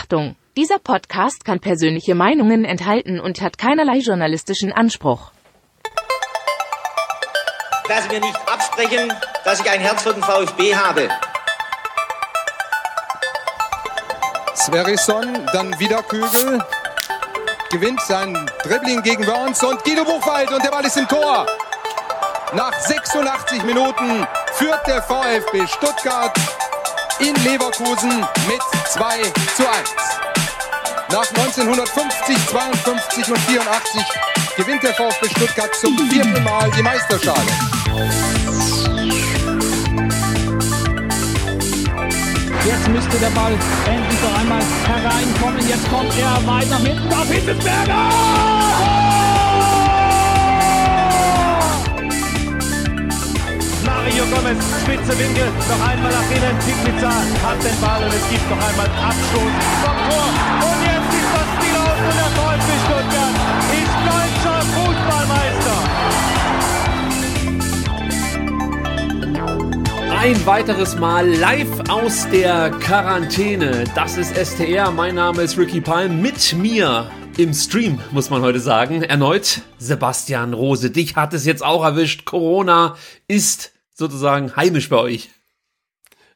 Achtung, dieser Podcast kann persönliche Meinungen enthalten und hat keinerlei journalistischen Anspruch. Lassen wir nicht absprechen, dass ich ein Herz für den VfB habe. Sverrisson, dann wieder Kügel, gewinnt sein Dribbling gegen Burns und Guido Buchwald und der Ball ist im Tor. Nach 86 Minuten führt der VfB Stuttgart in Leverkusen mit 2 zu 1. Nach 1950, 52 und 84 gewinnt der VfB Stuttgart zum vierten Mal die Meisterschale. Jetzt müsste der Ball endlich noch einmal hereinkommen. Jetzt kommt er weiter hinten auf Hitzelsberger! Mario Gomez, spitze Winkel, noch einmal nach innen, Pizza hat den Ball und es gibt noch einmal Abstoß vom Tor. Und jetzt ist das Spiel aus und der VfB Stuttgart ist deutscher Fußballmeister. Ein weiteres Mal live aus der Quarantäne. Das ist STR. Mein Name ist Ricky Palm. Mit mir im Stream, muss man heute sagen. Erneut Sebastian Rose. Dich hat es jetzt auch erwischt. Corona ist sozusagen heimisch bei euch?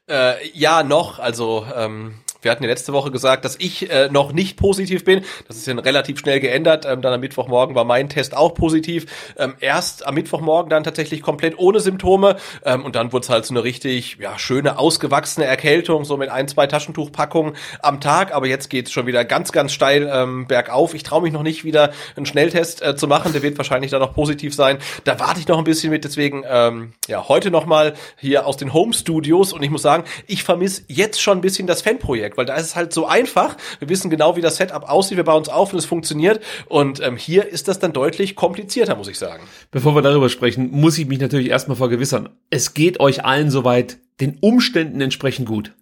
Äh, ja, noch. Also ähm, wir hatten ja letzte Woche gesagt, dass ich äh, noch nicht positiv bin. Das ist ja relativ schnell geändert. Ähm, dann am Mittwochmorgen war mein Test auch positiv. Ähm, erst am Mittwochmorgen dann tatsächlich komplett ohne Symptome. Ähm, und dann wurde es halt so eine richtig ja, schöne, ausgewachsene Erkältung, so mit ein, zwei Taschentuchpackungen am Tag. Aber jetzt geht's schon wieder ganz, ganz steil ähm, bergauf. Ich traue mich noch nicht wieder einen Schnelltest äh, zu machen. Der wird wahrscheinlich dann noch positiv sein. Da warte ich noch ein bisschen mit. Deswegen ähm, ja heute nochmal hier aus den Home Studios. Und ich muss sagen, ich vermisse jetzt schon ein bisschen das Fanprojekt weil da ist es halt so einfach. Wir wissen genau, wie das Setup aussieht, wir bauen es auf und es funktioniert. Und ähm, hier ist das dann deutlich komplizierter, muss ich sagen. Bevor wir darüber sprechen, muss ich mich natürlich erstmal vergewissern. Es geht euch allen soweit den Umständen entsprechend gut.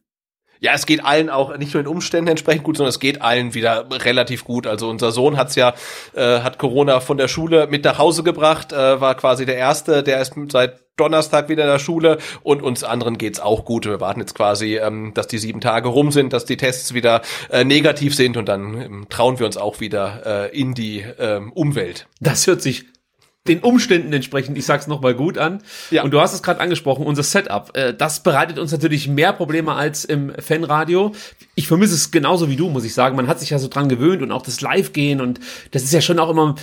Ja, es geht allen auch nicht nur den Umständen entsprechend gut, sondern es geht allen wieder relativ gut. Also unser Sohn hat's ja, äh, hat Corona von der Schule mit nach Hause gebracht, äh, war quasi der erste, der ist seit Donnerstag wieder in der Schule und uns anderen geht's auch gut. Wir warten jetzt quasi, ähm, dass die sieben Tage rum sind, dass die Tests wieder äh, negativ sind und dann ähm, trauen wir uns auch wieder äh, in die ähm, Umwelt. Das hört sich den Umständen entsprechend, ich sag's nochmal gut an. Ja. Und du hast es gerade angesprochen, unser Setup. Äh, das bereitet uns natürlich mehr Probleme als im Fanradio. Ich vermisse es genauso wie du, muss ich sagen. Man hat sich ja so dran gewöhnt und auch das Live-Gehen und das ist ja schon auch immer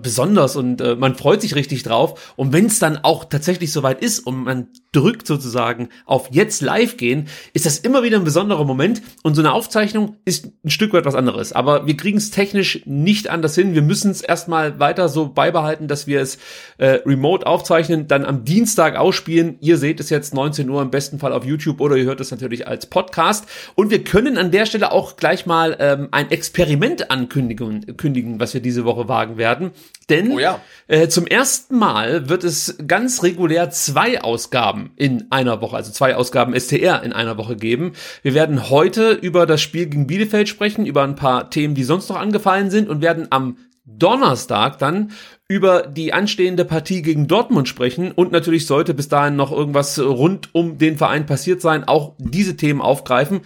besonders und äh, man freut sich richtig drauf. Und wenn es dann auch tatsächlich soweit ist und man drückt sozusagen auf jetzt live gehen, ist das immer wieder ein besonderer Moment und so eine Aufzeichnung ist ein Stück weit was anderes. Aber wir kriegen es technisch nicht anders hin. Wir müssen es erstmal weiter so beibehalten, dass wir es äh, remote aufzeichnen, dann am Dienstag ausspielen. Ihr seht es jetzt 19 Uhr im besten Fall auf YouTube oder ihr hört es natürlich als Podcast. Und wir können an der Stelle auch gleich mal ähm, ein Experiment ankündigen, kündigen, was wir diese Woche wagen werden. Denn oh ja. äh, zum ersten Mal wird es ganz regulär zwei Ausgaben in einer Woche, also zwei Ausgaben STR in einer Woche geben. Wir werden heute über das Spiel gegen Bielefeld sprechen, über ein paar Themen, die sonst noch angefallen sind und werden am Donnerstag dann über die anstehende Partie gegen Dortmund sprechen und natürlich sollte bis dahin noch irgendwas rund um den Verein passiert sein, auch diese Themen aufgreifen.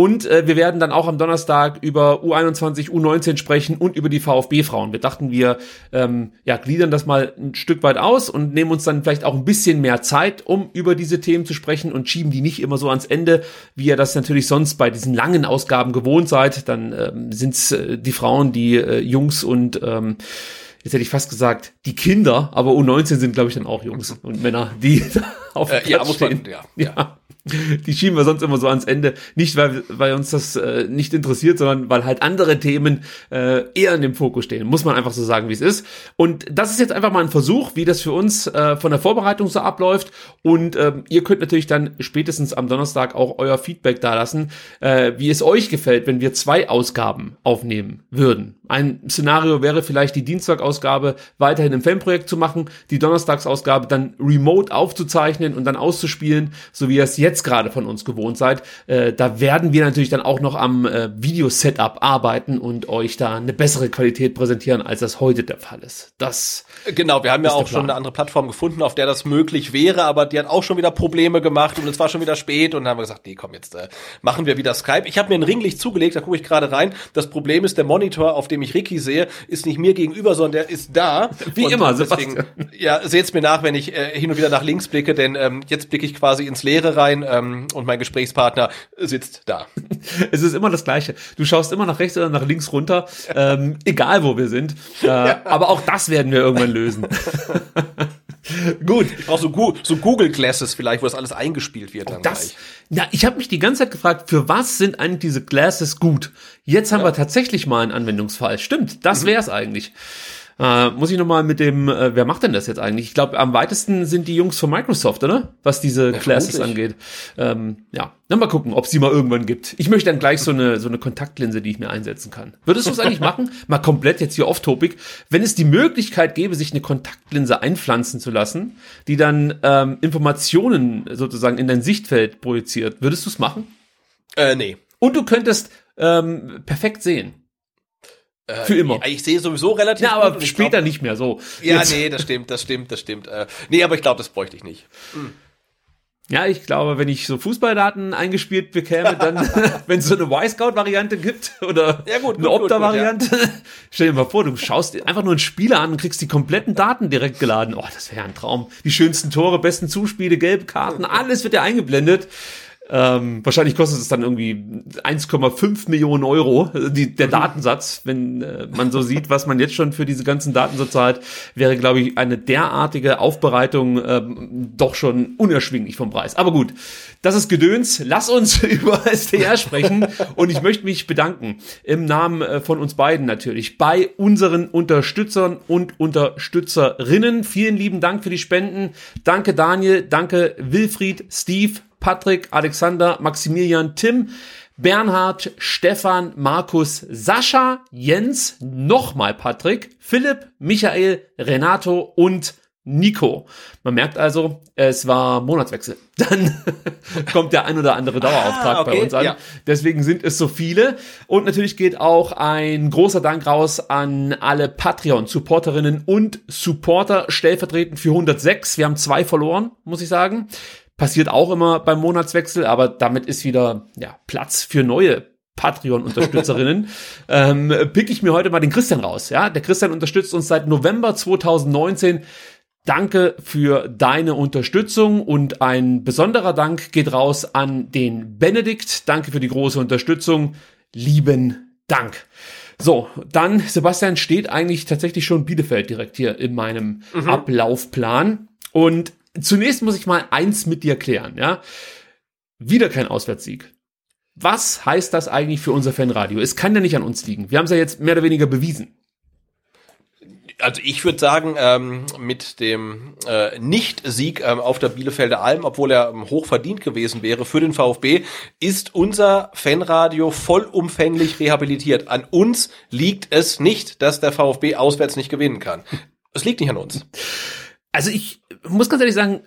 Und äh, wir werden dann auch am Donnerstag über U21, U19 sprechen und über die VfB-Frauen. Wir dachten, wir ähm, ja, gliedern das mal ein Stück weit aus und nehmen uns dann vielleicht auch ein bisschen mehr Zeit, um über diese Themen zu sprechen und schieben die nicht immer so ans Ende, wie ihr das natürlich sonst bei diesen langen Ausgaben gewohnt seid. Dann ähm, sind es äh, die Frauen, die äh, Jungs und ähm, jetzt hätte ich fast gesagt, die Kinder, aber U19 sind, glaube ich, dann auch Jungs und Männer, die auf äh, ja, stehen. Man, ja, ja. ja. Die schieben wir sonst immer so ans Ende. Nicht, weil, weil uns das äh, nicht interessiert, sondern weil halt andere Themen äh, eher in dem Fokus stehen. Muss man einfach so sagen, wie es ist. Und das ist jetzt einfach mal ein Versuch, wie das für uns äh, von der Vorbereitung so abläuft. Und ähm, ihr könnt natürlich dann spätestens am Donnerstag auch euer Feedback dalassen, äh, wie es euch gefällt, wenn wir zwei Ausgaben aufnehmen würden. Ein Szenario wäre vielleicht die Dienstagausgabe weiterhin weiterhin im Fanprojekt zu machen, die Donnerstagsausgabe dann remote aufzuzeichnen und dann auszuspielen, so wie ihr es jetzt gerade von uns gewohnt seid. Äh, da werden wir natürlich dann auch noch am äh, Video-Setup arbeiten und euch da eine bessere Qualität präsentieren, als das heute der Fall ist. Das Genau, wir haben ja auch schon eine andere Plattform gefunden, auf der das möglich wäre, aber die hat auch schon wieder Probleme gemacht und es war schon wieder spät und dann haben wir gesagt, nee, komm, jetzt äh, machen wir wieder Skype. Ich habe mir ein Ringlicht zugelegt, da gucke ich gerade rein. Das Problem ist, der Monitor, auf dem ich Ricky sehe, ist nicht mir gegenüber, sondern der ist da. Wie und immer, deswegen, Sebastian. Ja, seht's mir nach, wenn ich äh, hin und wieder nach links blicke, denn ähm, jetzt blicke ich quasi ins Leere rein ähm, und mein Gesprächspartner sitzt da. Es ist immer das Gleiche. Du schaust immer nach rechts oder nach links runter, ähm, egal wo wir sind. Äh, Aber auch das werden wir irgendwann lösen. Gut. Ich brauche so, so Google Glasses vielleicht, wo das alles eingespielt wird. Dann Das, ja, ich habe mich die ganze Zeit gefragt, für was sind eigentlich diese Glasses gut? Jetzt haben wir tatsächlich mal einen Anwendungsfall. Stimmt, das wär's eigentlich. Äh, muss ich noch mal mit dem, äh, wer macht denn das jetzt eigentlich? Ich glaube, am weitesten sind die Jungs von Microsoft, oder? Was diese Classes vermutlich. angeht. Ähm, ja, dann mal gucken, ob es die mal irgendwann gibt. Ich möchte dann gleich so eine so eine Kontaktlinse, die ich mir einsetzen kann. Würdest du es eigentlich machen? Mal komplett jetzt hier off-topic. Wenn es die Möglichkeit gäbe, sich eine Kontaktlinse einpflanzen zu lassen, die dann ähm, Informationen sozusagen in dein Sichtfeld projiziert, würdest du es machen? Äh, nee. Und du könntest ähm, perfekt sehen. Für immer. Ja, ich sehe sowieso relativ Ja, aber ich später glaub, nicht mehr so. Ja, Jetzt- nee, das stimmt, das stimmt, das stimmt. Äh, nee, aber ich glaube, das bräuchte ich nicht. Ja, ich glaube, wenn ich so Fußballdaten eingespielt bekäme, dann, wenn es so eine Y-Scout-Variante gibt oder Ja, gut, eine gut, Opta-Variante, stell dir mal vor, du schaust dir einfach nur einen Spieler an und kriegst die kompletten Daten direkt geladen. Oh, das wäre ein Traum. Die schönsten Tore, besten Zuspiele, gelbe Karten, alles wird dir eingeblendet. Ähm, wahrscheinlich kostet es dann irgendwie 1,5 Millionen Euro, die, der Datensatz, wenn äh, man so sieht, was man jetzt schon für diese ganzen Daten so zahlt, wäre, glaube ich, eine derartige Aufbereitung ähm, doch schon unerschwinglich vom Preis. Aber gut, das ist Gedöns. Lass uns über STR sprechen und ich möchte mich bedanken im Namen äh, von uns beiden natürlich bei unseren Unterstützern und Unterstützerinnen. Vielen lieben Dank für die Spenden. Danke Daniel, danke Wilfried, Steve, Patrick, Alexander, Maximilian, Tim, Bernhard, Stefan, Markus, Sascha, Jens, nochmal Patrick, Philipp, Michael, Renato und Nico. Man merkt also, es war Monatswechsel. Dann kommt der ein oder andere Dauerauftrag Ah, okay, bei uns an. ja. Deswegen sind es so viele. Und natürlich geht auch ein großer Dank raus an alle Patreon-Supporterinnen und Supporter, stellvertretend für 106. Wir haben zwei verloren, muss ich sagen. Passiert auch immer beim Monatswechsel, aber damit ist wieder ja, Platz für neue Patreon-Unterstützerinnen, ähm, pick ich mir heute mal den Christian raus. Ja, der Christian unterstützt uns seit November 2019. Danke für deine Unterstützung und ein besonderer Dank geht raus an den Benedikt. Danke für die große Unterstützung. Lieben Dank. So, dann, Sebastian, steht eigentlich tatsächlich schon Bielefeld direkt hier in meinem Ablaufplan. Und zunächst muss ich mal eins mit dir klären, ja. Wieder kein Auswärtssieg. Was heißt das eigentlich für unser Fanradio? Es kann ja nicht an uns liegen. Wir haben es ja jetzt mehr oder weniger bewiesen. Also ich würde sagen, ähm, mit dem äh, Nicht-Sieg ähm, auf der Bielefelder Alm, obwohl er ähm, hoch verdient gewesen wäre für den VfB, ist unser Fanradio vollumfänglich rehabilitiert. An uns liegt es nicht, dass der VfB auswärts nicht gewinnen kann. Es liegt nicht an uns. Also ich muss ganz ehrlich sagen,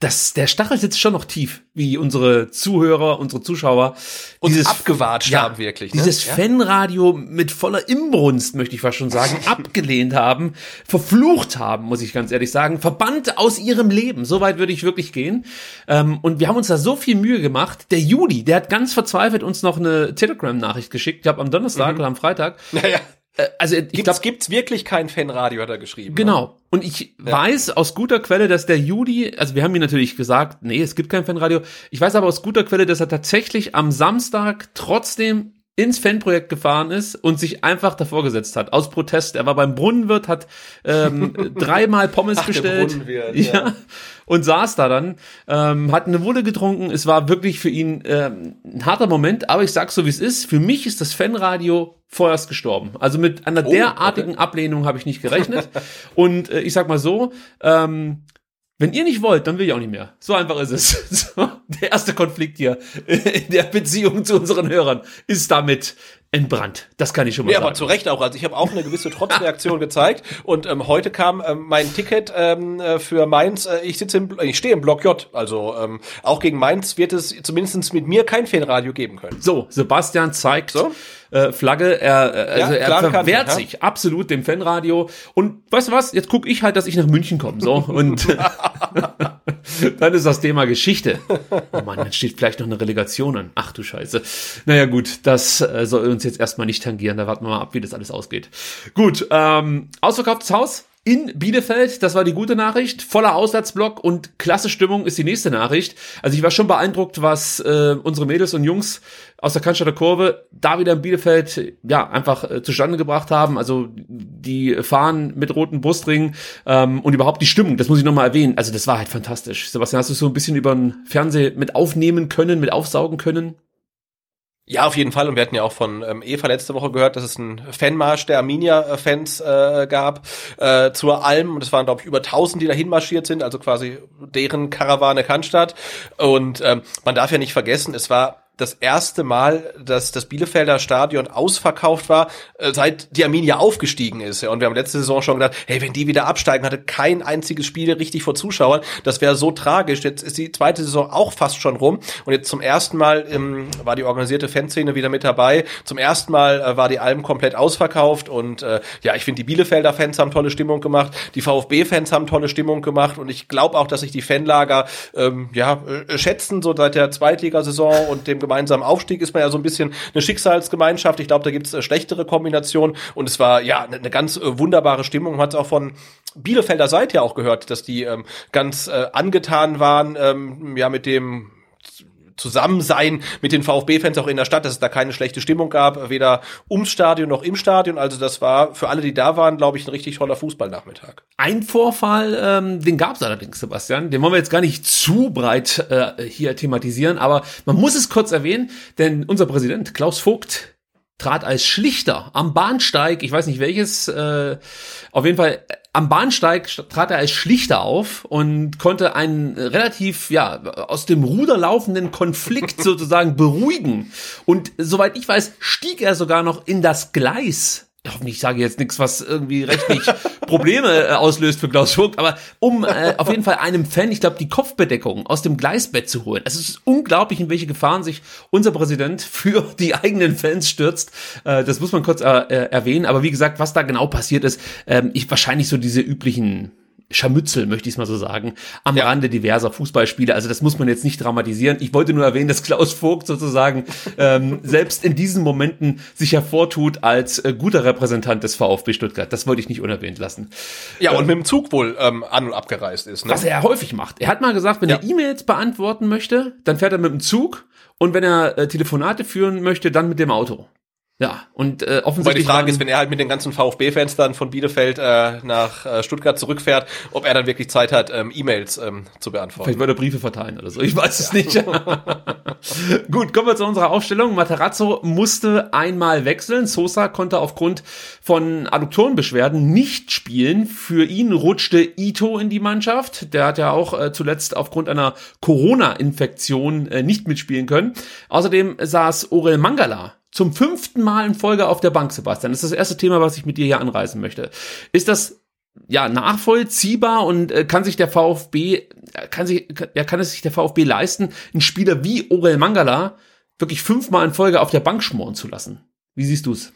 das, der Stachel sitzt schon noch tief, wie unsere Zuhörer, unsere Zuschauer. Uns abgewatscht haben wirklich, ne? Dieses Ja. Fanradio mit voller Imbrunst, möchte ich fast schon sagen, abgelehnt haben, verflucht haben, muss ich ganz ehrlich sagen, verbannt aus ihrem Leben. So weit würde ich wirklich gehen. Ähm, und wir haben uns da so viel Mühe gemacht. Der Juli, der hat ganz verzweifelt uns noch eine Telegram-Nachricht geschickt. Ich glaube am Donnerstag oder am Freitag. Naja. Äh, also ich Gibt's, glaube, gibt's wirklich kein Fanradio, hat er geschrieben. ne? Genau. Und ich weiß aus guter Quelle, dass der Juli, also wir haben ihm natürlich gesagt, nee, es gibt kein Fanradio. Ich weiß aber aus guter Quelle, dass er tatsächlich am Samstag trotzdem ins Fanprojekt gefahren ist und sich einfach davor gesetzt hat, aus Protest. Er war beim Brunnenwirt, hat ähm, dreimal Pommes Ach, bestellt. Ja. ja. Und saß da dann, ähm, hat eine Wulle getrunken. Es war wirklich für ihn ähm, ein harter Moment, aber ich sag's so, wie es ist. Für mich ist das Fanradio vorerst gestorben. Also mit einer Oh, derartigen Ablehnung habe ich nicht gerechnet. Und äh, ich sag mal so, ähm, wenn ihr nicht wollt, dann will ich auch nicht mehr. So einfach ist es. Der erste Konflikt hier in der Beziehung zu unseren Hörern ist damit entbrannt. Das kann ich schon mal ja, sagen. aber zu Recht auch. Also ich habe auch eine gewisse Trotzreaktion gezeigt und ähm, heute kam ähm, mein Ticket ähm, äh, für Mainz. Äh, ich sitze im, ich stehe im Block J. Also ähm, auch gegen Mainz wird es zumindest mit mir kein Fanradio geben können. So, Sebastian zeigt so. Äh, Flagge. Er, äh, also Ja, er verwehrt sich absolut dem Fanradio. Und weißt du was? Jetzt guck ich halt, dass ich nach München komme. So und dann ist das Thema Geschichte. Oh Mann, dann steht vielleicht noch eine Relegation an. Ach du Scheiße. Naja gut, das äh, soll uns jetzt erstmal nicht tangieren. Da warten wir mal ab, wie das alles ausgeht. Gut, ähm, ausverkauftes Haus in Bielefeld, das war die gute Nachricht. Voller Auswärtsblock und klasse Stimmung ist die nächste Nachricht. Also ich war schon beeindruckt, was äh, unsere Mädels und Jungs aus der Cannstatter Kurve da wieder in Bielefeld ja einfach äh, zustande gebracht haben. Also die fahren mit roten Brustringen ähm, und überhaupt die Stimmung, das muss ich nochmal erwähnen. Also das war halt fantastisch. Sebastian, hast du so ein bisschen über den Fernseher mit aufnehmen können, mit aufsaugen können? Ja, auf jeden Fall. Und wir hatten ja auch von ähm, Eva letzte Woche gehört, dass es einen Fanmarsch der Arminia-Fans äh, gab äh, zur Alm. Und es waren, glaube ich, über 1000, die dahin marschiert sind, also quasi deren Karawane Cannstatt. Und ähm, man darf ja nicht vergessen, es war das erste Mal, dass das Bielefelder Stadion ausverkauft war, äh, seit die Arminia aufgestiegen ist. Und wir haben letzte Saison schon gedacht, hey, wenn die wieder absteigen, hatte kein einziges Spiel richtig vor Zuschauern. Das wäre so tragisch. Jetzt ist die zweite Saison auch fast schon rum. Und jetzt zum ersten Mal ähm, war die organisierte Fanszene wieder mit dabei. Zum ersten Mal äh, war die Alm komplett ausverkauft. Und äh, ja, ich finde, die Bielefelder Fans haben tolle Stimmung gemacht. Die VfB-Fans haben tolle Stimmung gemacht. Und ich glaube auch, dass sich die Fanlager ähm, ja, äh, schätzen, so seit der Zweitligasaison und dem gemeinsamen Aufstieg ist man ja so ein bisschen eine Schicksalsgemeinschaft. Ich glaube, da gibt's äh, schlechtere Kombinationen und es war ja eine, eine ganz äh, wunderbare Stimmung. Man hat es auch von Bielefelder Seite auch gehört, dass die ähm, ganz äh, angetan waren, ähm, ja mit dem Zusammensein mit den VfB-Fans auch in der Stadt, dass es da keine schlechte Stimmung gab, weder ums Stadion noch im Stadion. Also das war für alle, die da waren, glaube ich, ein richtig toller Fußballnachmittag. Ein Vorfall, ähm, den gab es allerdings, Sebastian. Den wollen wir jetzt gar nicht zu breit äh, hier thematisieren, aber man muss es kurz erwähnen, denn unser Präsident Klaus Vogt trat als Schlichter am Bahnsteig, ich weiß nicht welches, äh, auf jeden Fall äh, am Bahnsteig trat er als Schlichter auf und konnte einen relativ, ja, aus dem Ruder laufenden Konflikt sozusagen beruhigen. Und soweit ich weiß, stieg er sogar noch in das Gleis hoffentlich sage ich jetzt nichts, was irgendwie rechtlich Probleme äh, auslöst für Klaus Vogt, aber um äh, auf jeden Fall einem Fan, ich glaube, die Kopfbedeckung aus dem Gleisbett zu holen. Es ist unglaublich, in welche Gefahren sich unser Präsident für die eigenen Fans stürzt. Äh, das muss man kurz äh, erwähnen. Aber wie gesagt, was da genau passiert ist, ähm, ich wahrscheinlich so diese üblichen Scharmützel, möchte ich es mal so sagen, am ja. Rande diverser Fußballspiele. Also das muss man jetzt nicht dramatisieren. Ich wollte nur erwähnen, dass Klaus Vogt sozusagen ähm, selbst in diesen Momenten sich hervortut als äh, guter Repräsentant des VfB Stuttgart. Das wollte ich nicht unerwähnt lassen. Ja, und ähm, mit dem Zug wohl ähm, an und abgereist ist. Ne? Was er häufig macht. Er hat mal gesagt, wenn ja. er E-Mails beantworten möchte, dann fährt er mit dem Zug. Und wenn er äh, Telefonate führen möchte, dann mit dem Auto. Ja, und äh, offensichtlich. Wobei die Frage ist, wenn er halt mit den ganzen VfB-Fans dann von Bielefeld äh, nach äh, Stuttgart zurückfährt, ob er dann wirklich Zeit hat, ähm, E-Mails ähm, zu beantworten. Vielleicht würde er Briefe verteilen oder so. Ich weiß es nicht. Gut, kommen wir zu unserer Aufstellung. Materazzo musste einmal wechseln. Sosa konnte aufgrund von Adduktorenbeschwerden nicht spielen. Für ihn rutschte Ito in die Mannschaft. Der hat ja auch äh, zuletzt aufgrund einer Corona-Infektion äh, nicht mitspielen können. Außerdem saß Orel Mangala zum fünften Mal in Folge auf der Bank, Sebastian. Das ist das erste Thema, was ich mit dir hier anreißen möchte. Ist das ja nachvollziehbar und äh, kann sich der VfB äh, kann sich ja kann es sich der VfB leisten, einen Spieler wie Orel Mangala wirklich fünfmal in Folge auf der Bank schmoren zu lassen? Wie siehst du's?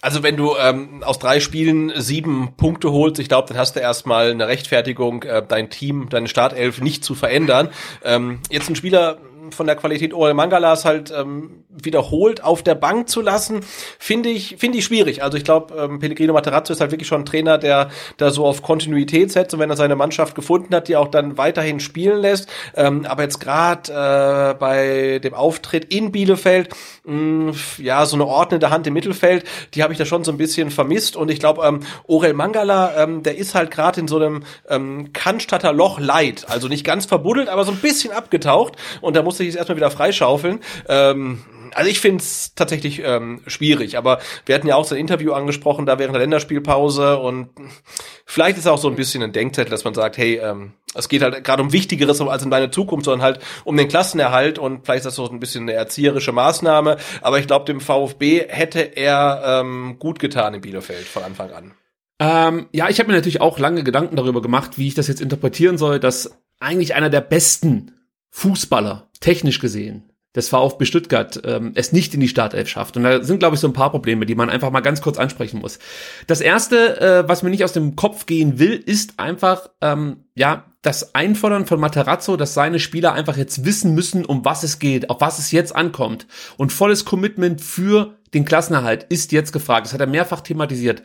Also wenn du ähm, aus drei Spielen sieben Punkte holst, ich glaube, dann hast du erstmal eine Rechtfertigung, äh, dein Team, deine Startelf nicht zu verändern. Ähm, jetzt ein Spieler von der Qualität Orel Mangalas halt ähm, wiederholt auf der Bank zu lassen, finde ich finde ich schwierig. Also ich glaube, ähm, Pellegrino Materazzo ist halt wirklich schon ein Trainer, der da so auf Kontinuität setzt und wenn er seine Mannschaft gefunden hat, die auch dann weiterhin spielen lässt. Ähm, aber jetzt gerade äh, bei dem Auftritt in Bielefeld, mh, ja so eine ordnende Hand im Mittelfeld, die habe ich da schon so ein bisschen vermisst und ich glaube, ähm, Orel Mangala, ähm, der ist halt gerade in so einem ähm, Cannstatter Loch light, also nicht ganz verbuddelt, aber so ein bisschen abgetaucht und da muss musste ich es erstmal wieder freischaufeln. Ähm, also ich finde es tatsächlich ähm, schwierig, aber wir hatten ja auch so ein Interview angesprochen, da während der Länderspielpause und vielleicht ist auch so ein bisschen ein Denkzettel, dass man sagt, hey, ähm, es geht halt gerade um Wichtigeres als um deine Zukunft, sondern halt um den Klassenerhalt und vielleicht ist das so ein bisschen eine erzieherische Maßnahme. Aber ich glaube, dem VfB hätte er ähm, gut getan in Bielefeld von Anfang an. Ähm, ja, ich habe mir natürlich auch lange Gedanken darüber gemacht, wie ich das jetzt interpretieren soll, dass eigentlich einer der besten Fußballer, technisch gesehen, des VfB Stuttgart ähm, es nicht in die Startelf schafft. Und da sind, glaube ich, so ein paar Probleme, die man einfach mal ganz kurz ansprechen muss. Das erste, äh, was mir nicht aus dem Kopf gehen will, ist einfach, ähm, ja, das Einfordern von Materazzo, dass seine Spieler einfach jetzt wissen müssen, um was es geht, auf was es jetzt ankommt. Und volles Commitment für den Klassenerhalt ist jetzt gefragt. Das hat er mehrfach thematisiert.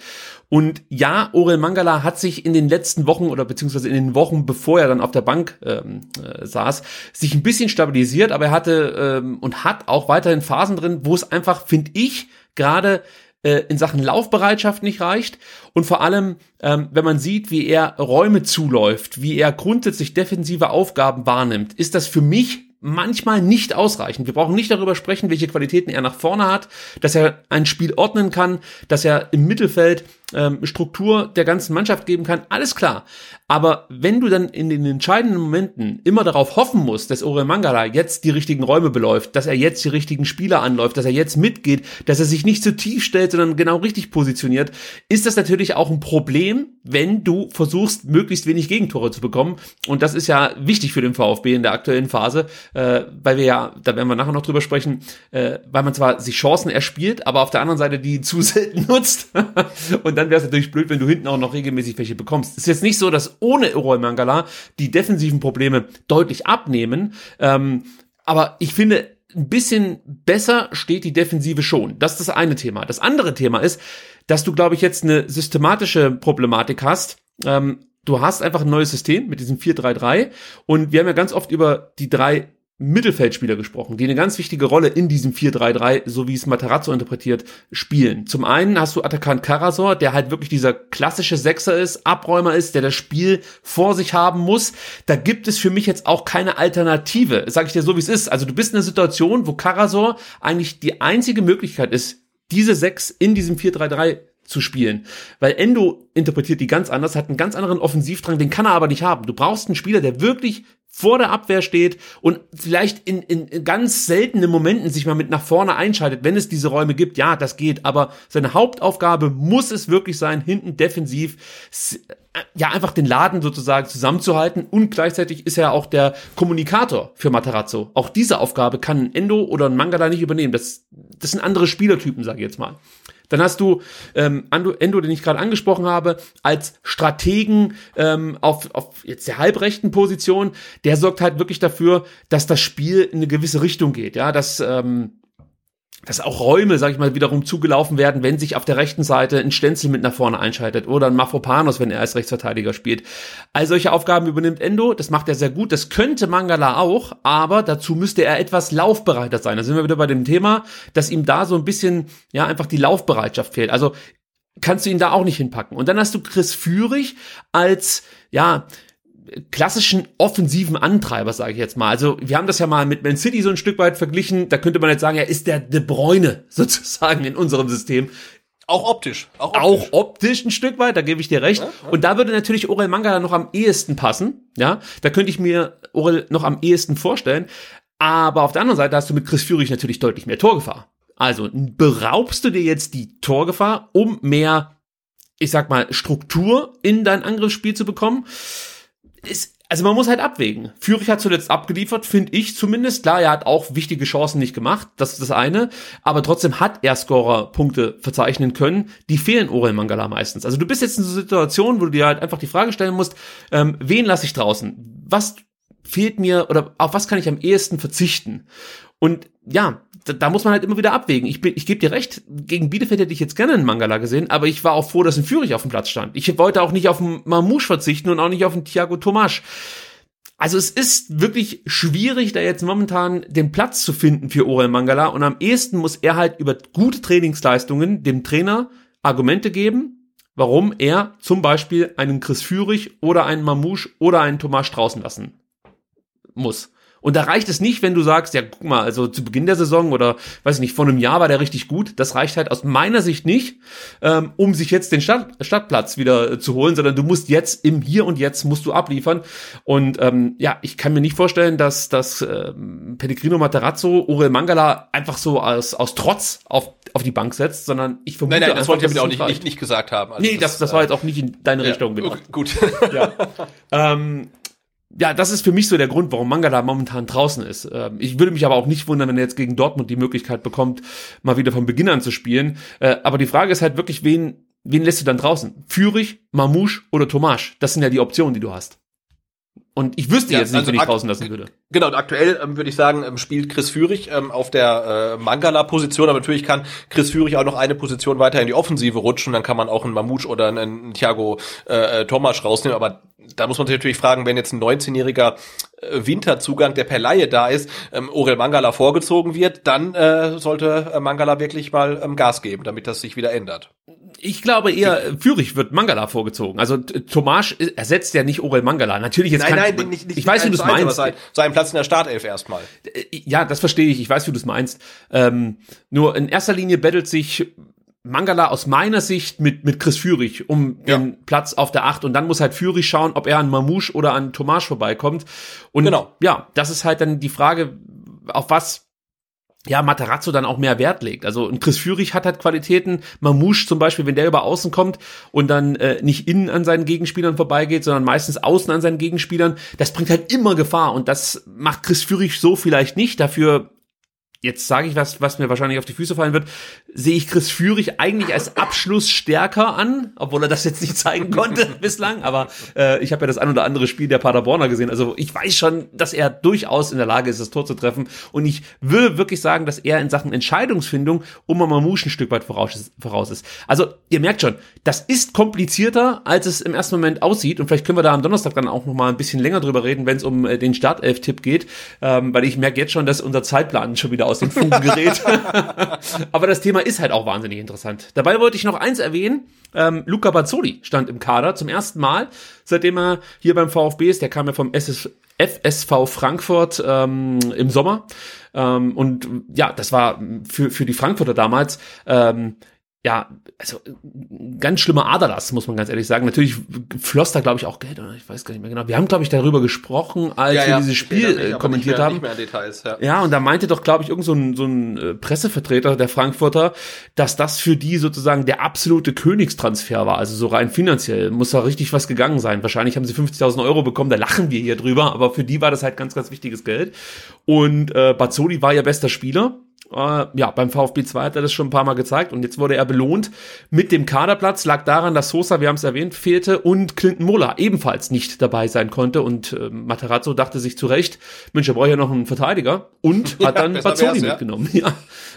Und ja, Orel Mangala hat sich in den letzten Wochen oder beziehungsweise in den Wochen, bevor er dann auf der Bank ähm, äh, saß, sich ein bisschen stabilisiert, aber er hatte ähm, und hat auch weiterhin Phasen drin, wo es einfach, finde ich, gerade äh, in Sachen Laufbereitschaft nicht reicht und vor allem, ähm, wenn man sieht, wie er Räume zuläuft, wie er grundsätzlich defensive Aufgaben wahrnimmt, ist das für mich manchmal nicht ausreichend. Wir brauchen nicht darüber sprechen, welche Qualitäten er nach vorne hat, dass er ein Spiel ordnen kann, dass er im Mittelfeld ähm, Struktur der ganzen Mannschaft geben kann, alles klar. Aber wenn du dann in den entscheidenden Momenten immer darauf hoffen musst, dass Orel Mangala jetzt die richtigen Räume beläuft, dass er jetzt die richtigen Spieler anläuft, dass er jetzt mitgeht, dass er sich nicht zu tief stellt, sondern genau richtig positioniert, ist das natürlich auch ein Problem, wenn du versuchst, möglichst wenig Gegentore zu bekommen. Und das ist ja wichtig für den VfB in der aktuellen Phase, äh, weil wir ja, da werden wir nachher noch drüber sprechen, äh, weil man zwar sich Chancen erspielt, aber auf der anderen Seite die zu selten nutzt. Und dann wäre es natürlich blöd, wenn du hinten auch noch regelmäßig welche bekommst. Es ist jetzt nicht so, dass ohne Roy Mangala die defensiven Probleme deutlich abnehmen. Ähm, aber ich finde, ein bisschen besser steht die Defensive schon. Das ist das eine Thema. Das andere Thema ist, dass du, glaube ich, jetzt eine systematische Problematik hast. Ähm, du hast einfach ein neues System mit diesem 4-3-3 und wir haben ja ganz oft über die drei Mittelfeldspieler gesprochen, die eine ganz wichtige Rolle in diesem 4-3-3, so wie es Matarazzo interpretiert, spielen. Zum einen hast du Atakan Karasor, der halt wirklich dieser klassische Sechser ist, Abräumer ist, der das Spiel vor sich haben muss. Da gibt es für mich jetzt auch keine Alternative, sage ich dir so, wie es ist. Also du bist in einer Situation, wo Karasor eigentlich die einzige Möglichkeit ist, diese sechs in diesem 4-3-3 zu spielen. Weil Endo interpretiert die ganz anders, hat einen ganz anderen Offensivdrang, den kann er aber nicht haben. Du brauchst einen Spieler, der wirklich vor der Abwehr steht und vielleicht in, in, ganz seltenen Momenten sich mal mit nach vorne einschaltet, wenn es diese Räume gibt. Ja, das geht, aber seine Hauptaufgabe muss es wirklich sein, hinten defensiv äh, ja einfach den Laden sozusagen zusammenzuhalten und gleichzeitig ist er auch der Kommunikator für Matarazzo. Auch diese Aufgabe kann ein Endo oder ein Mangala nicht übernehmen. Das, das sind andere Spielertypen, sage ich jetzt mal. Dann hast du ähm, Endo, den ich gerade angesprochen habe, als Strategen ähm, auf, auf jetzt der halbrechten Position. Der sorgt halt wirklich dafür, dass das Spiel in eine gewisse Richtung geht. Ja, dass ähm, dass auch Räume, sag ich mal, wiederum zugelaufen werden, wenn sich auf der rechten Seite ein Stenzel mit nach vorne einschaltet oder ein Mafropanos, wenn er als Rechtsverteidiger spielt. All solche Aufgaben übernimmt Endo, das macht er sehr gut, das könnte Mangala auch, aber dazu müsste er etwas laufbereiter sein. Da sind wir wieder bei dem Thema, dass ihm da so ein bisschen, ja, einfach die Laufbereitschaft fehlt. Also kannst du ihn da auch nicht hinpacken. Und dann hast du Chris Führig als, ja, klassischen offensiven Antreiber, sage ich jetzt mal. Also wir haben das ja mal mit Man City so ein Stück weit verglichen. Da könnte man jetzt sagen, er ist der De Bruyne sozusagen in unserem System. Auch optisch. Auch optisch. Auch optisch ein Stück weit, da gebe ich dir recht. Ja, ja. Und da würde natürlich Orel Manga noch am ehesten passen. Ja, da könnte ich mir Orel noch am ehesten vorstellen. Aber auf der anderen Seite hast du mit Chris Führig natürlich deutlich mehr Torgefahr. Also beraubst du dir jetzt die Torgefahr, um mehr, ich sag mal, Struktur in dein Angriffsspiel zu bekommen? Ist, also man muss halt abwägen. Führig hat zuletzt abgeliefert, finde ich zumindest. Klar, er hat auch wichtige Chancen nicht gemacht, das ist das eine. Aber trotzdem hat er Scorer-Punkte verzeichnen können. Die fehlen Orel Mangala meistens. Also du bist jetzt in so einer Situation, wo du dir halt einfach die Frage stellen musst, ähm, wen lasse ich draußen? Was fehlt mir oder auf was kann ich am ehesten verzichten? Und ja, da, da muss man halt immer wieder abwägen. Ich, bin, ich gebe dir recht, gegen Bielefeld hätte ich jetzt gerne einen Mangala gesehen, aber ich war auch froh, dass ein Führig auf dem Platz stand. Ich wollte auch nicht auf einen Mamouche verzichten und auch nicht auf einen Thiago Tomasch. Also es ist wirklich schwierig, da jetzt momentan den Platz zu finden für Orel Mangala und am ehesten muss er halt über gute Trainingsleistungen dem Trainer Argumente geben, warum er zum Beispiel einen Chris Führig oder einen Mamouche oder einen Thomas draußen lassen muss. Und da reicht es nicht, wenn du sagst, ja, guck mal, also zu Beginn der Saison oder weiß ich nicht, vor einem Jahr war der richtig gut. Das reicht halt aus meiner Sicht nicht, ähm, um sich jetzt den Stadt, Stadtplatz wieder äh, zu holen, sondern du musst jetzt im Hier und Jetzt musst du abliefern. Und ähm, ja, ich kann mir nicht vorstellen, dass, dass ähm, Pellegrino Materazzo Orel Mangala einfach so aus, aus Trotz auf, auf die Bank setzt, sondern ich vermute Nein, nein, das wollte ich damit auch nicht, nicht, nicht gesagt haben. Also nee, das, das war jetzt auch nicht in deine ja, Richtung gedacht. Gut. Ja. ähm, ja, das ist für mich so der Grund, warum Mangala momentan draußen ist. Ähm, ich würde mich aber auch nicht wundern, wenn er jetzt gegen Dortmund die Möglichkeit bekommt, mal wieder von Beginn an zu spielen. Äh, aber die Frage ist halt wirklich, wen, wen lässt du dann draußen? Führig, Mamouche oder Tomasch? Das sind ja die Optionen, die du hast. Und ich wüsste Ja, jetzt nicht, also wen ich draußen lassen würde. Genau, und aktuell ähm, würde ich sagen, ähm, spielt Chris Führig ähm, auf der äh, Mangala-Position, aber natürlich kann Chris Führig auch noch eine Position weiter in die Offensive rutschen, dann kann man auch einen Mamouche oder einen, einen Thiago äh, äh, Tomasch rausnehmen, aber da muss man sich natürlich fragen, wenn jetzt ein 19-jähriger äh, Winterzugang, der per Laie da ist, ähm, Orel Mangala vorgezogen wird, dann äh, sollte äh, Mangala wirklich mal ähm, Gas geben, damit das sich wieder ändert. Ich glaube eher, äh, Führig wird Mangala vorgezogen. Also Tomasch ersetzt ja nicht Orel Mangala. Natürlich jetzt kann, ich weiß, wie du es meinst. Sein, sein Platz in der Startelf erstmal. Äh, Ja, das verstehe ich. Ich weiß, wie du es meinst. Ähm, nur in erster Linie bettelt sich Mangala aus meiner Sicht mit, mit Chris Führig um Ja. den Platz auf der Acht und dann muss halt Führig schauen, ob er an Mamouche oder an Tomasch vorbeikommt. Und Genau. ja, das ist halt dann die Frage, auf was ja, Materazzo dann auch mehr Wert legt. Also ein Chris Führig hat halt Qualitäten, Mamouche zum Beispiel, wenn der über außen kommt und dann äh, nicht innen an seinen Gegenspielern vorbeigeht, sondern meistens außen an seinen Gegenspielern, das bringt halt immer Gefahr und das macht Chris Führig so vielleicht nicht. Dafür jetzt sage ich was, was mir wahrscheinlich auf die Füße fallen wird, sehe ich Chris Führig eigentlich als Abschluss stärker an, obwohl er das jetzt nicht zeigen konnte bislang, aber äh, ich habe ja das ein oder andere Spiel der Paderborner gesehen, also ich weiß schon, dass er durchaus in der Lage ist, das Tor zu treffen. Und ich würde wirklich sagen, dass er in Sachen Entscheidungsfindung um Mamouche ein Stück weit voraus ist, voraus ist. Also ihr merkt schon, das ist komplizierter, als es im ersten Moment aussieht. Und vielleicht können wir da am Donnerstag dann auch noch mal ein bisschen länger drüber reden, wenn es um äh, den Startelf-Tipp geht, ähm, weil ich merke jetzt schon, dass unser Zeitplan schon wieder aus den Fugen gerät. Aber das Thema ist halt auch wahnsinnig interessant. Dabei wollte ich noch eins erwähnen. Ähm, Luca Bazzoli stand im Kader zum ersten Mal, seitdem er hier beim VfB ist. Der kam ja vom SS FSV Frankfurt ähm, im Sommer. Ähm, und ja, das war für, für die Frankfurter damals ähm, ja, also ein ganz schlimmer Aderlass, muss man ganz ehrlich sagen. Natürlich floss da, glaube ich, auch Geld, oder ich weiß gar nicht mehr genau. Wir haben, glaube ich, darüber gesprochen, als wir dieses Spiel äh, kommentiert haben. Nicht mehr Details, ja. Ja, und da meinte doch, glaube ich, irgend so ein, so ein äh, Pressevertreter der Frankfurter, dass das für die sozusagen der absolute Königstransfer war. Also so rein finanziell muss da richtig was gegangen sein. Wahrscheinlich haben sie 50.000 Euro bekommen, da lachen wir hier drüber, aber für die war das halt ganz, ganz wichtiges Geld. Und äh, Bazzoli war ja bester Spieler. Äh, ja, beim VfB 2 hat er das schon ein paar Mal gezeigt und jetzt wurde er belohnt mit dem Kaderplatz. Lag daran, dass Sosa, wir haben es erwähnt, fehlte und Clinton Mola ebenfalls nicht dabei sein konnte und äh, Materazzo dachte sich zu Recht, Mensch, er braucht ja noch einen Verteidiger und hat dann Bazzoni ja. mitgenommen. Ja,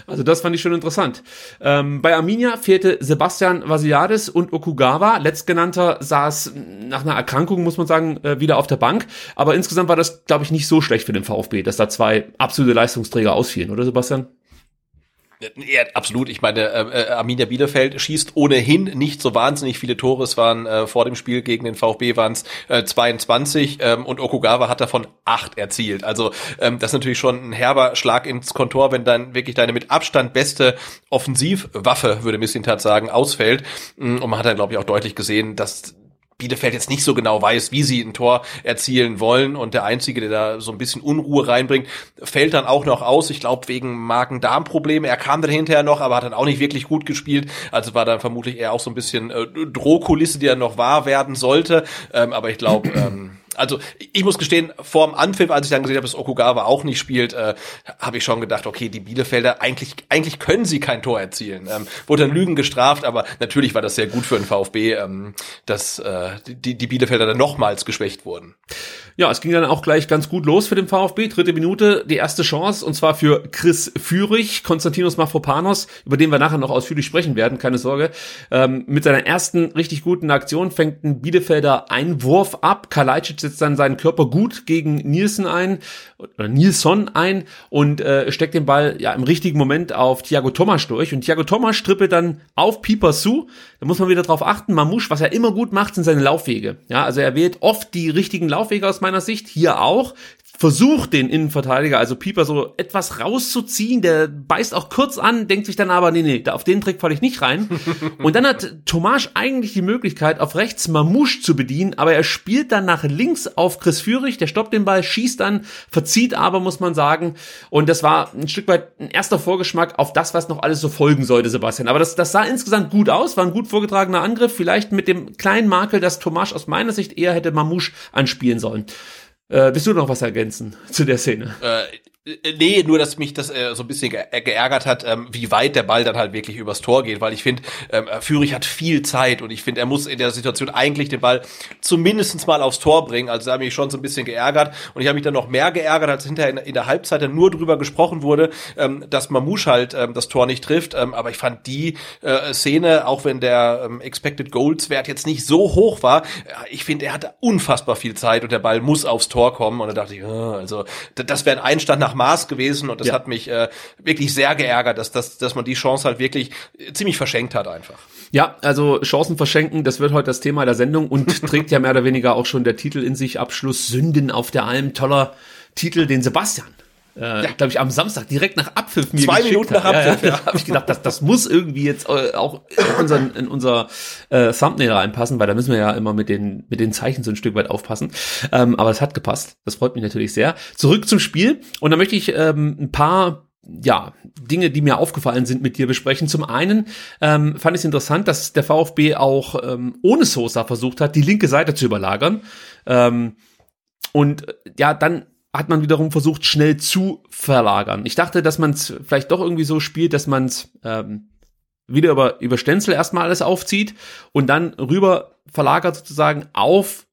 also das fand ich schon interessant. Ähm, bei Arminia fehlte Sebastian Vasiliadis und Okugawa. Letztgenannter saß nach einer Erkrankung, muss man sagen, äh, wieder auf der Bank. Aber insgesamt war das, glaube ich, nicht so schlecht für den VfB, dass da zwei absolute Leistungsträger ausfielen, oder Sebastian? Ja, absolut. Ich meine, äh, äh, Arminia Bielefeld schießt ohnehin nicht so wahnsinnig viele Tore. Es waren äh, vor dem Spiel gegen den VfB waren es äh, 22 ähm, und Okugawa hat davon acht erzielt. Also ähm, das ist natürlich schon ein herber Schlag ins Kontor, wenn dann wirklich deine mit Abstand beste Offensivwaffe, würde Missintat sagen, ausfällt. Mm, Und man hat dann, glaube ich, auch deutlich gesehen, dass Bielefeld jetzt nicht so genau weiß, wie sie ein Tor erzielen wollen und der Einzige, der da so ein bisschen Unruhe reinbringt, fällt dann auch noch aus. Ich glaube, wegen Magen-Darm-Probleme. Er kam dann hinterher noch, aber hat dann auch nicht wirklich gut gespielt. Also war dann vermutlich eher auch so ein bisschen äh, Drohkulisse, die dann noch wahr werden sollte. Ähm, aber ich glaube, ähm, also ich muss gestehen, vorm Anpfiff, als ich dann gesehen habe, dass Okugawa auch nicht spielt, äh, habe ich schon gedacht, okay, die Bielefelder, eigentlich, eigentlich können sie kein Tor erzielen. Ähm, wurde dann Lügen gestraft, aber natürlich war das sehr gut für den VfB, ähm, dass äh, die, die Bielefelder dann nochmals geschwächt wurden. Ja, es ging dann auch gleich ganz gut los für den VfB. Dritte Minute, die erste Chance, und zwar für Chris Führig, Konstantinos Mafropanos, über den wir nachher noch ausführlich sprechen werden, keine Sorge. Ähm, mit seiner ersten richtig guten Aktion fängt ein Bielefelder Einwurf ab. Kalajdzic setzt dann seinen Körper gut gegen Nielsen ein, oder Nilsson ein und äh, steckt den Ball ja im richtigen Moment auf Thiago Thomas durch. Und Thiago Thomas trippelt dann auf Pieper zu. Da muss man wieder drauf achten. Mamouche, was er immer gut macht, sind seine Laufwege. Ja, also er wählt oft die richtigen Laufwege aus meiner Sicht, hier auch. Versucht den Innenverteidiger, also Pieper, so etwas rauszuziehen. Der beißt auch kurz an, denkt sich dann aber, nee, nee, auf den Trick falle ich nicht rein. Und dann hat Tomasch eigentlich die Möglichkeit, auf rechts Mamouche zu bedienen, aber er spielt dann nach links auf Chris Führig, der stoppt den Ball, schießt dann, verzieht aber, muss man sagen. Und das war ein Stück weit ein erster Vorgeschmack auf das, was noch alles so folgen sollte, Sebastian. Aber das, das sah insgesamt gut aus, war ein gut vorgetragener Angriff, vielleicht mit dem kleinen Makel, dass Tomasch aus meiner Sicht eher hätte Mamouche anspielen sollen. Äh, willst du noch was ergänzen zu der Szene? Äh, nee, nur dass mich das äh, so ein bisschen äh, geärgert hat, ähm, wie weit der Ball dann halt wirklich übers Tor geht, weil ich finde, ähm, Führig hat viel Zeit und ich finde, er muss in der Situation eigentlich den Ball zumindestens mal aufs Tor bringen. Also da habe ich schon so ein bisschen geärgert und ich habe mich dann noch mehr geärgert, als hinterher in, in, der Halbzeit dann nur drüber gesprochen wurde, ähm, dass Mamouche halt ähm, das Tor nicht trifft. Ähm, aber ich fand die äh, Szene, auch wenn der ähm, Expected Goals Wert jetzt nicht so hoch war, äh, ich finde, er hatte unfassbar viel Zeit und der Ball muss aufs Tor kommen und da dachte ich, äh, also das wäre ein Einstand nach nach Maß gewesen und das ja. hat mich äh, wirklich sehr geärgert, dass, dass, dass man die Chance halt wirklich ziemlich verschenkt hat einfach. Ja, also Chancen verschenken, das wird heute das Thema der Sendung und trägt ja mehr oder weniger auch schon der Titel in sich, Abschluss Sünden auf der Alm, toller Titel, den Sebastian äh, ja. glaube ich, am Samstag direkt nach Abpfiff mir Zwei Minuten nach Abpfiff, ja. ja. Da habe ich gedacht, das, das muss irgendwie jetzt äh, auch in, unseren, in unser äh, Thumbnail reinpassen, weil da müssen wir ja immer mit den, mit den Zeichen so ein Stück weit aufpassen. Ähm, aber es hat gepasst. Das freut mich natürlich sehr. Zurück zum Spiel. Und da möchte ich ähm, ein paar ja, Dinge, die mir aufgefallen sind, mit dir besprechen. Zum einen ähm, fand ich es interessant, dass der VfB auch ähm, ohne Sosa versucht hat, die linke Seite zu überlagern. Ähm, und äh, ja, dann hat man wiederum versucht, schnell zu verlagern. Ich dachte, dass man es vielleicht doch irgendwie so spielt, dass man es ähm, wieder über, über Stenzel erstmal alles aufzieht und dann rüber verlagert sozusagen auf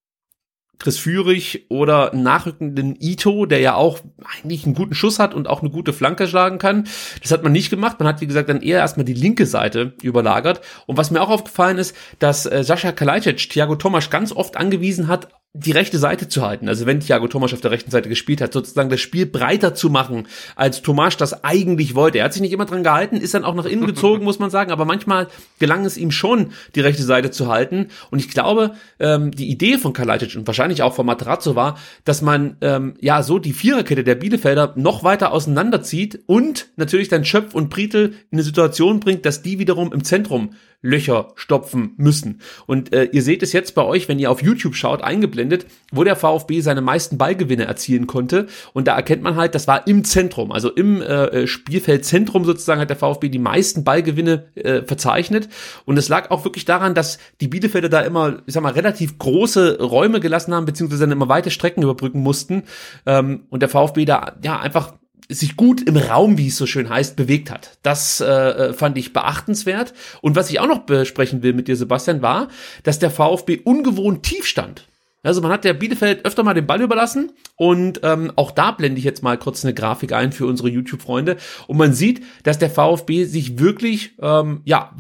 Chris Führig oder nachrückenden Ito, der ja auch eigentlich einen guten Schuss hat und auch eine gute Flanke schlagen kann. Das hat man nicht gemacht. Man hat, wie gesagt, dann eher erstmal die linke Seite überlagert. Und was mir auch aufgefallen ist, dass äh, Sascha Kalajdzic Thiago Tomasch ganz oft angewiesen hat, die rechte Seite zu halten. Also wenn Thiago Tomasch auf der rechten Seite gespielt hat, sozusagen das Spiel breiter zu machen, als Tomasch das eigentlich wollte. Er hat sich nicht immer dran gehalten, ist dann auch nach innen gezogen, muss man sagen, aber manchmal gelang es ihm schon, die rechte Seite zu halten. Und ich glaube, ähm, die Idee von Kalajdzic und wahrscheinlich auch von Materazzo war, dass man ähm, ja so die Viererkette der Bielefelder noch weiter auseinanderzieht und natürlich dann Schöpf und Britel in eine Situation bringt, dass die wiederum im Zentrum Löcher stopfen müssen. Und äh, ihr seht es jetzt bei euch, wenn ihr auf YouTube schaut, eingeblendet, wo der VfB seine meisten Ballgewinne erzielen konnte. Und da erkennt man halt, das war im Zentrum, also im äh, Spielfeldzentrum sozusagen hat der VfB die meisten Ballgewinne äh, verzeichnet. Und es lag auch wirklich daran, dass die Bielefelder da immer, ich sag mal, relativ große Räume gelassen haben, beziehungsweise dann immer weite Strecken überbrücken mussten. Ähm, und der VfB da ja einfach sich gut im Raum, wie es so schön heißt, bewegt hat. Das äh, fand ich beachtenswert. Und was ich auch noch besprechen will mit dir, Sebastian, war, dass der VfB ungewohnt tief stand. Also man hat der Bielefeld öfter mal den Ball überlassen und ähm, auch da blende ich jetzt mal kurz eine Grafik ein für unsere YouTube-Freunde und man sieht, dass der VfB sich wirklich ähm, ja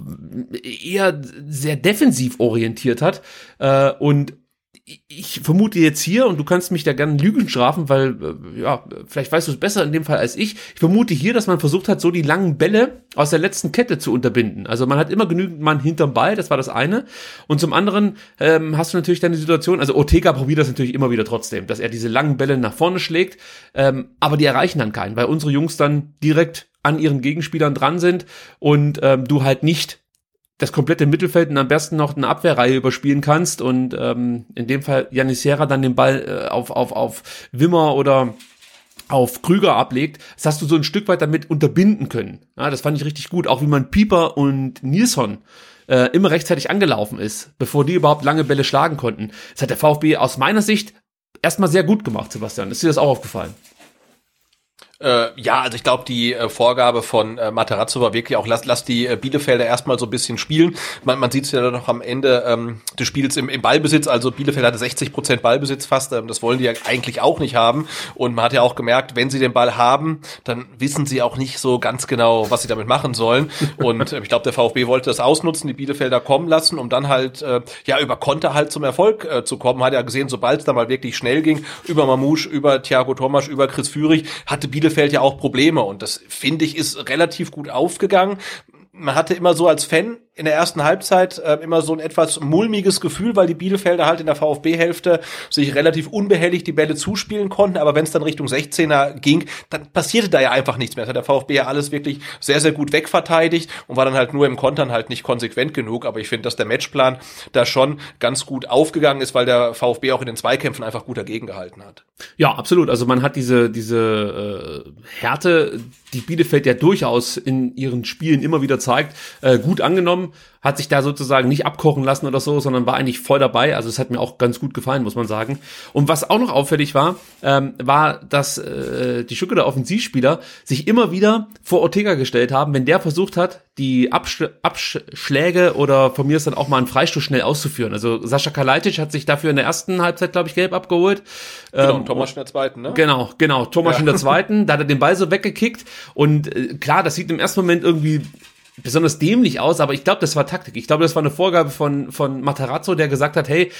eher sehr defensiv orientiert hat äh, und ich vermute jetzt hier, und du kannst mich da gerne Lügen strafen, weil, äh, ja, vielleicht weißt du es besser in dem Fall als ich. Ich vermute hier, dass man versucht hat, so die langen Bälle aus der letzten Kette zu unterbinden. Also man hat immer genügend Mann hinterm Ball, das war das eine. Und zum anderen ähm, hast du natürlich dann die Situation, also Ortega probiert das natürlich immer wieder trotzdem, dass er diese langen Bälle nach vorne schlägt, ähm, aber die erreichen dann keinen, weil unsere Jungs dann direkt an ihren Gegenspielern dran sind und ähm, du halt nicht das komplette Mittelfeld und am besten noch eine Abwehrreihe überspielen kannst und ähm, in dem Fall Janis Serra dann den Ball äh, auf, auf, auf Wimmer oder auf Krüger ablegt, das hast du so ein Stück weit damit unterbinden können. Ja, das fand ich richtig gut, auch wie man Pieper und Nilsson äh, immer rechtzeitig angelaufen ist, bevor die überhaupt lange Bälle schlagen konnten. Das hat der VfB aus meiner Sicht erstmal sehr gut gemacht, Sebastian. Ist dir das auch aufgefallen? Äh, ja, also ich glaube, die äh, Vorgabe von äh, Materazzo war wirklich auch, lass, lass die äh, Bielefelder erstmal so ein bisschen spielen. Man, man sieht es ja dann noch am Ende ähm, des Spiels im, im Ballbesitz, also Bielefeld hatte 60 Prozent Ballbesitz fast, ähm, das wollen die ja eigentlich auch nicht haben. Und man hat ja auch gemerkt, wenn sie den Ball haben, dann wissen sie auch nicht so ganz genau, was sie damit machen sollen. Und äh, ich glaube, der VfB wollte das ausnutzen, die Bielefelder kommen lassen, um dann halt äh, ja über Konter halt zum Erfolg äh, zu kommen. Man hat ja gesehen, sobald es da mal wirklich schnell ging, über Mamouche, über Thiago Thomas, über Chris Führig, hatte Bielefeld Bielefeld ja auch Probleme und das finde ich ist relativ gut aufgegangen. Man hatte immer so als Fan in der ersten Halbzeit äh, immer so ein etwas mulmiges Gefühl, weil die Bielefelder halt in der VfB-Hälfte sich relativ unbehelligt die Bälle zuspielen konnten, aber wenn es dann Richtung 16er ging, dann passierte da ja einfach nichts mehr. Das hat der VfB ja alles wirklich sehr, sehr gut wegverteidigt und war dann halt nur im Kontern halt nicht konsequent genug, aber ich finde, dass der Matchplan da schon ganz gut aufgegangen ist, weil der VfB auch in den Zweikämpfen einfach gut dagegen gehalten hat. Ja, absolut. Also man hat diese, diese äh, Härte, die Bielefeld ja durchaus in ihren Spielen immer wieder zeigt, äh, gut angenommen hat sich da sozusagen nicht abkochen lassen oder so, sondern war eigentlich voll dabei. Also es hat mir auch ganz gut gefallen, muss man sagen. Und was auch noch auffällig war, ähm, war, dass äh, die Stücke der Offensivspieler sich immer wieder vor Ortega gestellt haben, wenn der versucht hat, die Absch Abschläge oder von mir ist dann auch mal einen Freistoß schnell auszuführen. Also Sascha Kalajdzic hat sich dafür in der ersten Halbzeit, glaube ich, gelb abgeholt. Genau, ähm, Thomas in der zweiten, ne? Genau, genau, Thomas ja. in der zweiten, da hat er den Ball so weggekickt und äh, klar, das sieht im ersten Moment irgendwie besonders dämlich aus, aber ich glaube, das war Taktik. Ich glaube, das war eine Vorgabe von, von Matarazzo, der gesagt hat, hey,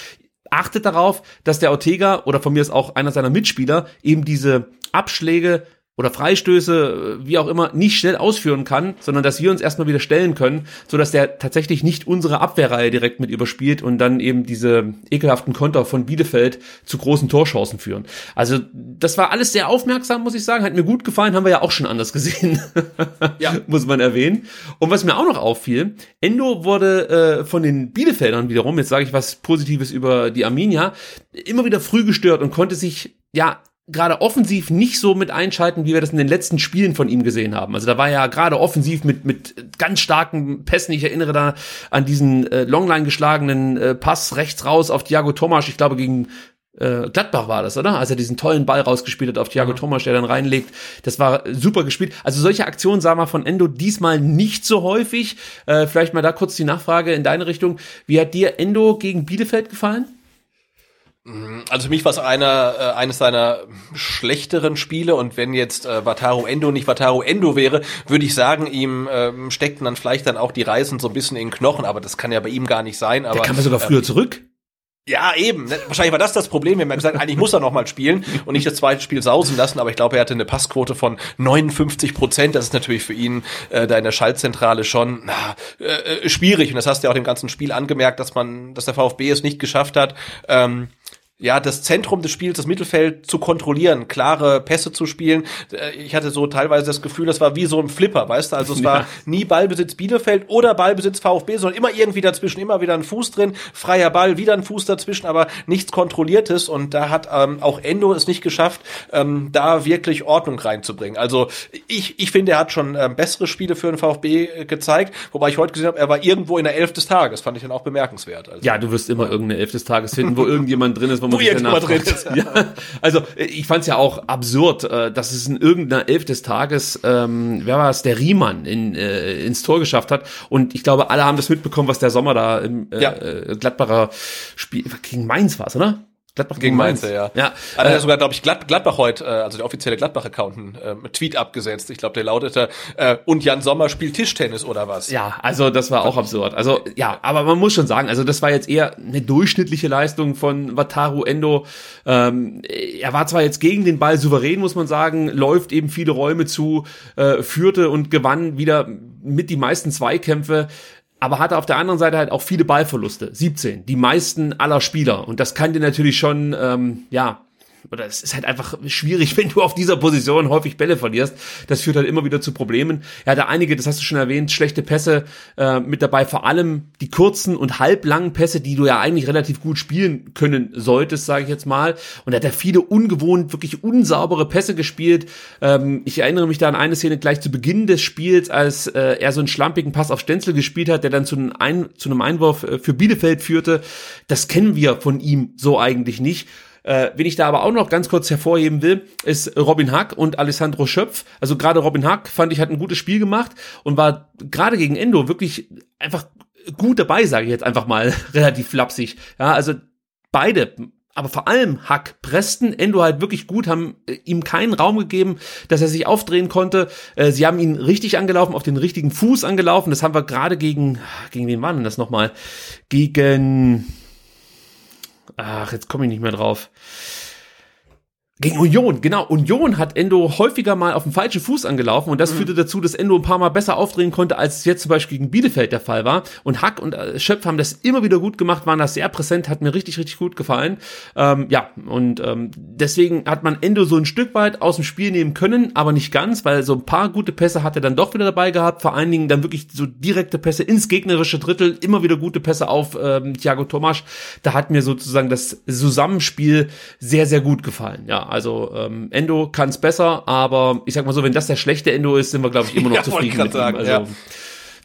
achtet darauf, dass der Ortega oder von mir ist auch einer seiner Mitspieler eben diese Abschläge oder Freistöße, wie auch immer, nicht schnell ausführen kann, sondern dass wir uns erstmal wieder stellen können, so dass der tatsächlich nicht unsere Abwehrreihe direkt mit überspielt und dann eben diese ekelhaften Konter von Bielefeld zu großen Torchancen führen. Also das war alles sehr aufmerksam, muss ich sagen, hat mir gut gefallen, haben wir ja auch schon anders gesehen, ja. muss man erwähnen. Und was mir auch noch auffiel, Endo wurde äh, von den Bielefeldern wiederum, jetzt sage ich was Positives über die Arminia, immer wieder früh gestört und konnte sich ja gerade offensiv nicht so mit einschalten, wie wir das in den letzten Spielen von ihm gesehen haben. Also da war ja gerade offensiv mit mit ganz starken Pässen. Ich erinnere da an diesen äh, Longline geschlagenen äh, Pass rechts raus auf Thiago Tomasch. Ich glaube gegen äh, Gladbach war das, oder? Als er diesen tollen Ball rausgespielt hat auf Thiago mhm. Thomas, der dann reinlegt. Das war super gespielt. Also solche Aktionen sah man von Endo diesmal nicht so häufig. Äh, vielleicht mal da kurz die Nachfrage in deine Richtung. Wie hat dir Endo gegen Bielefeld gefallen? Also für mich war es einer, äh, eines seiner schlechteren Spiele und wenn jetzt äh, Wataru Endo nicht Wataru Endo wäre, würde ich sagen, ihm ähm, steckten dann vielleicht dann auch die Reisen so ein bisschen in den Knochen, aber das kann ja bei ihm gar nicht sein. Aber, Der kam ja sogar früher äh, zurück. Ja, eben. Ne? Wahrscheinlich war das das Problem. Wir haben ja gesagt, eigentlich muss er noch mal spielen und nicht das zweite Spiel sausen lassen. Aber ich glaube, er hatte eine Passquote von 59 Prozent. Das ist natürlich für ihn äh, da in der Schaltzentrale schon na, äh, äh, schwierig. Und das hast du ja auch dem ganzen Spiel angemerkt, dass man, dass der VfB es nicht geschafft hat. Ähm, ja, das Zentrum des Spiels, das Mittelfeld zu kontrollieren, klare Pässe zu spielen. Äh, ich hatte so teilweise das Gefühl, das war wie so ein Flipper, weißt du? Also es war nie Ballbesitz Bielefeld oder Ballbesitz VfB, sondern immer irgendwie dazwischen, immer wieder ein Fuß drin, freier Ball, wieder ein Fuß dazwischen, aber nichts Kontrolliertes. Und da hat ähm, auch Endo es nicht geschafft, ähm, da wirklich Ordnung reinzubringen. Also ich, ich finde, er hat schon ähm, bessere Spiele für den VfB äh, gezeigt, wobei ich heute gesehen habe, er war irgendwo in der Elf des Tages. Fand ich dann auch bemerkenswert. Also, ja, du wirst immer irgendeine Elf des Tages finden, wo irgendjemand drin ist, wo man drin ist. Ja, also ich fand es ja auch absurd, äh, dass es in irgendeiner Elf des Tages, ähm, wer war es, der Riemann in, äh, ins Tor geschafft hat. Und ich glaube, alle haben das mitbekommen, was der Sommer da im äh, ja. äh, Gladbacher Spiel gegen Mainz war, oder? Gladbach gegen Mainz, ja. ja. Also äh, sogar, glaube ich, Glad Gladbach heute, äh, also der offizielle Gladbach-Account, einen äh, Tweet abgesetzt. Ich glaube, der lautete, äh, und Jan Sommer spielt Tischtennis oder was? Ja, also das war auch absurd. Also ja, aber man muss schon sagen, also das war jetzt eher eine durchschnittliche Leistung von Wataru Endo. Ähm, er war zwar jetzt gegen den Ball souverän, muss man sagen, läuft eben viele Räume zu, äh, führte und gewann wieder mit die meisten Zweikämpfe aber hatte auf der anderen Seite halt auch viele Ballverluste, 17, die meisten aller Spieler. Und das kann dir natürlich schon, ähm, ja, oder es ist halt einfach schwierig, wenn du auf dieser Position häufig Bälle verlierst. Das führt halt immer wieder zu Problemen. Er hatte einige, das hast du schon erwähnt, schlechte Pässe äh, mit dabei, vor allem die kurzen und halblangen Pässe, die du ja eigentlich relativ gut spielen können solltest, sage ich jetzt mal. Und er hat ja viele ungewohnt, wirklich unsaubere Pässe gespielt. Ähm, ich erinnere mich da an eine Szene gleich zu Beginn des Spiels, als äh, er so einen schlampigen Pass auf Stenzel gespielt hat, der dann zu einem, Ein zu einem Einwurf äh, für Bielefeld führte. Das kennen wir von ihm so eigentlich nicht. Äh, wen ich da aber auch noch ganz kurz hervorheben will, ist Robin Hack und Alessandro Schöpf. Also gerade Robin Hack fand ich hat ein gutes Spiel gemacht und war gerade gegen Endo wirklich einfach gut dabei, sage ich jetzt einfach mal relativ flapsig. Ja, also beide aber vor allem Hack pressten Endo halt wirklich gut, haben äh, ihm keinen Raum gegeben, dass er sich aufdrehen konnte. Äh, sie haben ihn richtig angelaufen, auf den richtigen Fuß angelaufen. Das haben wir gerade gegen, gegen wen war denn das nochmal? Gegen, ach, jetzt komme ich nicht mehr drauf. Gegen Union, genau. Union hat Endo häufiger mal auf dem falschen Fuß angelaufen und das mhm. führte dazu, dass Endo ein paar Mal besser aufdrehen konnte, als es jetzt zum Beispiel gegen Bielefeld der Fall war. Und Hack und äh, Schöpf haben das immer wieder gut gemacht, waren das sehr präsent, hat mir richtig, richtig gut gefallen. Ähm, ja, und ähm, deswegen hat man Endo so ein Stück weit aus dem Spiel nehmen können, aber nicht ganz, weil so ein paar gute Pässe hat er dann doch wieder dabei gehabt. Vor allen Dingen dann wirklich so direkte Pässe ins gegnerische Drittel, immer wieder gute Pässe auf ähm, Thiago Tomasch. Da hat mir sozusagen das Zusammenspiel sehr, sehr gut gefallen. Ja, also ähm, Endo kann es besser, aber ich sag mal so, wenn das der schlechte Endo ist, sind wir, glaube ich, immer noch ja, zufrieden mit sagen, ihm. Also, ja.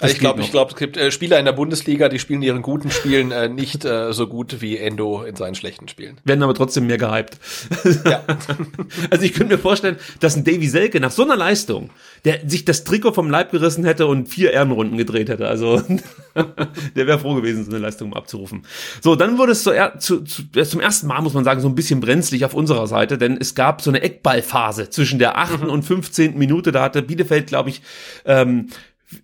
Also ich glaube, ich glaube, es gibt äh, Spieler in der Bundesliga, die spielen ihren guten Spielen äh, nicht äh, so gut wie Endo in seinen schlechten Spielen. Werden aber trotzdem mehr gehypt. Ja. also ich könnte mir vorstellen, dass ein Davy Selke nach so einer Leistung, der sich das Trikot vom Leib gerissen hätte und vier Ehrenrunden gedreht hätte. Also der wäre froh gewesen, so eine Leistung abzurufen. So, dann wurde es zu, zu, zu, zum ersten Mal, muss man sagen, so ein bisschen brenzlig auf unserer Seite, denn es gab so eine Eckballphase zwischen der 8. Mhm. und 15. Minute. Da hatte Bielefeld, glaube ich, ähm,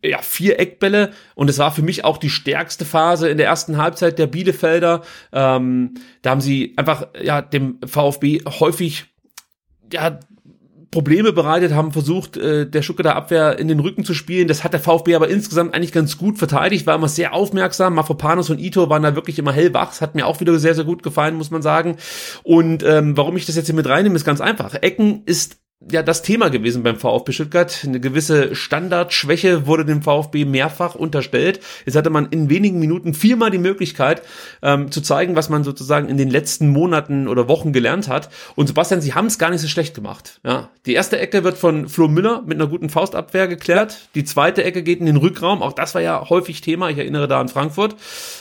ja, vier Eckbälle und es war für mich auch die stärkste Phase in der ersten Halbzeit der Bielefelder. Ähm, da haben sie einfach ja dem VfB häufig ja Probleme bereitet, haben versucht, äh, der Stuttgarter Abwehr in den Rücken zu spielen. Das hat der VfB aber insgesamt eigentlich ganz gut verteidigt, war immer sehr aufmerksam. Mafropanos und Ito waren da wirklich immer hellwach. Das hat mir auch wieder sehr, sehr gut gefallen, muss man sagen. Und ähm, warum ich das jetzt hier mit reinnehme, ist ganz einfach. Ecken ist ja das Thema gewesen beim VfB Stuttgart. Eine gewisse Standardschwäche wurde dem VfB mehrfach unterstellt. Jetzt hatte man in wenigen Minuten viermal die Möglichkeit ähm, zu zeigen, was man sozusagen in den letzten Monaten oder Wochen gelernt hat. Und Sebastian, sie haben es gar nicht so schlecht gemacht. Ja, die erste Ecke wird von Flo Müller mit einer guten Faustabwehr geklärt. Die zweite Ecke geht in den Rückraum. Auch das war ja häufig Thema. Ich erinnere da an Frankfurt.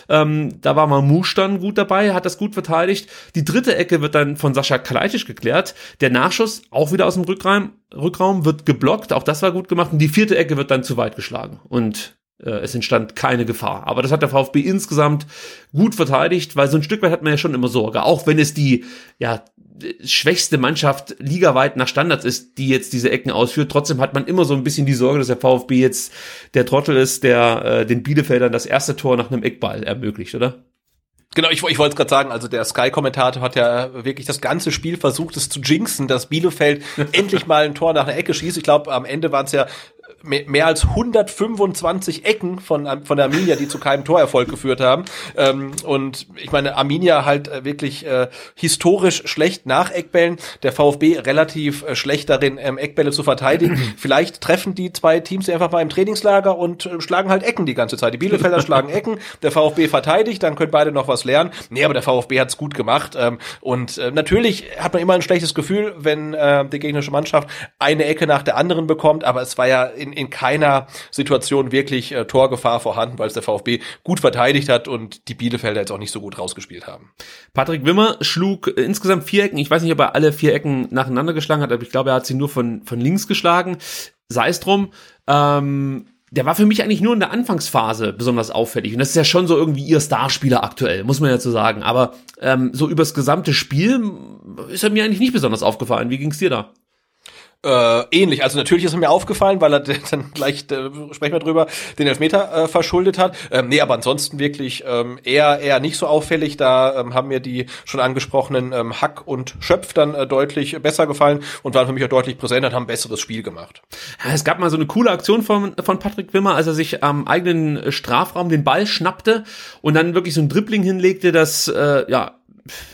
Ähm, da war Mamouche dann gut dabei, hat das gut verteidigt. Die dritte Ecke wird dann von Sascha Kalajdzic geklärt. Der Nachschuss auch wieder aus dem Rückraum, Rückraum wird geblockt, auch das war gut gemacht. Und die vierte Ecke wird dann zu weit geschlagen. Und äh, es entstand keine Gefahr. Aber das hat der VfB insgesamt gut verteidigt, weil so ein Stück weit hat man ja schon immer Sorge. Auch wenn es die ja, schwächste Mannschaft ligaweit nach Standards ist, die jetzt diese Ecken ausführt. Trotzdem hat man immer so ein bisschen die Sorge, dass der VfB jetzt der Trottel ist, der äh, den Bielefeldern das erste Tor nach einem Eckball ermöglicht, oder? Genau, ich, ich wollte es gerade sagen, also der Sky-Kommentator hat ja wirklich das ganze Spiel versucht, es zu jinxen, dass Bielefeld endlich mal ein Tor nach einer Ecke schießt. Ich glaube, am Ende waren es ja mehr als 125 Ecken von, von der Arminia, die zu keinem Torerfolg geführt haben. Ähm, und ich meine, Arminia halt äh, wirklich äh, historisch schlecht nach Eckbällen, der VfB relativ äh, schlecht darin, ähm, Eckbälle zu verteidigen. Vielleicht treffen die zwei Teams einfach mal im Trainingslager und äh, schlagen halt Ecken die ganze Zeit. Die Bielefelder schlagen Ecken, der VfB verteidigt, dann können beide noch was lernen. Nee, aber der VfB hat's gut gemacht. Ähm, und äh, natürlich hat man immer ein schlechtes Gefühl, wenn äh, die gegnerische Mannschaft eine Ecke nach der anderen bekommt, aber es war ja in, in keiner Situation wirklich äh, Torgefahr vorhanden, weil es der VfB gut verteidigt hat und die Bielefelder jetzt auch nicht so gut rausgespielt haben. Patrick Wimmer schlug äh, insgesamt vier Ecken. Ich weiß nicht, ob er alle vier Ecken nacheinander geschlagen hat, aber ich glaube, er hat sie nur von, von links geschlagen. Sei es drum. Ähm, der war für mich eigentlich nur in der Anfangsphase besonders auffällig. Und das ist ja schon so irgendwie ihr Starspieler aktuell, muss man ja so sagen. Aber ähm, so übers gesamte Spiel ist er mir eigentlich nicht besonders aufgefallen. Wie ging's dir da? Äh, ähnlich. Also natürlich ist er mir aufgefallen, weil er dann gleich, äh, sprechen wir drüber, den Elfmeter äh, verschuldet hat. Ähm, nee, aber ansonsten wirklich ähm, eher, eher nicht so auffällig. Da ähm, haben mir die schon angesprochenen ähm, Hack und Schöpf dann äh, deutlich besser gefallen und waren für mich auch deutlich präsenter und haben ein besseres Spiel gemacht. Ja, es gab mal so eine coole Aktion von, von Patrick Wimmer, als er sich am eigenen Strafraum den Ball schnappte und dann wirklich so ein Dribbling hinlegte, das äh, ja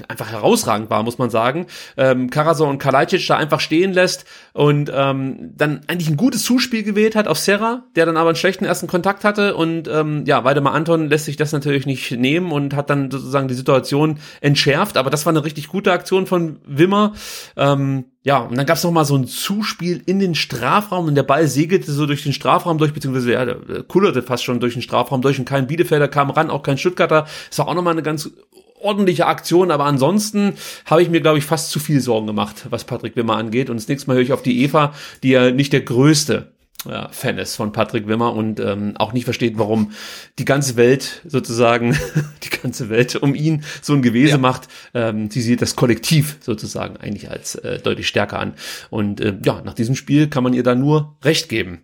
einfach herausragend war, muss man sagen. Ähm, Karasor und Kalajdzic da einfach stehen lässt und ähm, dann eigentlich ein gutes Zuspiel gewählt hat auf Serra, der dann aber einen schlechten ersten Kontakt hatte und ähm, ja, Weidemar Anton lässt sich das natürlich nicht nehmen und hat dann sozusagen die Situation entschärft, aber das war eine richtig gute Aktion von Wimmer. Ähm, ja, und dann gab's noch mal so ein Zuspiel in den Strafraum und der Ball segelte so durch den Strafraum durch, beziehungsweise ja, kullerte fast schon durch den Strafraum durch und kein Bielefelder kam ran, auch kein Stuttgarter. Das war auch noch mal eine ganz ordentliche Aktion, aber ansonsten habe ich mir, glaube ich, fast zu viel Sorgen gemacht, was Patrick Wimmer angeht. Und das nächste Mal höre ich auf die Eva, die ja nicht der größte ja, Fan ist von Patrick Wimmer und ähm, auch nicht versteht, warum die ganze Welt sozusagen, die ganze Welt um ihn so ein Gewese ja. macht. Ähm, sie sieht das Kollektiv sozusagen eigentlich als äh, deutlich stärker an. Und äh, ja, nach diesem Spiel kann man ihr da nur recht geben.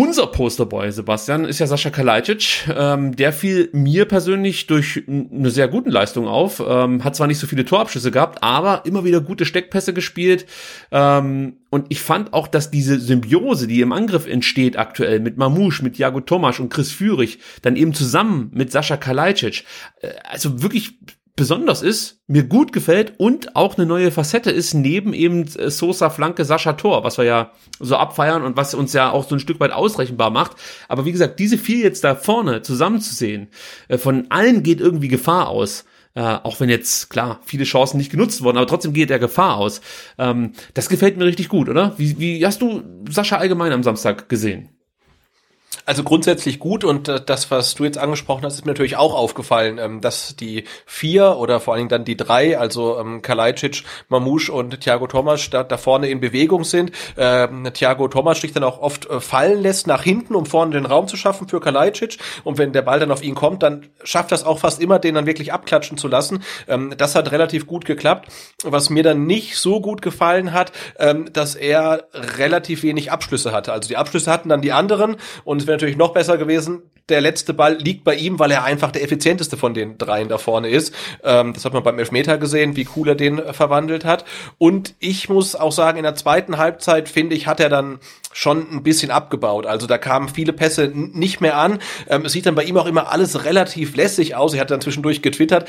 Unser Posterboy, Sebastian, ist ja Sascha Kalajdzic. Ähm, der fiel mir persönlich durch eine sehr gute Leistung auf. Ähm, hat zwar nicht so viele Torabschüsse gehabt, aber immer wieder gute Steckpässe gespielt. Ähm, und ich fand auch, dass diese Symbiose, die im Angriff entsteht aktuell mit Mamouche, mit Jago Tomasch und Chris Führig, dann eben zusammen mit Sascha Kalajdzic, äh, also wirklich besonders ist, mir gut gefällt und auch eine neue Facette ist, neben eben äh, Sosa Flanke Sascha Tor, was wir ja so abfeiern und was uns ja auch so ein Stück weit ausrechenbar macht. Aber wie gesagt, diese vier jetzt da vorne zusammenzusehen, äh, von allen geht irgendwie Gefahr aus. Äh, auch wenn jetzt, klar, viele Chancen nicht genutzt wurden, aber trotzdem geht der Gefahr aus. Ähm, das gefällt mir richtig gut, oder? Wie, wie hast du Sascha allgemein am Samstag gesehen? Also grundsätzlich gut und äh, das, was du jetzt angesprochen hast, ist mir natürlich auch aufgefallen, ähm, dass die vier oder vor allen Dingen dann die drei, also ähm, Kalajdzic, Mamouche und Thiago Tomasch da, da vorne in Bewegung sind. Ähm, Thiago Tomasch sich dann auch oft äh, fallen lässt nach hinten, um vorne den Raum zu schaffen für Kalajdzic und wenn der Ball dann auf ihn kommt, dann schafft das auch fast immer, den dann wirklich abklatschen zu lassen. Ähm, das hat relativ gut geklappt. Was mir dann nicht so gut gefallen hat, ähm, dass er relativ wenig Abschlüsse hatte. Also die Abschlüsse hatten dann die anderen und es natürlich noch besser gewesen. Der letzte Ball liegt bei ihm, weil er einfach der effizienteste von den dreien da vorne ist. Ähm, das hat man beim Elfmeter gesehen, wie cool er den äh, verwandelt hat. Und ich muss auch sagen, in der zweiten Halbzeit, finde ich, hat er dann schon ein bisschen abgebaut. Also da kamen viele Pässe nicht mehr an. Ähm, es sieht dann bei ihm auch immer alles relativ lässig aus. Er hat dann zwischendurch getwittert.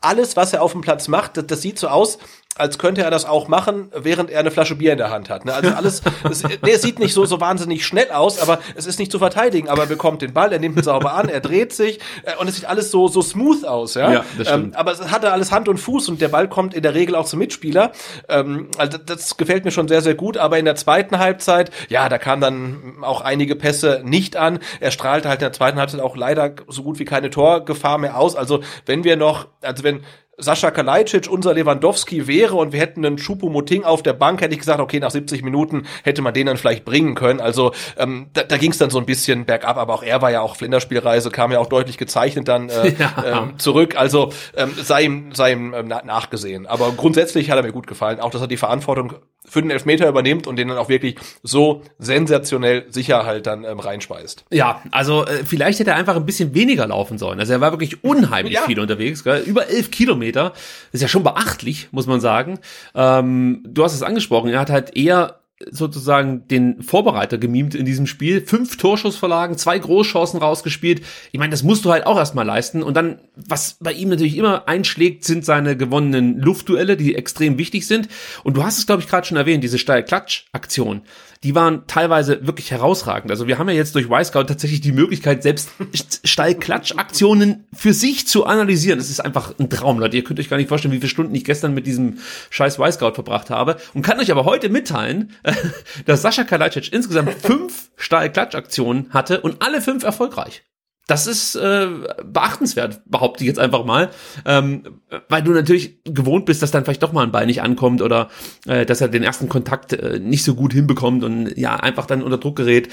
Alles, was er auf dem Platz macht, das, das sieht so aus, als könnte er das auch machen, während er eine Flasche Bier in der Hand hat. Ne? Also alles, es, es sieht nicht so so wahnsinnig schnell aus, aber es ist nicht zu verteidigen. Aber er bekommt den Ball, er nimmt ihn sauber an, er dreht sich äh, und es sieht alles so so smooth aus, ja. ja das stimmt. Ähm, aber es hat alles Hand und Fuß und der Ball kommt in der Regel auch zum Mitspieler. Ähm, also das gefällt mir schon sehr sehr gut. Aber in der zweiten Halbzeit, ja, da kam dann auch einige Pässe nicht an. Er strahlte halt in der zweiten Halbzeit auch leider so gut wie keine Torgefahr mehr aus. Also wenn wir noch, also wenn Sascha Kalajdzic unser Lewandowski wäre und wir hätten einen Choupo-Moting auf der Bank, hätte ich gesagt, okay, nach 70 Minuten hätte man den dann vielleicht bringen können. Also ähm, da, da ging es dann so ein bisschen bergab, aber auch er war ja auch Länderspielreise, kam ja auch deutlich gezeichnet dann äh, ja. ähm, zurück. Also ähm, sei ihm, sei ihm ähm, nachgesehen. Aber grundsätzlich hat er mir gut gefallen, auch dass er die Verantwortung für den Elfmeter übernimmt und den dann auch wirklich so sensationell sicher halt dann ähm, reinspeist. Ja, also äh, vielleicht hätte er einfach ein bisschen weniger laufen sollen. Also er war wirklich unheimlich ja. viel unterwegs, gell? über elf Kilometer. Das ist ja schon beachtlich, muss man sagen. Ähm, du hast es angesprochen, er hat halt eher sozusagen den Vorbereiter gemimt in diesem Spiel. Fünf Torschussverlagen, zwei Großchancen rausgespielt. Ich meine, das musst du halt auch erstmal leisten. Und dann, was bei ihm natürlich immer einschlägt, sind seine gewonnenen Luftduelle, die extrem wichtig sind. Und du hast es, glaube ich, gerade schon erwähnt, diese Steil-Klatsch-Aktion die waren teilweise wirklich herausragend. Also wir haben ja jetzt durch Y-Scout tatsächlich die Möglichkeit, selbst Steilklatsch-Aktionen für sich zu analysieren. Das ist einfach ein Traum, Leute. Ihr könnt euch gar nicht vorstellen, wie viele Stunden ich gestern mit diesem scheiß Y-Scout verbracht habe. Und kann euch aber heute mitteilen, dass Sascha Kalajdzic insgesamt fünf Steilklatsch-Aktionen hatte und alle fünf erfolgreich das ist äh, beachtenswert, behaupte ich jetzt einfach mal, ähm, weil du natürlich gewohnt bist, dass dann vielleicht doch mal ein Ball nicht ankommt oder äh, dass er den ersten Kontakt äh, nicht so gut hinbekommt und ja einfach dann unter Druck gerät.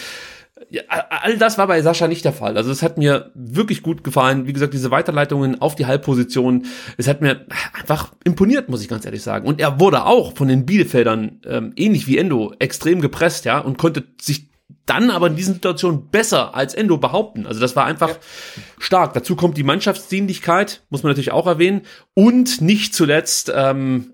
Ja, all das war bei Sascha nicht der Fall. Also es hat mir wirklich gut gefallen. Wie gesagt, diese Weiterleitungen auf die Halbposition, es hat mir einfach imponiert, muss ich ganz ehrlich sagen. Und er wurde auch von den Bielefeldern ähm, ähnlich wie Endo extrem gepresst, ja, und konnte sich dann aber in diesen Situationen besser als Endo behaupten. Also das war einfach ja. stark. Dazu kommt die Mannschaftsdienlichkeit, muss man natürlich auch erwähnen. Und nicht zuletzt, ähm,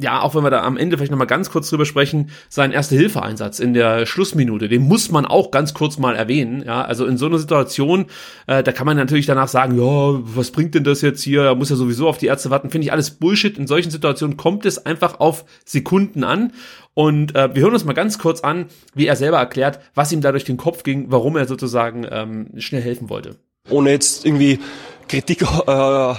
ja, auch wenn wir da am Ende vielleicht nochmal ganz kurz drüber sprechen, sein Erste-Hilfe-Einsatz in der Schlussminute, den muss man auch ganz kurz mal erwähnen. Ja, also in so einer Situation, äh, da kann man natürlich danach sagen, ja, was bringt denn das jetzt hier? Er muss ja sowieso auf die Ärzte warten. Finde ich alles Bullshit. In solchen Situationen kommt es einfach auf Sekunden an. Und äh, wir hören uns mal ganz kurz an, wie er selber erklärt, was ihm da durch den Kopf ging, warum er sozusagen ähm, schnell helfen wollte. Ohne jetzt irgendwie Kritik äh,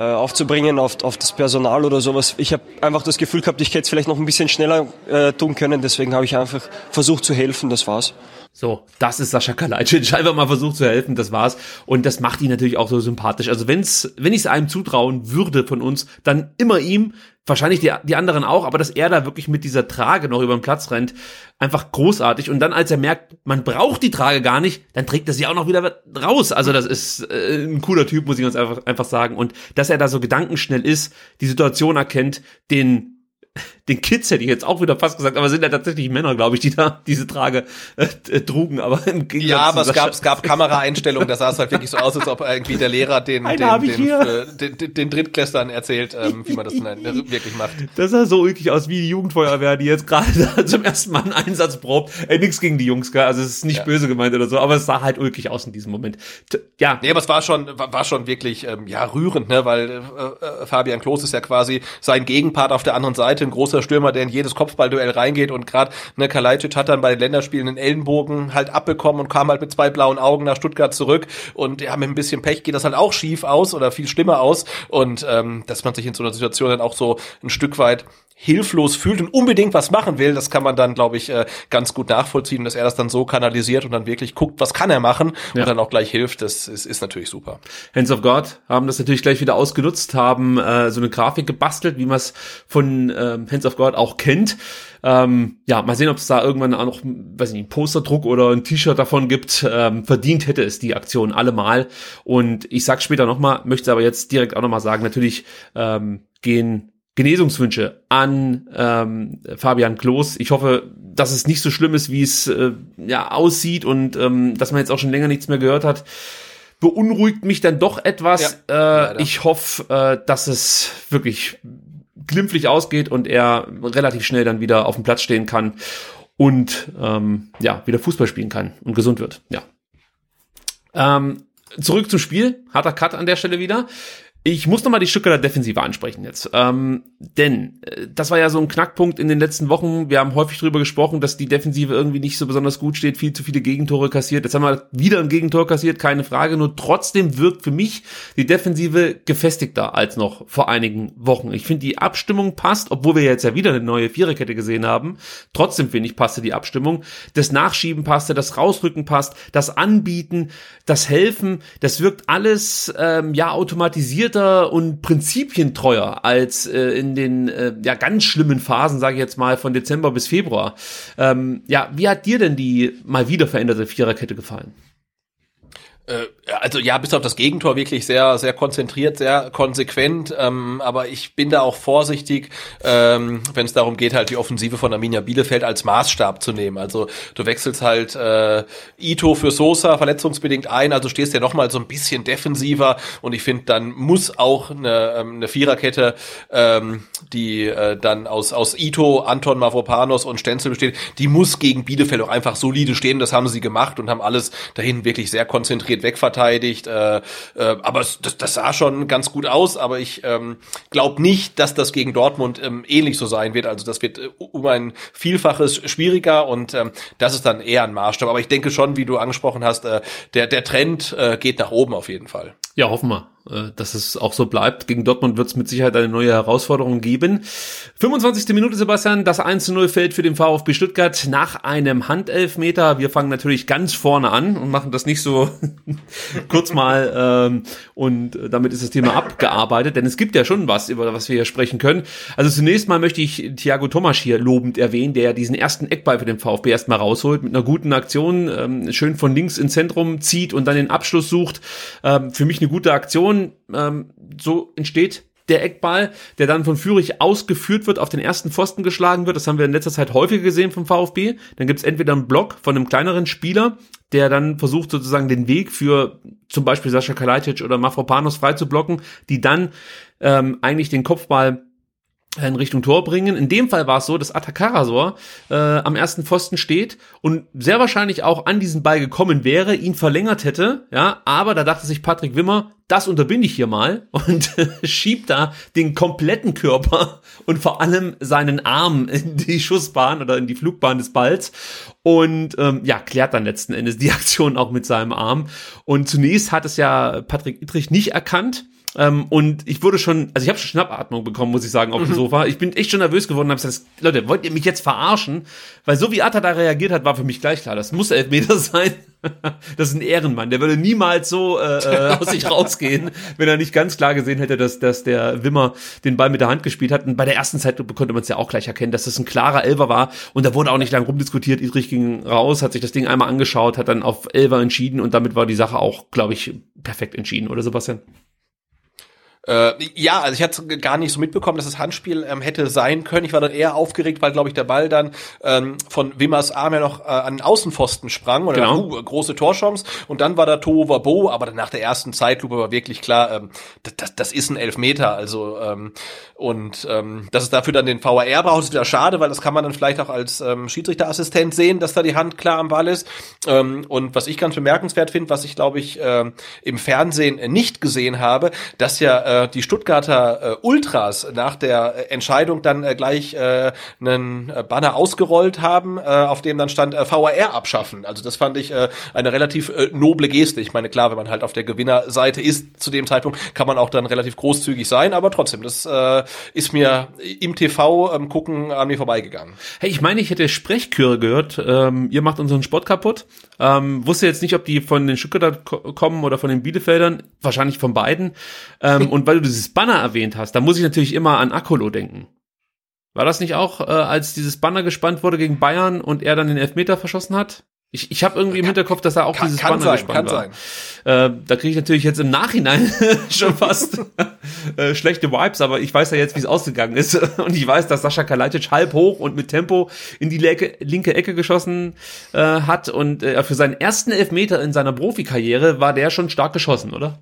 äh, aufzubringen auf, auf das Personal oder sowas. Ich habe einfach das Gefühl gehabt, ich hätte es vielleicht noch ein bisschen schneller äh, tun können. Deswegen habe ich einfach versucht zu helfen. Das war's. So, das ist Sascha Kalajdzic. Einfach mal versucht zu helfen, das war's. Und das macht ihn natürlich auch so sympathisch. Also wenn's, wenn ich es einem zutrauen würde von uns, dann immer ihm, wahrscheinlich die, die anderen auch, aber dass er da wirklich mit dieser Trage noch über den Platz rennt, einfach großartig. Und dann, als er merkt, man braucht die Trage gar nicht, dann trägt er sie auch noch wieder raus. Also das ist äh, ein cooler Typ, muss ich ganz einfach, einfach sagen. Und dass er da so gedankenschnell ist, die Situation erkennt, den den Kids hätte ich jetzt auch wieder fast gesagt, aber sind ja tatsächlich Männer, glaube ich, die da diese Trage äh, äh trugen. Aber im ja, aber es gab, es gab Kameraeinstellungen, da sah es halt wirklich so aus, als ob irgendwie der Lehrer den, den, den, äh, den, den, den Drittklässlern erzählt, ähm, wie man das dann wirklich macht. Das sah so ulkig aus wie die Jugendfeuerwehr, die jetzt gerade zum ersten Mal einen Einsatz probt. Äh, nix gegen die Jungs, gell? also es ist nicht ja. böse gemeint oder so, aber es sah halt ulkig aus in diesem Moment. T ja. Nee, aber es war schon, war, war schon wirklich ähm, ja rührend, ne? weil äh, äh, Fabian Klos ist ja quasi sein Gegenpart auf der anderen Seite, ein großer Stürmer, der in jedes Kopfballduell reingeht und gerade ne, Kalajdzic hat dann bei den Länderspielen einen Ellenbogen halt abbekommen und kam halt mit zwei blauen Augen nach Stuttgart zurück und ja, mit ein bisschen Pech geht das halt auch schief aus oder viel schlimmer aus und ähm, dass man sich in so einer Situation dann auch so ein Stück weit hilflos fühlt und unbedingt was machen will, das kann man dann, glaube ich, äh, ganz gut nachvollziehen, dass er das dann so kanalisiert und dann wirklich guckt, was kann er machen ja. und dann auch gleich hilft. Das ist, ist natürlich super. Hands of God haben das natürlich gleich wieder ausgenutzt, haben äh, so eine Grafik gebastelt, wie man es von ähm, Hands of God auch kennt. Ähm, ja, mal sehen, ob es da irgendwann auch noch, weiß nicht, ein Posterdruck oder ein T-Shirt davon gibt. Ähm, verdient hätte es die Aktion allemal. Und ich sag später nochmal, möchte aber jetzt direkt auch nochmal sagen, natürlich ähm, gehen Genesungswünsche an ähm, Fabian Klos. Ich hoffe, dass es nicht so schlimm ist, wie es äh, ja aussieht und ähm, dass man jetzt auch schon länger nichts mehr gehört hat. Beunruhigt mich dann doch etwas. Ja, äh, ich hoffe, äh, dass es wirklich glimpflich ausgeht und er relativ schnell dann wieder auf dem Platz stehen kann und ähm, ja wieder Fußball spielen kann und gesund wird. Ja. Ähm, zurück zum Spiel. Harter Cut an der Stelle wieder. Ich muss nochmal die Stuttgarter Defensive ansprechen jetzt. Ähm, denn äh, das war ja so ein Knackpunkt in den letzten Wochen. Wir haben häufig darüber gesprochen, dass die Defensive irgendwie nicht so besonders gut steht, viel zu viele Gegentore kassiert. Jetzt haben wir wieder ein Gegentor kassiert, keine Frage. Nur trotzdem wirkt für mich die Defensive gefestigter als noch vor einigen Wochen. Ich finde, die Abstimmung passt, obwohl wir jetzt ja wieder eine neue Viererkette gesehen haben. Trotzdem finde ich, passte die Abstimmung. Das Nachschieben passte, das Rausrücken passt, das Anbieten, das Helfen, das wirkt alles ähm, ja automatisiert strukturierter und prinzipientreuer als äh, in den äh, ja ganz schlimmen Phasen, sage ich jetzt mal, von Dezember bis Februar. Ähm, ja, wie hat dir denn die mal wieder veränderte Viererkette gefallen? Äh, also ja, bis auf das Gegentor wirklich sehr, sehr konzentriert, sehr konsequent. Ähm, aber ich bin da auch vorsichtig, ähm, wenn es darum geht, halt die Offensive von Arminia Bielefeld als Maßstab zu nehmen. Also du wechselst halt äh, Ito für Sosa verletzungsbedingt ein, also stehst ja noch mal so ein bisschen defensiver. Und ich finde, dann muss auch eine, ähm, eine Viererkette, ähm, die äh, dann aus aus Ito, Anton Mavropanos und Stenzel besteht, die muss gegen Bielefeld auch einfach solide stehen. Das haben sie gemacht und haben alles dahin wirklich sehr konzentriert wegverteidigt. Äh, äh, aber das, das sah schon ganz gut aus. Aber ich ähm, glaube nicht, dass das gegen Dortmund ähm, ähnlich so sein wird. Also das wird äh, um ein Vielfaches schwieriger und ähm, das ist dann eher ein Maßstab. Aber ich denke schon, wie du angesprochen hast, äh, der, der Trend äh, geht nach oben auf jeden Fall. Ja, hoffen wir. Äh, dass es auch so bleibt. Gegen Dortmund wird es mit Sicherheit eine neue Herausforderung geben. 25. Minute, Sebastian, das 1 0 fällt für den VfB Stuttgart nach einem Handelfmeter. Wir fangen natürlich ganz vorne an und machen das nicht so kurz mal ähm, und damit ist das Thema abgearbeitet, denn es gibt ja schon was, über was wir hier sprechen können. Also zunächst mal möchte ich Thiago Thomas hier lobend erwähnen, der diesen ersten Eckball für den VfB erstmal rausholt, mit einer guten Aktion, ähm, schön von links ins Zentrum zieht und dann den Abschluss sucht. Ähm, für mich eine gute Aktion ähm, so entsteht der Eckball, der dann von Fürich ausgeführt wird, auf den ersten Pfosten geschlagen wird. Das haben wir in letzter Zeit häufiger gesehen vom VfB. Dann gibt es entweder einen Block von einem kleineren Spieler, der dann versucht sozusagen den Weg für zum Beispiel Sascha Kalajdzic oder Mafropanos frei zu blocken, die dann ähm, eigentlich den Kopfball in Richtung Tor bringen. In dem Fall war es so, dass Atakarasor äh, am ersten Pfosten steht und sehr wahrscheinlich auch an diesen Ball gekommen wäre, ihn verlängert hätte, ja, aber da dachte sich Patrick Wimmer, das unterbinde ich hier mal und schiebt da den kompletten Körper und vor allem seinen Arm in die Schussbahn oder in die Flugbahn des Balls und ähm, ja, klärt dann letzten Endes die Aktion auch mit seinem Arm. Und zunächst hat es ja Patrick Ittrich nicht erkannt, ähm, und ich wurde schon, also ich habe schon Schnappatmung bekommen, muss ich sagen, auf dem mhm. Sofa. Ich bin echt schon nervös geworden und habe gesagt, Leute, wollt ihr mich jetzt verarschen? Weil so wie Atta da reagiert hat, war für mich gleich klar, das muss Elfmeter sein. das ist ein Ehrenmann. Der würde niemals so äh, äh, aus sich rausgehen, wenn er nicht ganz klar gesehen hätte, dass, dass der Wimmer den Ball mit der Hand gespielt hat. Und bei der ersten Zeit konnte man es ja auch gleich erkennen, dass das ein klarer Elfer war. Und da wurde auch nicht lang rumdiskutiert. Idrich ging raus, hat sich das Ding einmal angeschaut, hat dann auf Elfer entschieden und damit war die Sache auch, glaube ich, perfekt entschieden, oder Sebastian? Äh, ja, also ich hatte gar nicht so mitbekommen, dass es Handspiel ähm, hätte sein können. Ich war dann eher aufgeregt, weil, glaube ich, der Ball dann ähm, von Wimmers Arm ja noch äh, an den Außenpfosten sprang und genau. uh, große Torchance und dann war da Tohu Wabo, aber dann nach der ersten Zeitlupe war wirklich klar, ähm, das, das, das ist ein Elfmeter, also ähm, und ähm, dass es dafür dann den VAR braucht, ist wieder schade, weil das kann man dann vielleicht auch als ähm, Schiedsrichterassistent sehen, dass da die Hand klar am Ball ist ähm, und was ich ganz bemerkenswert finde, was ich, glaube ich, äh, im Fernsehen nicht gesehen habe, dass ja äh, die Stuttgarter äh, Ultras nach der Entscheidung dann äh, gleich äh, einen äh, Banner ausgerollt haben, äh, auf dem dann stand äh, VAR abschaffen. Also das fand ich äh, eine relativ äh, noble Geste. Ich meine, klar, wenn man halt auf der Gewinnerseite ist zu dem Zeitpunkt, kann man auch dann relativ großzügig sein, aber trotzdem, das äh, ist mir im TV ähm, gucken an mir vorbeigegangen. Hey, ich meine, ich hätte Sprechchöre gehört. Ähm, ihr macht unseren Sport kaputt. Ähm, wusste jetzt nicht, ob die von den Stuttgarter kommen oder von den Bielefeldern. Wahrscheinlich von beiden. Ähm, und weil du dieses Banner erwähnt hast, da muss ich natürlich immer an Akolo denken. War das nicht auch, äh, als dieses Banner gespannt wurde gegen Bayern und er dann den Elfmeter verschossen hat? Ich, ich habe irgendwie im Hinterkopf, dass er auch kann, dieses kann Banner sein, gespannt kann war. Sein. Äh, da kriege ich natürlich jetzt im Nachhinein schon fast äh, schlechte Vibes, aber ich weiß ja jetzt, wie es ausgegangen ist. Und ich weiß, dass Sascha Kalajdzic halb hoch und mit Tempo in die linke, linke Ecke geschossen äh, hat. Und äh, für seinen ersten Elfmeter in seiner Profikarriere war der schon stark geschossen, oder?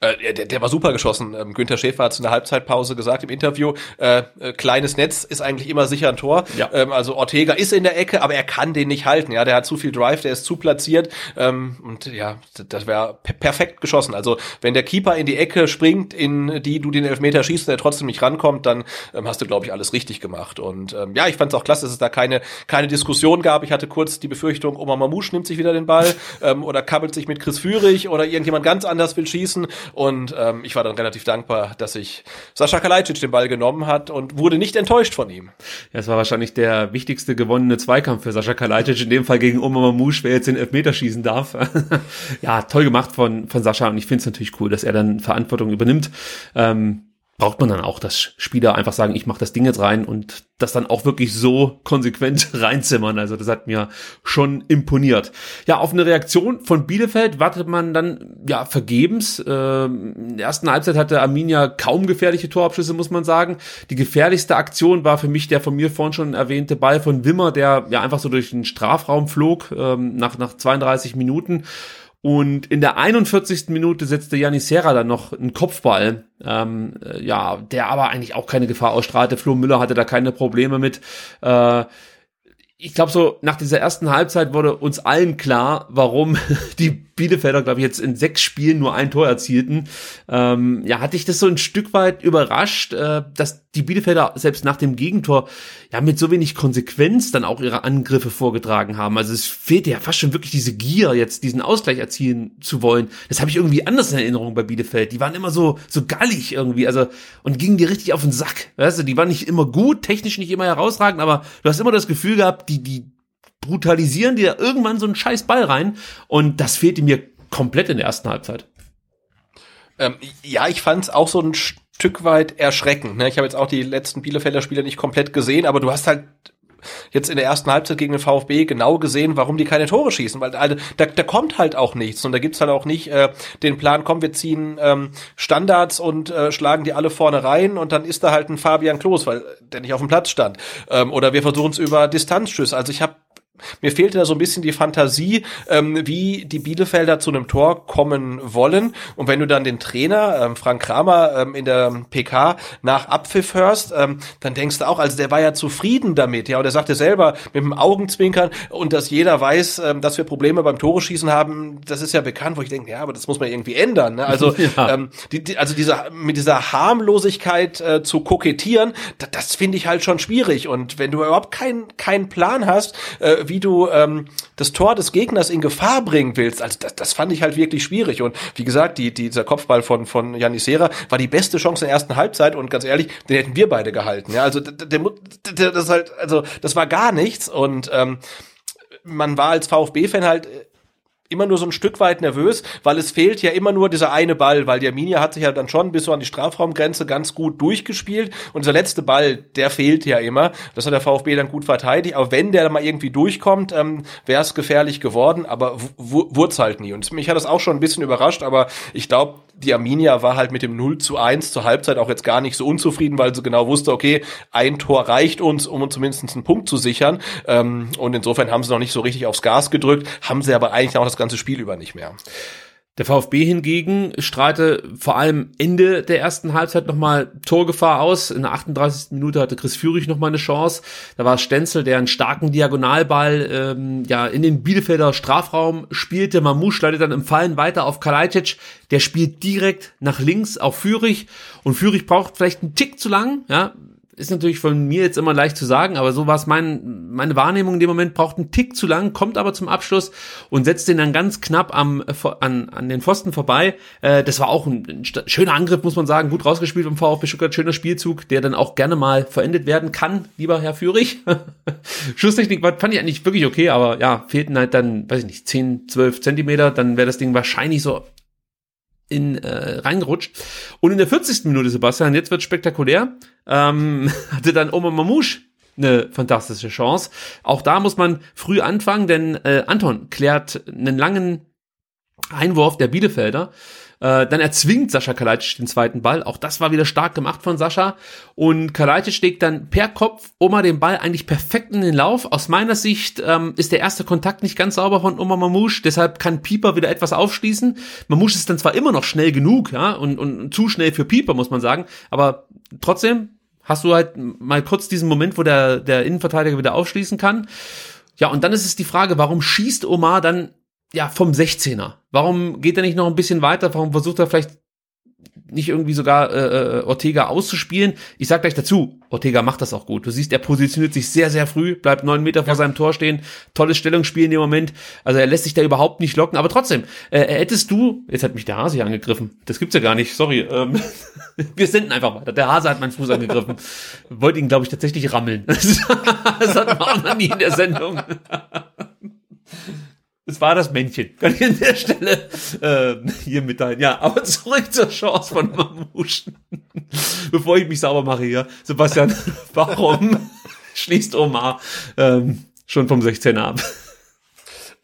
Äh, der, der war super geschossen. Ähm, Günther Schäfer hat zu einer Halbzeitpause gesagt im Interview, äh, äh, kleines Netz ist eigentlich immer sicher ein Tor. Ja. Ähm, also Ortega ist in der Ecke, aber er kann den nicht halten. Ja, der hat zu viel Drive, der ist zu platziert. Ähm, und ja, das wäre perfekt geschossen. Also wenn der Keeper in die Ecke springt, in die du den Elfmeter schießt, der trotzdem nicht rankommt, dann ähm, hast du, glaube ich, alles richtig gemacht. Und ähm, ja, ich fand es auch klasse, dass es da keine, keine Diskussion gab. Ich hatte kurz die Befürchtung, Oma Mamouche nimmt sich wieder den Ball ähm, oder kabbelt sich mit Chris Führig oder irgendjemand ganz anders will schießen. Und ähm, ich war dann relativ dankbar, dass sich Sascha Kalajdzic den Ball genommen hat und wurde nicht enttäuscht von ihm. Ja, es war wahrscheinlich der wichtigste gewonnene Zweikampf für Sascha Kalajdzic, in dem Fall gegen Oma Mamouche, wer jetzt den Elfmeter schießen darf. ja, toll gemacht von, von Sascha und ich finde es natürlich cool, dass er dann Verantwortung übernimmt. Ähm, braucht man dann auch, dass Spieler einfach sagen, ich mache das Ding jetzt rein und das dann auch wirklich so konsequent reinzimmern. Also das hat mir schon imponiert. Ja, auf eine Reaktion von Bielefeld wartet man dann ja vergebens. Ähm, in der ersten Halbzeit hatte Arminia kaum gefährliche Torabschlüsse, muss man sagen. Die gefährlichste Aktion war für mich der von mir vorhin schon erwähnte Ball von Wimmer, der ja einfach so durch den Strafraum flog ähm, nach, nach 32 Minuten. Und in der 41. Minute setzte Janis Serra dann noch einen Kopfball, ähm, äh, ja, der aber eigentlich auch keine Gefahr ausstrahlte. Flo Müller hatte da keine Probleme mit. Äh, ich glaube so, nach dieser ersten Halbzeit wurde uns allen klar, warum die Bielefelder, glaube ich, jetzt in sechs Spielen nur ein Tor erzielten. Ähm, ja, hatte ich das so ein Stück weit überrascht, äh, dass die Bielefelder selbst nach dem Gegentor ja mit so wenig Konsequenz dann auch ihre Angriffe vorgetragen haben. Also es fehlte ja fast schon wirklich diese Gier, jetzt diesen Ausgleich erzielen zu wollen. Das habe ich irgendwie anders in Erinnerung bei Bielefeld. Die waren immer so so gallig irgendwie, also und gingen dir richtig auf den Sack. Weißt du, die waren nicht immer gut, technisch nicht immer herausragend, aber du hast immer das Gefühl gehabt, die die brutalisieren dir irgendwann so einen scheiß Ball rein und das fehlte mir komplett in der ersten Halbzeit. Ähm, ja, ich fand es auch so ein Stück weit erschreckend. Ne? Ich habe jetzt auch die letzten Bielefelder Spiele nicht komplett gesehen, aber du hast halt jetzt in der ersten Halbzeit gegen den VfB genau gesehen, warum die keine Tore schießen, weil also, da, da kommt halt auch nichts und da gibt's halt auch nicht äh, den Plan, komm, wir ziehen ähm, Standards und äh, schlagen die alle vorne rein und dann ist da halt ein Fabian Klos, weil der nicht auf dem Platz stand. Ähm, oder wir versuchen es über Distanzschüsse. Also ich habe mir fehlte da so ein bisschen die Fantasie, ähm, wie die Bielefelder zu einem Tor kommen wollen. Und wenn du dann den Trainer, ähm, Frank Kramer, ähm, in der PK nach Abpfiff hörst, ähm, dann denkst du auch, also der war ja zufrieden damit, ja, und er sagte selber mit dem Augenzwinkern und dass jeder weiß, ähm, dass wir Probleme beim Tore schießen haben, das ist ja bekannt, wo ich denke, ja, aber das muss man irgendwie ändern. Ne? Also, ja. ähm, die, die, also diese, mit dieser Harmlosigkeit äh, zu kokettieren, das, das finde ich halt schon schwierig. Und wenn du überhaupt keinen keinen Plan hast, äh, wie du ähm, das Tor des Gegners in Gefahr bringen willst. Also das, das fand ich halt wirklich schwierig. Und wie gesagt, die, dieser Kopfball von, von Janis Serra war die beste Chance in der ersten Halbzeit und ganz ehrlich, den hätten wir beide gehalten. Ja, also der, der, der, das halt, also das war gar nichts und ähm, man war als VfB-Fan halt immer nur so ein Stück weit nervös, weil es fehlt ja immer nur dieser eine Ball, weil die Arminia hat sich ja dann schon bis so an die Strafraumgrenze ganz gut durchgespielt und dieser letzte Ball, der fehlt ja immer. Das hat der VfB dann gut verteidigt, aber wenn der mal irgendwie durchkommt, ähm, wäre es gefährlich geworden, aber wurde halt nie. Und mich hat das auch schon ein bisschen überrascht, aber ich glaube, die Arminia war halt mit dem 0 zu 1 zur Halbzeit auch jetzt gar nicht so unzufrieden, weil sie genau wusste, okay, ein Tor reicht uns, um uns zumindest einen Punkt zu sichern. Ähm, und insofern haben sie noch nicht so richtig aufs Gas gedrückt, haben sie aber eigentlich auch das ganze Spiel über nicht mehr. Der VfB hingegen strahlte vor allem Ende der ersten Halbzeit nochmal Torgefahr aus. In der 38. Minute hatte Chris Führig nochmal eine Chance. Da war Stenzel, der einen starken Diagonalball ähm, ja in den Bielefelder Strafraum spielte. Mamouche leitet dann im Fallen weiter auf Kalajdzic. Der spielt direkt nach links auf Führig. Und Führig braucht vielleicht einen Tick zu lang. Ja, ist natürlich von mir jetzt immer leicht zu sagen, aber so war es mein, meine Wahrnehmung in dem Moment, braucht einen Tick zu lang, kommt aber zum Abschluss und setzt den dann ganz knapp am, an, an den Pfosten vorbei. Äh, das war auch ein, ein, schöner Angriff, muss man sagen, gut rausgespielt vom VfB Stuttgart, schöner Spielzug, der dann auch gerne mal verendet werden kann, lieber Herr Führig. Schusstechnik fand ich eigentlich wirklich okay, aber ja, fehlten halt dann, weiß ich nicht, 10, 12 Zentimeter, dann wäre das Ding wahrscheinlich so in äh, reingerutscht. Und in der 40. Minute, Sebastian, jetzt wird spektakulär, ähm, hatte dann Oma Mamouche eine fantastische Chance. Auch da muss man früh anfangen, denn äh, Anton klärt einen langen Einwurf der Bielefelder äh, dann erzwingt Sascha Kalajdzic den zweiten Ball. Auch das war wieder stark gemacht von Sascha. Und Kalajdzic legt dann per Kopf Oma den Ball eigentlich perfekt in den Lauf. Aus meiner Sicht ähm, ist der erste Kontakt nicht ganz sauber von Oma Mamouche. Deshalb kann Pieper wieder etwas aufschließen. Mamouche ist dann zwar immer noch schnell genug, ja, und, und zu schnell für Pieper, muss man sagen. Aber trotzdem hast du halt mal kurz diesen Moment, wo der, der Innenverteidiger wieder aufschließen kann. Ja, und dann ist es die Frage, warum schießt Omar dann ja, vom 16er. Warum geht er nicht noch ein bisschen weiter? Warum versucht er vielleicht nicht irgendwie sogar äh, äh, Ortega auszuspielen? Ich sag gleich dazu, Ortega macht das auch gut. Du siehst, er positioniert sich sehr, sehr früh, bleibt neun Meter vor ja. seinem Tor stehen, tolles Stellungsspiel in dem Moment. Also er lässt sich da überhaupt nicht locken. Aber trotzdem, äh, hättest du, jetzt hat mich der Hase hier angegriffen. Das gibt's ja gar nicht, sorry. Ähm, wir senden einfach weiter. Der Hase hat meinen Fuß angegriffen. Wollte ihn, glaube ich, tatsächlich rammeln. das hat man auch noch nie in der Sendung. Es war das Männchen. Kann ich an der Stelle äh, hier mitteilen. Ja, aber zurück zur Chance von Mamouche. Bevor ich mich sauber mache hier. Sebastian, warum schließt Omar ähm, schon vom 16 ab?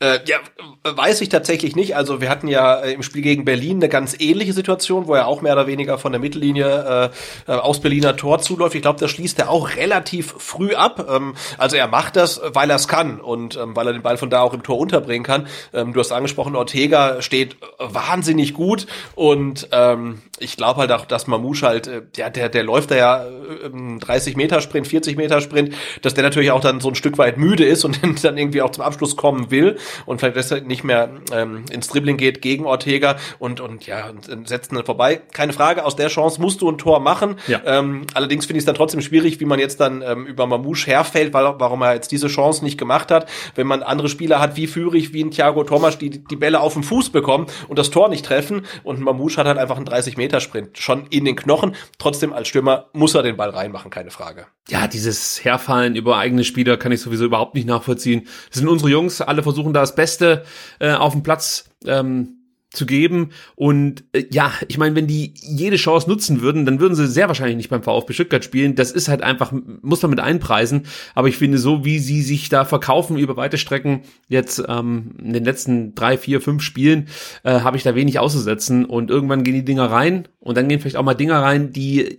Äh, ja, weiß ich tatsächlich nicht. Also wir hatten ja äh, im Spiel gegen Berlin eine ganz ähnliche Situation, wo er auch mehr oder weniger von der Mittellinie äh, äh aus Berliner Tor zuläuft. Ich glaube, da schließt er auch relativ früh ab. Ähm, also er macht das, weil er es kann und ähm, weil er den Ball von da auch im Tor unterbringen kann. Ähm, du hast angesprochen, Ortega steht wahnsinnig gut und ähm, ich glaube halt auch, dass Mamouche halt, äh, ja, der, der läuft da ja äh, 30 Meter Sprint, 40 Meter Sprint, dass der natürlich auch dann so ein Stück weit müde ist und dann irgendwie auch zum Abschluss kommen will und vielleicht deshalb nicht mehr ähm, ins Dribbling geht gegen Ortega und, und ja, und setzt dann vorbei. Keine Frage, aus der Chance musst du ein Tor machen. Ja. Ähm, allerdings finde ich es dann trotzdem schwierig, wie man jetzt dann ähm, über Mamouche herfällt, weil, warum er jetzt diese Chance nicht gemacht hat. Wenn man andere Spieler hat wie Führig, wie ein Thiago Thomas, die die Bälle auf den Fuß bekommen und das Tor nicht treffen und Mamouche hat halt einfach einen 30 Meter Sprint schon in den Knochen. Trotzdem als Stürmer muss er den Ball reinmachen, keine Frage. Ja, dieses Herfallen über eigene Spieler kann ich sowieso überhaupt nicht nachvollziehen. Das sind unsere Jungs, alle versuchen da das Beste äh, auf dem Platz ähm, zu geben. Und äh, ja, ich meine, wenn die jede Chance nutzen würden, dann würden sie sehr wahrscheinlich nicht beim VfB Stuttgart spielen. Das ist halt einfach, muss man mit einpreisen. Aber ich finde, so wie sie sich da verkaufen über weite Strecken, jetzt ähm, in den letzten drei, vier, fünf Spielen, äh, habe ich da wenig auszusetzen. Und irgendwann gehen die Dinger rein und dann gehen vielleicht auch mal Dinger rein, die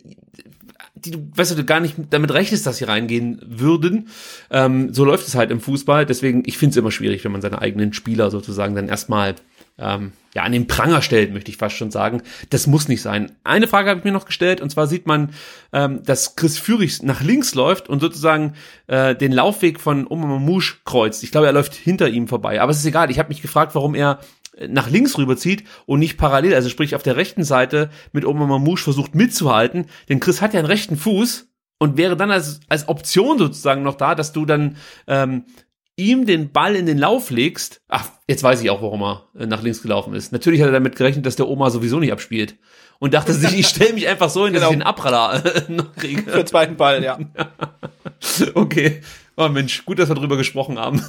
die du, du, gar nicht damit rechnest, dass sie reingehen würden. Ähm, so läuft es halt im Fußball. Deswegen, ich finde es immer schwierig, wenn man seine eigenen Spieler sozusagen dann erstmal ähm, ja, an den Pranger stellt, möchte ich fast schon sagen. Das muss nicht sein. Eine Frage habe ich mir noch gestellt, und zwar sieht man, ähm, dass Chris Führig nach links läuft und sozusagen äh, den Laufweg von Oma Mamouche kreuzt. Ich glaube, er läuft hinter ihm vorbei. Aber es ist egal. Ich habe mich gefragt, warum er nach links rüberzieht und nicht parallel, also sprich auf der rechten Seite mit Oma Mamouche versucht mitzuhalten, denn Chris hat ja einen rechten Fuß und wäre dann als, als Option sozusagen noch da, dass du dann ähm, ihm den Ball in den Lauf legst. Ach, jetzt weiß ich auch, warum er äh, nach links gelaufen ist. Natürlich hat er damit gerechnet, dass der Oma sowieso nicht abspielt und dachte sich, ich stelle mich einfach so hin, dass genau. ich den Abraller noch kriege. Für den zweiten Ball, ja. okay. Oh Mensch, gut, dass wir drüber gesprochen haben.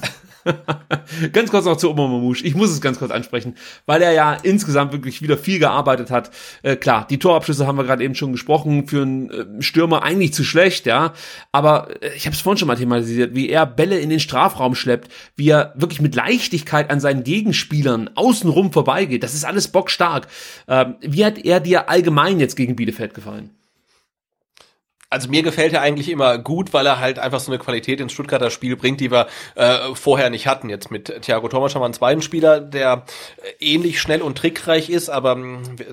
ganz kurz noch zu Omar Mamouche. Ich muss es ganz kurz ansprechen, weil er ja insgesamt wirklich wieder viel gearbeitet hat. Äh, klar, die Torabschlüsse haben wir gerade eben schon gesprochen. Für einen äh, Stürmer eigentlich zu schlecht, ja. Aber äh, ich habe es vorhin schon mal thematisiert, wie er Bälle in den Strafraum schleppt, wie er wirklich mit Leichtigkeit an seinen Gegenspielern außenrum vorbeigeht. Das ist alles bockstark. Ähm, wie hat er dir allgemein jetzt gegen Bielefeld gefallen? Also mir gefällt er eigentlich immer gut, weil er halt einfach so eine Qualität ins Stuttgarter Spiel bringt, die wir äh, vorher nicht hatten. Jetzt mit Thiago Thomas haben wir einen zweiten Spieler, der äh, ähnlich schnell und trickreich ist, aber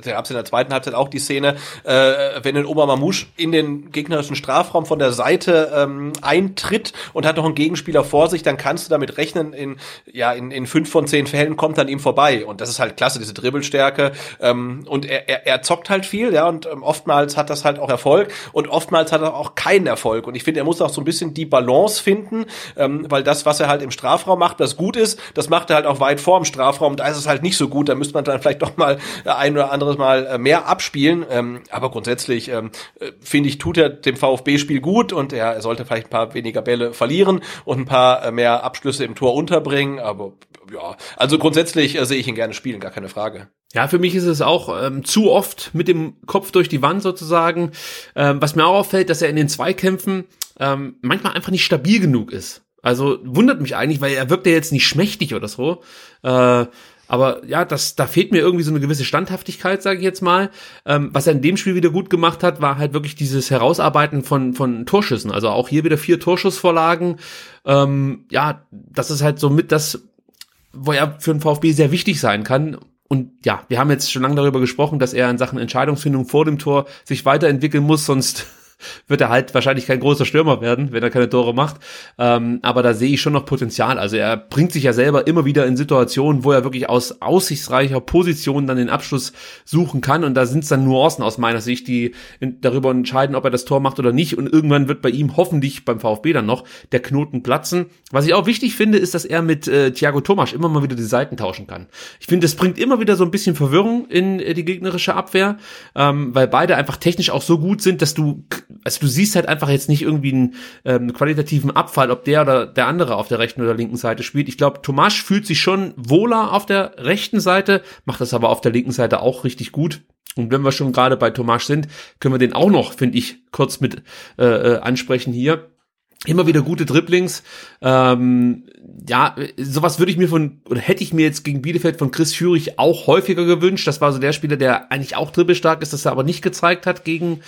da gab es in der zweiten Halbzeit auch die Szene, äh, wenn ein Oma Mamouche in den gegnerischen Strafraum von der Seite ähm, eintritt und hat noch einen Gegenspieler vor sich, dann kannst du damit rechnen, in, ja, in, in fünf von zehn Fällen kommt dann ihm vorbei. Und das ist halt klasse, diese Dribbelstärke. Ähm, und er, er, er zockt halt viel, ja, und ähm, oftmals hat das halt auch Erfolg und oftmals oftmals hat er auch keinen Erfolg. Und ich finde, er muss auch so ein bisschen die Balance finden, ähm, weil das, was er halt im Strafraum macht, das gut ist, das macht er halt auch weit vor dem Strafraum. Da ist es halt nicht so gut. Da müsste man dann vielleicht doch mal ein oder anderes Mal äh, mehr abspielen. Ähm, aber grundsätzlich ähm, äh, finde ich, tut er dem VfB-Spiel gut und er, sollte vielleicht ein paar weniger Bälle verlieren und ein paar äh, mehr Abschlüsse im Tor unterbringen. Aber ja, also grundsätzlich äh, sehe ich ihn gerne spielen, gar keine Frage. Ja, für mich ist es auch ähm, zu oft mit dem Kopf durch die Wand sozusagen. Ähm, was mir auch auffällt, dass er in den Zweikämpfen ähm, manchmal einfach nicht stabil genug ist. Also wundert mich eigentlich, weil er wirkt ja jetzt nicht schmächtig oder so. Äh, aber ja, das, da fehlt mir irgendwie so eine gewisse Standhaftigkeit, sage ich jetzt mal. Ähm, was er in dem Spiel wieder gut gemacht hat, war halt wirklich dieses Herausarbeiten von, von Torschüssen. Also auch hier wieder vier Torschussvorlagen. Ähm, ja, das ist halt so mit das, wo er für den VfB sehr wichtig sein kann. Und ja, wir haben jetzt schon lange darüber gesprochen, dass er in Sachen Entscheidungsfindung vor dem Tor sich weiterentwickeln muss, sonst wird er halt wahrscheinlich kein großer Stürmer werden, wenn er keine Tore macht. Ähm, aber da sehe ich schon noch Potenzial. Also er bringt sich ja selber immer wieder in Situationen, wo er wirklich aus aussichtsreicher Position dann den Abschluss suchen kann. Und da sind es dann Nuancen aus meiner Sicht, die in, darüber entscheiden, ob er das Tor macht oder nicht. Und irgendwann wird bei ihm hoffentlich beim VfB dann noch der Knoten platzen. Was ich auch wichtig finde, ist, dass er mit äh, Thiago Tomasch immer mal wieder die Seiten tauschen kann. Ich finde, das bringt immer wieder so ein bisschen Verwirrung in äh, die gegnerische Abwehr, ähm, weil beide einfach technisch auch so gut sind, dass du also du siehst halt einfach jetzt nicht irgendwie einen ähm, qualitativen Abfall, ob der oder der andere auf der rechten oder linken Seite spielt. Ich glaube, Tomasch fühlt sich schon wohler auf der rechten Seite, macht das aber auf der linken Seite auch richtig gut. Und wenn wir schon gerade bei Tomasch sind, können wir den auch noch, finde ich, kurz mit äh, äh ansprechen hier immer wieder gute Dribblings. Ähm, ja, sowas würde ich mir von, oder hätte ich mir jetzt gegen Bielefeld von Chris Führig auch häufiger gewünscht. Das war so der Spieler, der eigentlich auch dribbelstark ist, das er aber nicht gezeigt hat gegen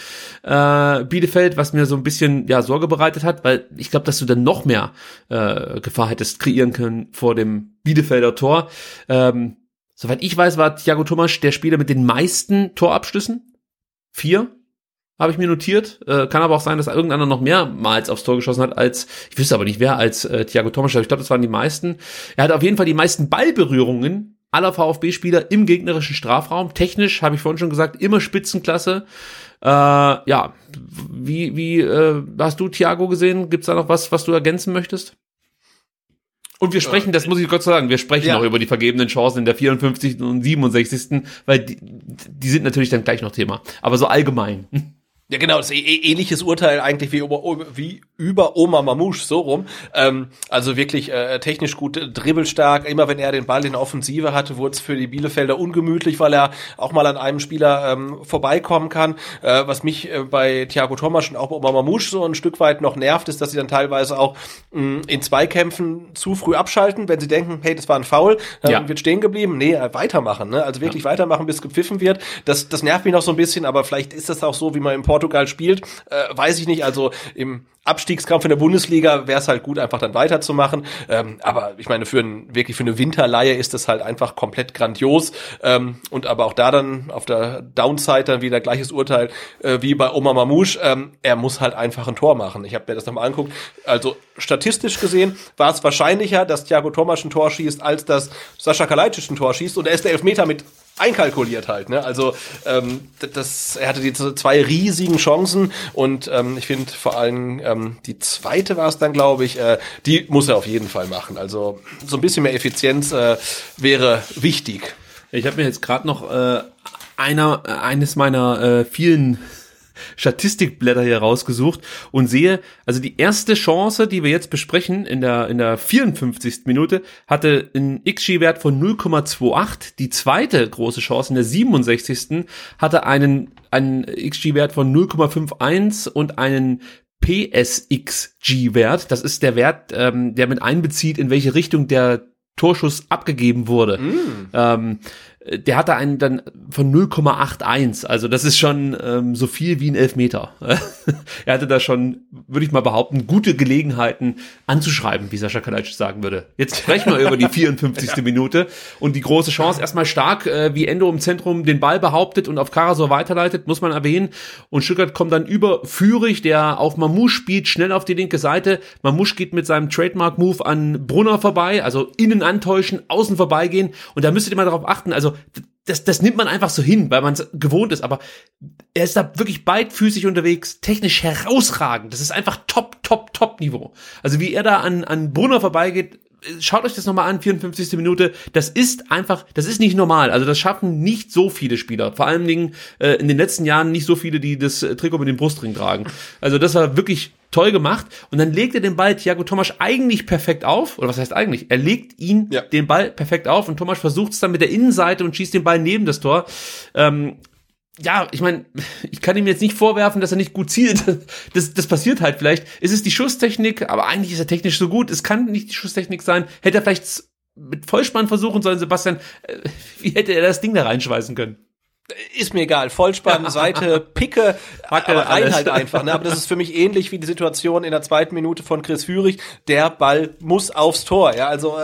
äh, Bielefeld, was mir so ein bisschen ja Sorge bereitet hat, weil ich glaube, dass du dann noch mehr äh, Gefahr hättest kreieren können vor dem Bielefelder Tor. Ähm, soweit ich weiß, war Thiago Thomas der Spieler mit den meisten Torabschlüssen. Vier habe ich mir notiert. Äh, kann aber auch sein, dass irgendeiner noch mehrmals aufs Tor geschossen hat als, ich wüsste aber nicht wer, als äh, Thiago Thomas. Ich glaube, das waren die meisten. Er hat auf jeden Fall die meisten Ballberührungen aller VfB-Spieler im gegnerischen Strafraum. Technisch, habe ich vorhin schon gesagt, immer Spitzenklasse. Äh, ja, wie, wie äh, hast du Thiago gesehen? Gibt's da noch was, was du ergänzen möchtest? Und wir sprechen, das muss ich Gott sagen, wir sprechen ja. noch über die vergebenen Chancen in der 54. und 67. Weil die, die sind natürlich dann gleich noch Thema. Aber so allgemein. Ja, genau, das ist ähnliches Urteil eigentlich wie über, wie über Oma Mamouche, so rum. Ähm, also wirklich äh, technisch gut, dribbelstark. Immer wenn er den Ball in der Offensive hatte, wurde es für die Bielefelder ungemütlich, weil er auch mal an einem Spieler ähm, vorbeikommen kann. Äh, was mich äh, bei Thiago Thomas und auch bei Oma Mamouche so ein Stück weit noch nervt, ist, dass sie dann teilweise auch mh, mm, in Zweikämpfen zu früh abschalten, wenn sie denken, hey, das war ein Foul, äh, ja. wird stehen geblieben. Nee, äh, weitermachen. Ne? Also wirklich ja. weitermachen, bis gepfiffen wird. Das, das nervt mich noch so ein bisschen, aber vielleicht ist das auch so, wie man im Port Portugal spielt, äh, weiß ich nicht. Also im Abstiegskampf in der Bundesliga wäre es halt gut, einfach dann weiterzumachen. Ähm, aber ich meine, für ein, wirklich für eine Winterleihe ist das halt einfach komplett grandios. Ähm, und aber auch da dann auf der Downside dann wieder gleiches Urteil äh, wie bei Oma Mamouche. Ähm, er muss halt einfach ein Tor machen. Ich habe mir das nochmal angeguckt. Also statistisch gesehen war es wahrscheinlicher, dass Thiago Thomas ein Tor schießt, als dass Sascha Kalajdzic ein Tor schießt. Und er ist der Elfmeter mit einkalkuliert halt. Ne? Also ähm, das, er hatte die zwei riesigen Chancen und ähm, ich finde vor allem ähm, die zweite war es dann, glaube ich, äh, die muss er auf jeden Fall machen. Also so ein bisschen mehr Effizienz äh, wäre wichtig. Ich habe mir jetzt gerade noch äh, einer, äh, eines meiner äh, vielen Statistikblätter hier rausgesucht und sehe, also die erste Chance, die wir jetzt besprechen, in der, in der 54. Minute, hatte einen XG-Wert von 0,28. Die zweite große Chance in der 67. hatte einen, einen XG-Wert von 0,51 und einen PSXG-Wert. Das ist der Wert, ähm, der mit einbezieht, in welche Richtung der Torschuss abgegeben wurde. Mm. Ähm, der hatte einen dann von 0,81. Also das ist schon ähm, so viel wie ein Elfmeter. er hatte da schon, würde ich mal behaupten, gute Gelegenheiten anzuschreiben, wie Sascha Kalajdzic sagen würde. Jetzt sprechen wir über die 54. ja. Minute und die große Chance. Erstmal stark, äh, wie Endo im Zentrum den Ball behauptet und auf Karasor weiterleitet, muss man erwähnen. Und Stuttgart kommt dann über Führig, der auf Mamouche spielt, schnell auf die linke Seite. Mamouche geht mit seinem Trademark-Move an Brunner vorbei, also innen antäuschen, außen vorbeigehen. Und da müsstet ihr mal darauf achten, also das, das nimmt man einfach so hin, weil man es gewohnt ist, aber er ist da wirklich beidfüßig unterwegs, technisch herausragend. Das ist einfach top, top, top Niveau. Also wie er da an, an Brunner vorbeigeht, schaut euch das nochmal an, 54. Minute. Das ist einfach, das ist nicht normal. Also das schaffen nicht so viele Spieler. Vor allen Dingen äh, in den letzten Jahren nicht so viele, die das äh, Trikot mit dem Brustring tragen. Also das war wirklich toll gemacht. Und dann legt er den Ball Thiago Tomasch eigentlich perfekt auf. Oder was heißt eigentlich? Er legt ihn ja. den Ball perfekt auf und Tomasch versucht es dann mit der Innenseite und schießt den Ball neben das Tor. Ähm, ja, ich meine, ich kann ihm jetzt nicht vorwerfen, dass er nicht gut zielt. Das, das passiert halt vielleicht. Es ist die Schusstechnik, aber eigentlich ist er technisch so gut. Es kann nicht die Schusstechnik sein. Hätte er vielleicht mit Vollspann versuchen sollen, Sebastian, äh, wie hätte er das Ding da reinschweißen können? ist mir egal. Vollspann, Seite, Picke, Hacke, aber rein alles. halt einfach. Ne? Aber das ist für mich ähnlich wie die Situation in der zweiten Minute von Chris Führig. Der Ball muss aufs Tor. Ja, also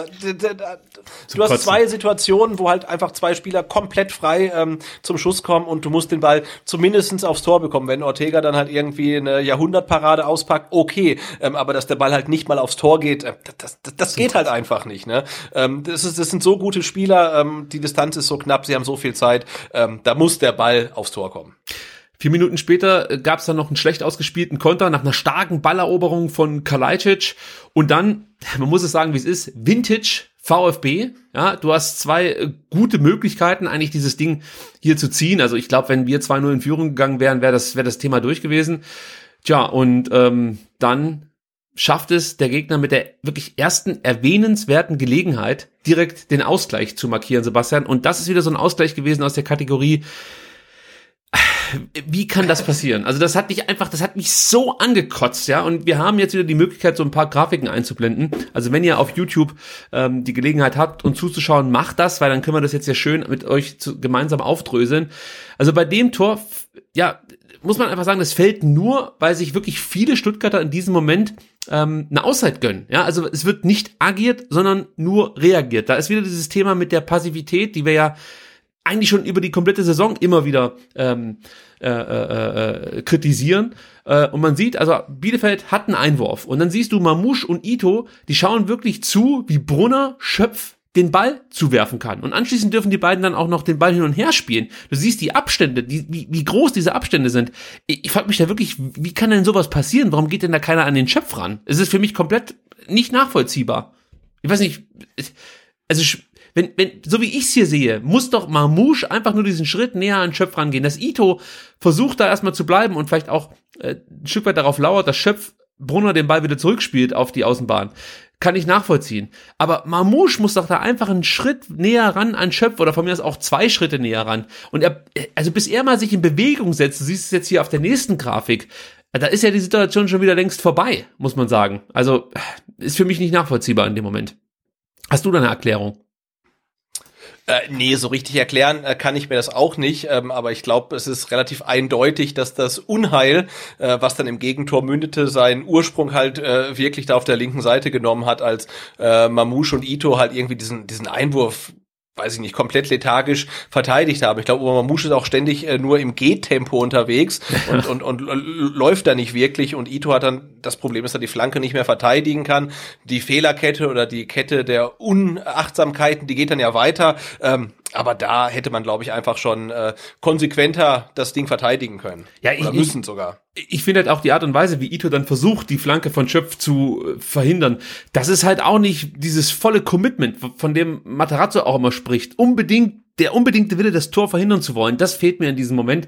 äh, du hast zwei Situationen, wo halt einfach zwei Spieler komplett frei ähm, zum Schuss kommen und du musst den Ball zumindestens aufs Tor bekommen. Wenn Ortega dann halt irgendwie eine Jahrhundertparade auspackt, okay. Ähm, aber dass der Ball halt nicht mal aufs Tor geht, äh, das, das, das geht halt einfach nicht. Ne? Ähm, das, ist, das sind so gute Spieler, ähm, die Distanz ist so knapp, sie haben so viel Zeit. Ähm, da muss der Ball aufs Tor kommen. Vier Minuten später äh, gab es dann noch einen schlecht ausgespielten Konter nach einer starken Balleroberung von Kalajdzic und dann, man muss es sagen, wie es ist, Vintage VfB. Ja, du hast zwei äh, gute Möglichkeiten, eigentlich dieses Ding hier zu ziehen. Also ich glaube, wenn wir 2-0 in Führung gegangen wären, wäre das, wäre das Thema durch gewesen. Tja, und ähm, dann schafft es der Gegner mit der wirklich ersten erwähnenswerten Gelegenheit, direkt den Ausgleich zu markieren, Sebastian. Und das ist wieder so ein Ausgleich gewesen aus der Kategorie, wie kann das passieren? Also das hat mich einfach, das hat mich so angekotzt, ja. Und wir haben jetzt wieder die Möglichkeit, so ein paar Grafiken einzublenden. Also wenn ihr auf YouTube ähm, die Gelegenheit habt, uns zuzuschauen, macht das, weil dann können wir das jetzt ja schön mit euch zu, gemeinsam aufdröseln. Also bei dem Tor, ja, muss man einfach sagen, das fällt nur, weil sich wirklich viele Stuttgarter in diesem Moment ähm, eine Auszeit gönnen. Ja, also es wird nicht agiert, sondern nur reagiert. Da ist wieder dieses Thema mit der Passivität, die wir ja eigentlich schon über die komplette Saison immer wieder ähm, äh, äh, äh, kritisieren. Äh, und man sieht, also Bielefeld hat einen Einwurf. Und dann siehst du Mamouche und Ito, die schauen wirklich zu, wie Brunner Schöpf den Ball zuwerfen kann. Und anschließend dürfen die beiden dann auch noch den Ball hin und her spielen. Du siehst die Abstände, die, wie, wie groß diese Abstände sind. Ich, ich frage mich da wirklich, wie kann denn sowas passieren? Warum geht denn da keiner an den Schöpf ran? Es ist für mich komplett nicht nachvollziehbar. Ich weiß nicht, also wenn, wenn, so wie ich es hier sehe, muss doch Marmouche einfach nur diesen Schritt näher an Schöpf rangehen. Das Ito versucht da erstmal zu bleiben und vielleicht auch äh, ein Stück weit darauf lauert, dass Schöpf Brunner den Ball wieder zurückspielt auf die Außenbahn. Kann ich nachvollziehen. Aber Marmouche muss doch da einfach einen Schritt näher ran an Schöpf oder von mir aus auch zwei Schritte näher ran. Und er, also bis er mal sich in Bewegung setzt, du siehst es jetzt hier auf der nächsten Grafik, da ist ja die Situation schon wieder längst vorbei, muss man sagen. Also ist für mich nicht nachvollziehbar in dem Moment. Hast du da eine Erklärung? Äh, nee, so richtig erklären äh, kann ich mir das auch nicht, ähm, aber ich glaube, es ist relativ eindeutig, dass das Unheil, äh, was dann im Gegentor mündete, seinen Ursprung halt äh, wirklich da auf der linken Seite genommen hat, als äh, Mamouche und Ito halt irgendwie diesen, diesen Einwurf weiß ich nicht, komplett lethargisch verteidigt haben. Ich glaube, Mamouche ist auch ständig äh, nur im Gehtempo unterwegs und, und, und, und läuft da nicht wirklich. Und Ito hat dann das Problem, dass er die Flanke nicht mehr verteidigen kann. Die Fehlerkette oder die Kette der Unachtsamkeiten, die geht dann ja weiter. Ähm, aber da hätte man, glaube ich, einfach schon äh, konsequenter das Ding verteidigen können. Ja, ich, Oder müssen sogar. Ich, ich finde halt auch die Art und Weise, wie Ito dann versucht, die Flanke von Schöpf zu äh, verhindern, das ist halt auch nicht dieses volle Commitment, von dem Materazzo auch immer spricht. Unbedingt der unbedingte Wille, das Tor verhindern zu wollen, das fehlt mir in diesem Moment.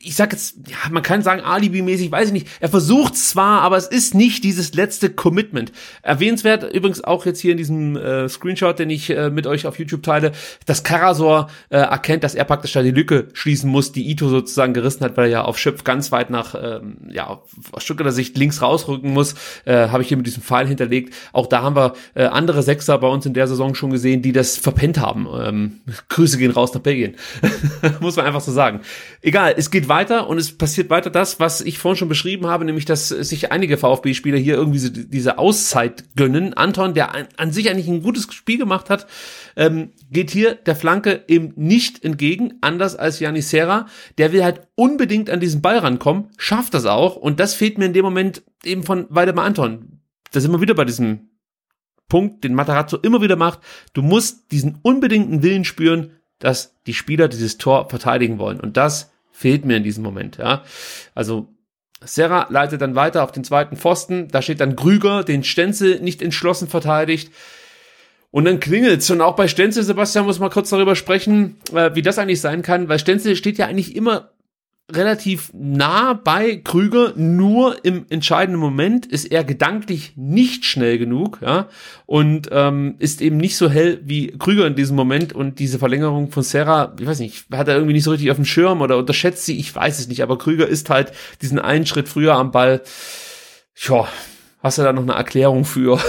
Ich sag jetzt, ja, man kann sagen, Alibi-mäßig, weiß ich nicht. Er versucht zwar, aber es ist nicht dieses letzte Commitment. Erwähnenswert übrigens auch jetzt hier in diesem äh, Screenshot, den ich äh, mit euch auf YouTube teile, dass Karasor äh, erkennt, dass er praktisch da die Lücke schließen muss, die Ito sozusagen gerissen hat, weil er ja auf Schöpf ganz weit nach, ähm, ja, aus Stuttgarter Sicht links rausrücken muss. Äh, Habe ich hier mit diesem Pfeil hinterlegt. Auch da haben wir äh, andere Sechser bei uns in der Saison schon gesehen, die das verpennt haben. Ähm, Grüße gehen raus nach Belgien. Muss man einfach so sagen. Egal, es geht weiter und es passiert weiter das, was ich vorhin schon beschrieben habe, nämlich, dass sich einige VfB-Spieler hier irgendwie so diese Auszeit gönnen. Anton, der an, sich eigentlich ein gutes Spiel gemacht hat, ähm, geht hier der Flanke eben nicht entgegen, anders als Janis Serra. Der will halt unbedingt an diesen Ball rankommen, schafft das auch und das fehlt mir in dem Moment eben von Weidemar Anton. Da sind wir wieder bei diesem Punkt, den Matarazzo immer wieder macht. Du musst diesen unbedingten Willen spüren, dass die Spieler dieses Tor verteidigen wollen. Und das fehlt mir in diesem Moment, ja. Also, Serra leitet dann weiter auf den zweiten Pfosten. Da steht dann Grüger, den Stenzel nicht entschlossen verteidigt. Und dann klingelt's. Und auch bei Stenzel, Sebastian, muss man kurz darüber sprechen, äh, wie das eigentlich sein kann, weil Stenzel steht ja eigentlich immer relativ nah bei Krüger, nur im entscheidenden Moment ist er gedanklich nicht schnell genug, ja, und ähm, ist eben nicht so hell wie Krüger in diesem Moment und diese Verlängerung von Serra, ich weiß nicht, hat er irgendwie nicht so richtig auf dem Schirm oder unterschätzt sie, ich weiß es nicht, aber Krüger ist halt diesen einen Schritt früher am Ball. Tja, hast du da noch eine Erklärung für?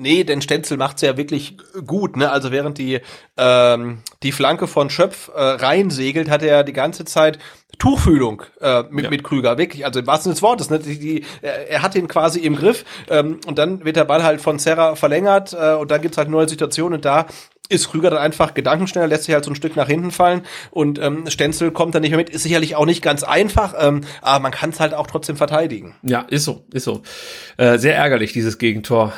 Nee, denn Stenzel macht's ja wirklich gut, ne? Also während die ähm, die Flanke von Schöpf äh, reinsegelt, hat er die ganze Zeit Tuchfühlung äh, mit ja. mit Krüger, wirklich. Also im wahrsten Sinne des Wortes, ne? Die, die, er hat ihn quasi im Griff ähm, und dann wird der Ball halt von Serra verlängert äh, und dann gibt's halt neue Situationen und da ist Krüger dann einfach gedankenschneller, lässt sich halt so ein Stück nach hinten fallen und ähm, Stenzel kommt dann nicht mehr mit. Ist sicherlich auch nicht ganz einfach, ähm, aber man kann es halt auch trotzdem verteidigen. Ja, ist so, ist so. Äh, sehr ärgerlich, dieses Gegentor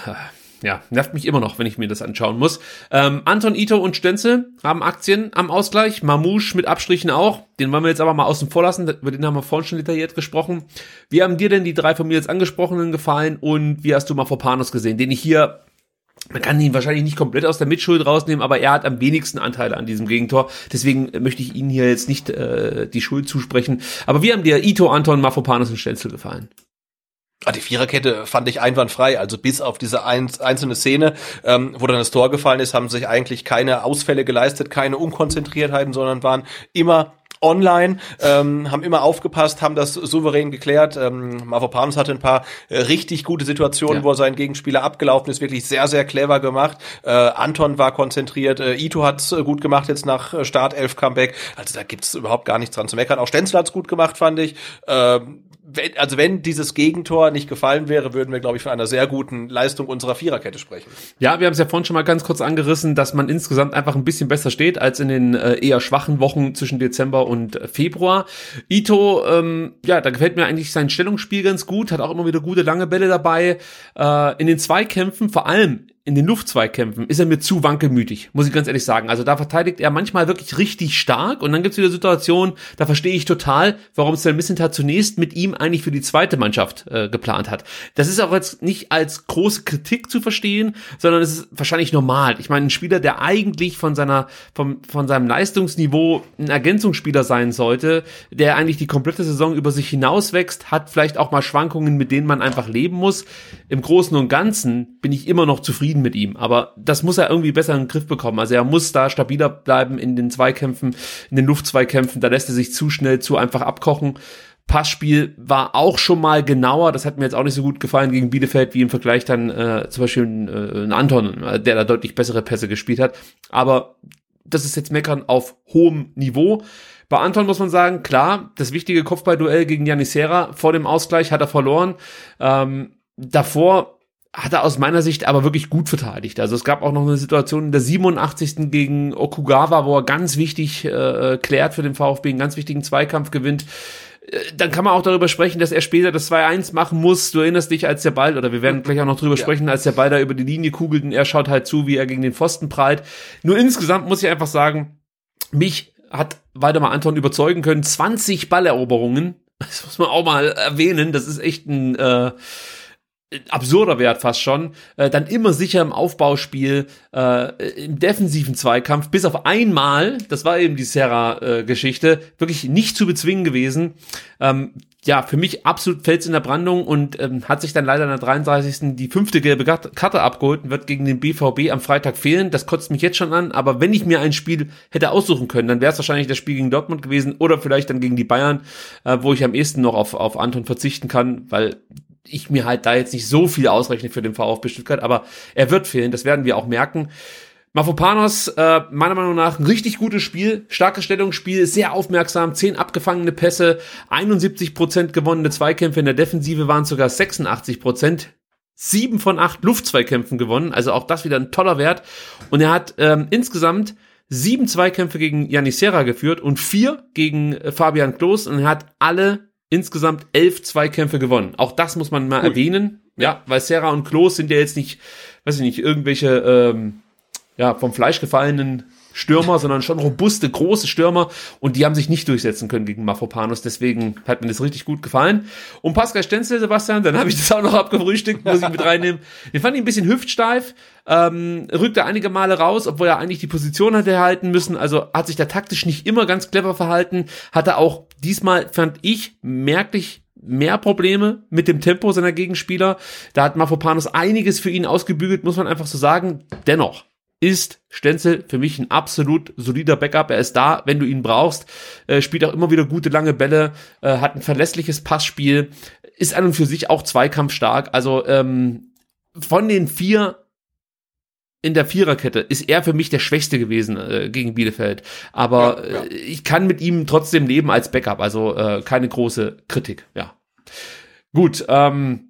ja, nervt mich immer noch, wenn ich mir das anschauen muss. Ähm, Anton Ito und Stenzel haben Aktien am Ausgleich. Mamouche mit Abstrichen auch. Den wollen wir jetzt aber mal außen vor lassen. Über den haben wir vorhin schon detailliert gesprochen. Wie haben dir denn die drei von mir jetzt angesprochenen gefallen und wie hast du mal Panos gesehen, den ich hier man kann ihn wahrscheinlich nicht komplett aus der Mitschuld rausnehmen, aber er hat am wenigsten Anteile an diesem Gegentor. Deswegen möchte ich Ihnen hier jetzt nicht äh, die Schuld zusprechen. Aber wie haben dir Ito, Anton, Mafopanos und Stenzel gefallen? Ah, die Viererkette fand ich einwandfrei. Also bis auf diese ein, einzelne Szene, ähm, wo dann das Tor gefallen ist, haben sich eigentlich keine Ausfälle geleistet, keine Unkonzentriertheiten, sondern waren immer online, ähm, haben immer aufgepasst, haben das souverän geklärt. Ähm, Mavropanos hatte ein paar äh, richtig gute Situationen, ja. wo er seinen Gegenspieler abgelaufen ist, wirklich sehr, sehr clever gemacht. Äh, Anton war konzentriert, äh, Ito hat's äh, gut gemacht jetzt nach äh, Start 11 Comeback. Also da gibt's überhaupt gar nichts dran zu meckern. Auch Stenzel hat's gut gemacht, fand ich. Ähm, wenn, also wenn dieses Gegentor nicht gefallen wäre, würden wir, glaube ich, von einer sehr guten Leistung unserer Viererkette sprechen. Ja, wir haben es ja vorhin schon mal ganz kurz angerissen, dass man insgesamt einfach ein bisschen besser steht als in den äh, eher schwachen Wochen zwischen Dezember und äh, Februar. Ito, ähm, ja, da gefällt mir eigentlich sein Stellungsspiel ganz gut, hat auch immer wieder gute lange Bälle dabei. Äh, in den Zweikämpfen, vor allem in den Luftzweikämpfen ist er mir zu wankelmütig, muss ich ganz ehrlich sagen. Also da verteidigt er manchmal wirklich richtig stark und dann gibt's wieder Situationen, da verstehe ich total, warum Sven Missentat zunächst mit ihm eigentlich für die zweite Mannschaft äh, geplant hat. Das ist auch jetzt nicht als große Kritik zu verstehen, sondern es ist wahrscheinlich normal. Ich meine, ein Spieler, der eigentlich von seiner, vom, von seinem Leistungsniveau ein Ergänzungsspieler sein sollte, der eigentlich die komplette Saison über sich hinauswächst, hat vielleicht auch mal Schwankungen, mit denen man einfach leben muss. Im Großen und Ganzen bin ich immer noch zufrieden zufrieden mit ihm. Aber das muss er irgendwie besser in den Griff bekommen. Also er muss da stabiler bleiben in den Zweikämpfen, in den Luftzweikämpfen. Da lässt er sich zu schnell, zu einfach abkochen. Passspiel war auch schon mal genauer. Das hat mir jetzt auch nicht so gut gefallen gegen Bielefeld, wie im Vergleich dann äh, zum Beispiel äh, Anton, äh, der da deutlich bessere Pässe gespielt hat. Aber das ist jetzt Meckern auf hohem Niveau. Bei Anton muss man sagen, klar, das wichtige Kopfballduell gegen Janisera vor dem Ausgleich hat er verloren. Ähm, davor hat er aus meiner Sicht aber wirklich gut verteidigt. Also es gab auch noch eine Situation in der 87. gegen Okugawa, wo er ganz wichtig äh, klärt für den VfB, einen ganz wichtigen Zweikampf gewinnt. Äh, dann kann man auch darüber sprechen, dass er später das 2-1 machen muss. Du erinnerst dich, als der Ball, oder wir werden gleich auch noch drüber ja. sprechen, als der Ball da über die Linie kugelt und er schaut halt zu, wie er gegen den Pfosten prallt. Nur insgesamt muss ich einfach sagen, mich hat Waldemar Anton überzeugen können. 20 Balleroberungen, das muss man auch mal erwähnen, das ist echt ein... Äh, absurder Wert fast schon, äh, dann immer sicher im Aufbauspiel, äh, im defensiven Zweikampf, bis auf einmal, das war eben die Serra-Geschichte, wirklich nicht zu bezwingen gewesen. Ähm, ja, für mich absolut Fels in der Brandung und ähm, hat sich dann leider in der 33. die fünfte gelbe Karte abgeholt und wird gegen den BVB am Freitag fehlen. Das kotzt mich jetzt schon an, aber wenn ich mir ein Spiel hätte aussuchen können, dann wäre es wahrscheinlich das Spiel gegen Dortmund gewesen oder vielleicht dann gegen die Bayern, äh, wo ich am ehesten noch auf, auf Anton verzichten kann, weil ich mir halt da jetzt nicht so viel ausrechne für den VfB Stuttgart, aber er wird fehlen, das werden wir auch merken. Mafopanos, äh, meiner Meinung nach ein richtig gutes Spiel, starkes Stellungsspiel, sehr aufmerksam, 10 abgefangene Pässe, 71 Prozent gewonnene Zweikämpfe in der Defensive waren sogar 86%, Prozent, 7 von 8 Luftzweikämpfen gewonnen, also auch das wieder ein toller Wert. Und er hat ähm, insgesamt sieben Zweikämpfe gegen Janis Serra geführt und vier gegen äh, Fabian Klos und er hat alle insgesamt elf Zweikämpfe gewonnen. Auch das muss man mal Ui. erwähnen, ja, weil Serra und Klos sind ja jetzt nicht, weiß ich nicht, irgendwelche ähm, ja, vom Fleisch gefallenen Stürmer, sondern schon robuste, große Stürmer und die haben sich nicht durchsetzen können gegen Mafropanos, deswegen hat mir das richtig gut gefallen. Und Pascal Stenzel, Sebastian, dann habe ich das auch noch abgefrühstückt, muss ich mit reinnehmen. Wir fanden ihn ein bisschen hüftsteif, ähm, rückte einige Male raus, obwohl er eigentlich die Position hatte erhalten müssen, also hat sich da taktisch nicht immer ganz clever verhalten, hatte auch diesmal, fand ich, merklich mehr Probleme mit dem Tempo seiner Gegenspieler. Da hat Mafropanos einiges für ihn ausgebügelt, muss man einfach so sagen. Dennoch, ist Stenzel für mich ein absolut solider Backup. Er ist da, wenn du ihn brauchst, äh, spielt auch immer wieder gute lange Bälle, äh, hat ein verlässliches Passspiel, ist an und für sich auch zweikampfstark. Also ähm, von den vier in der Viererkette ist er für mich der Schwächste gewesen äh, gegen Bielefeld. Aber ja, ja. Äh, ich kann mit ihm trotzdem leben als Backup. Also äh, keine große Kritik. Ja. Gut. Ähm,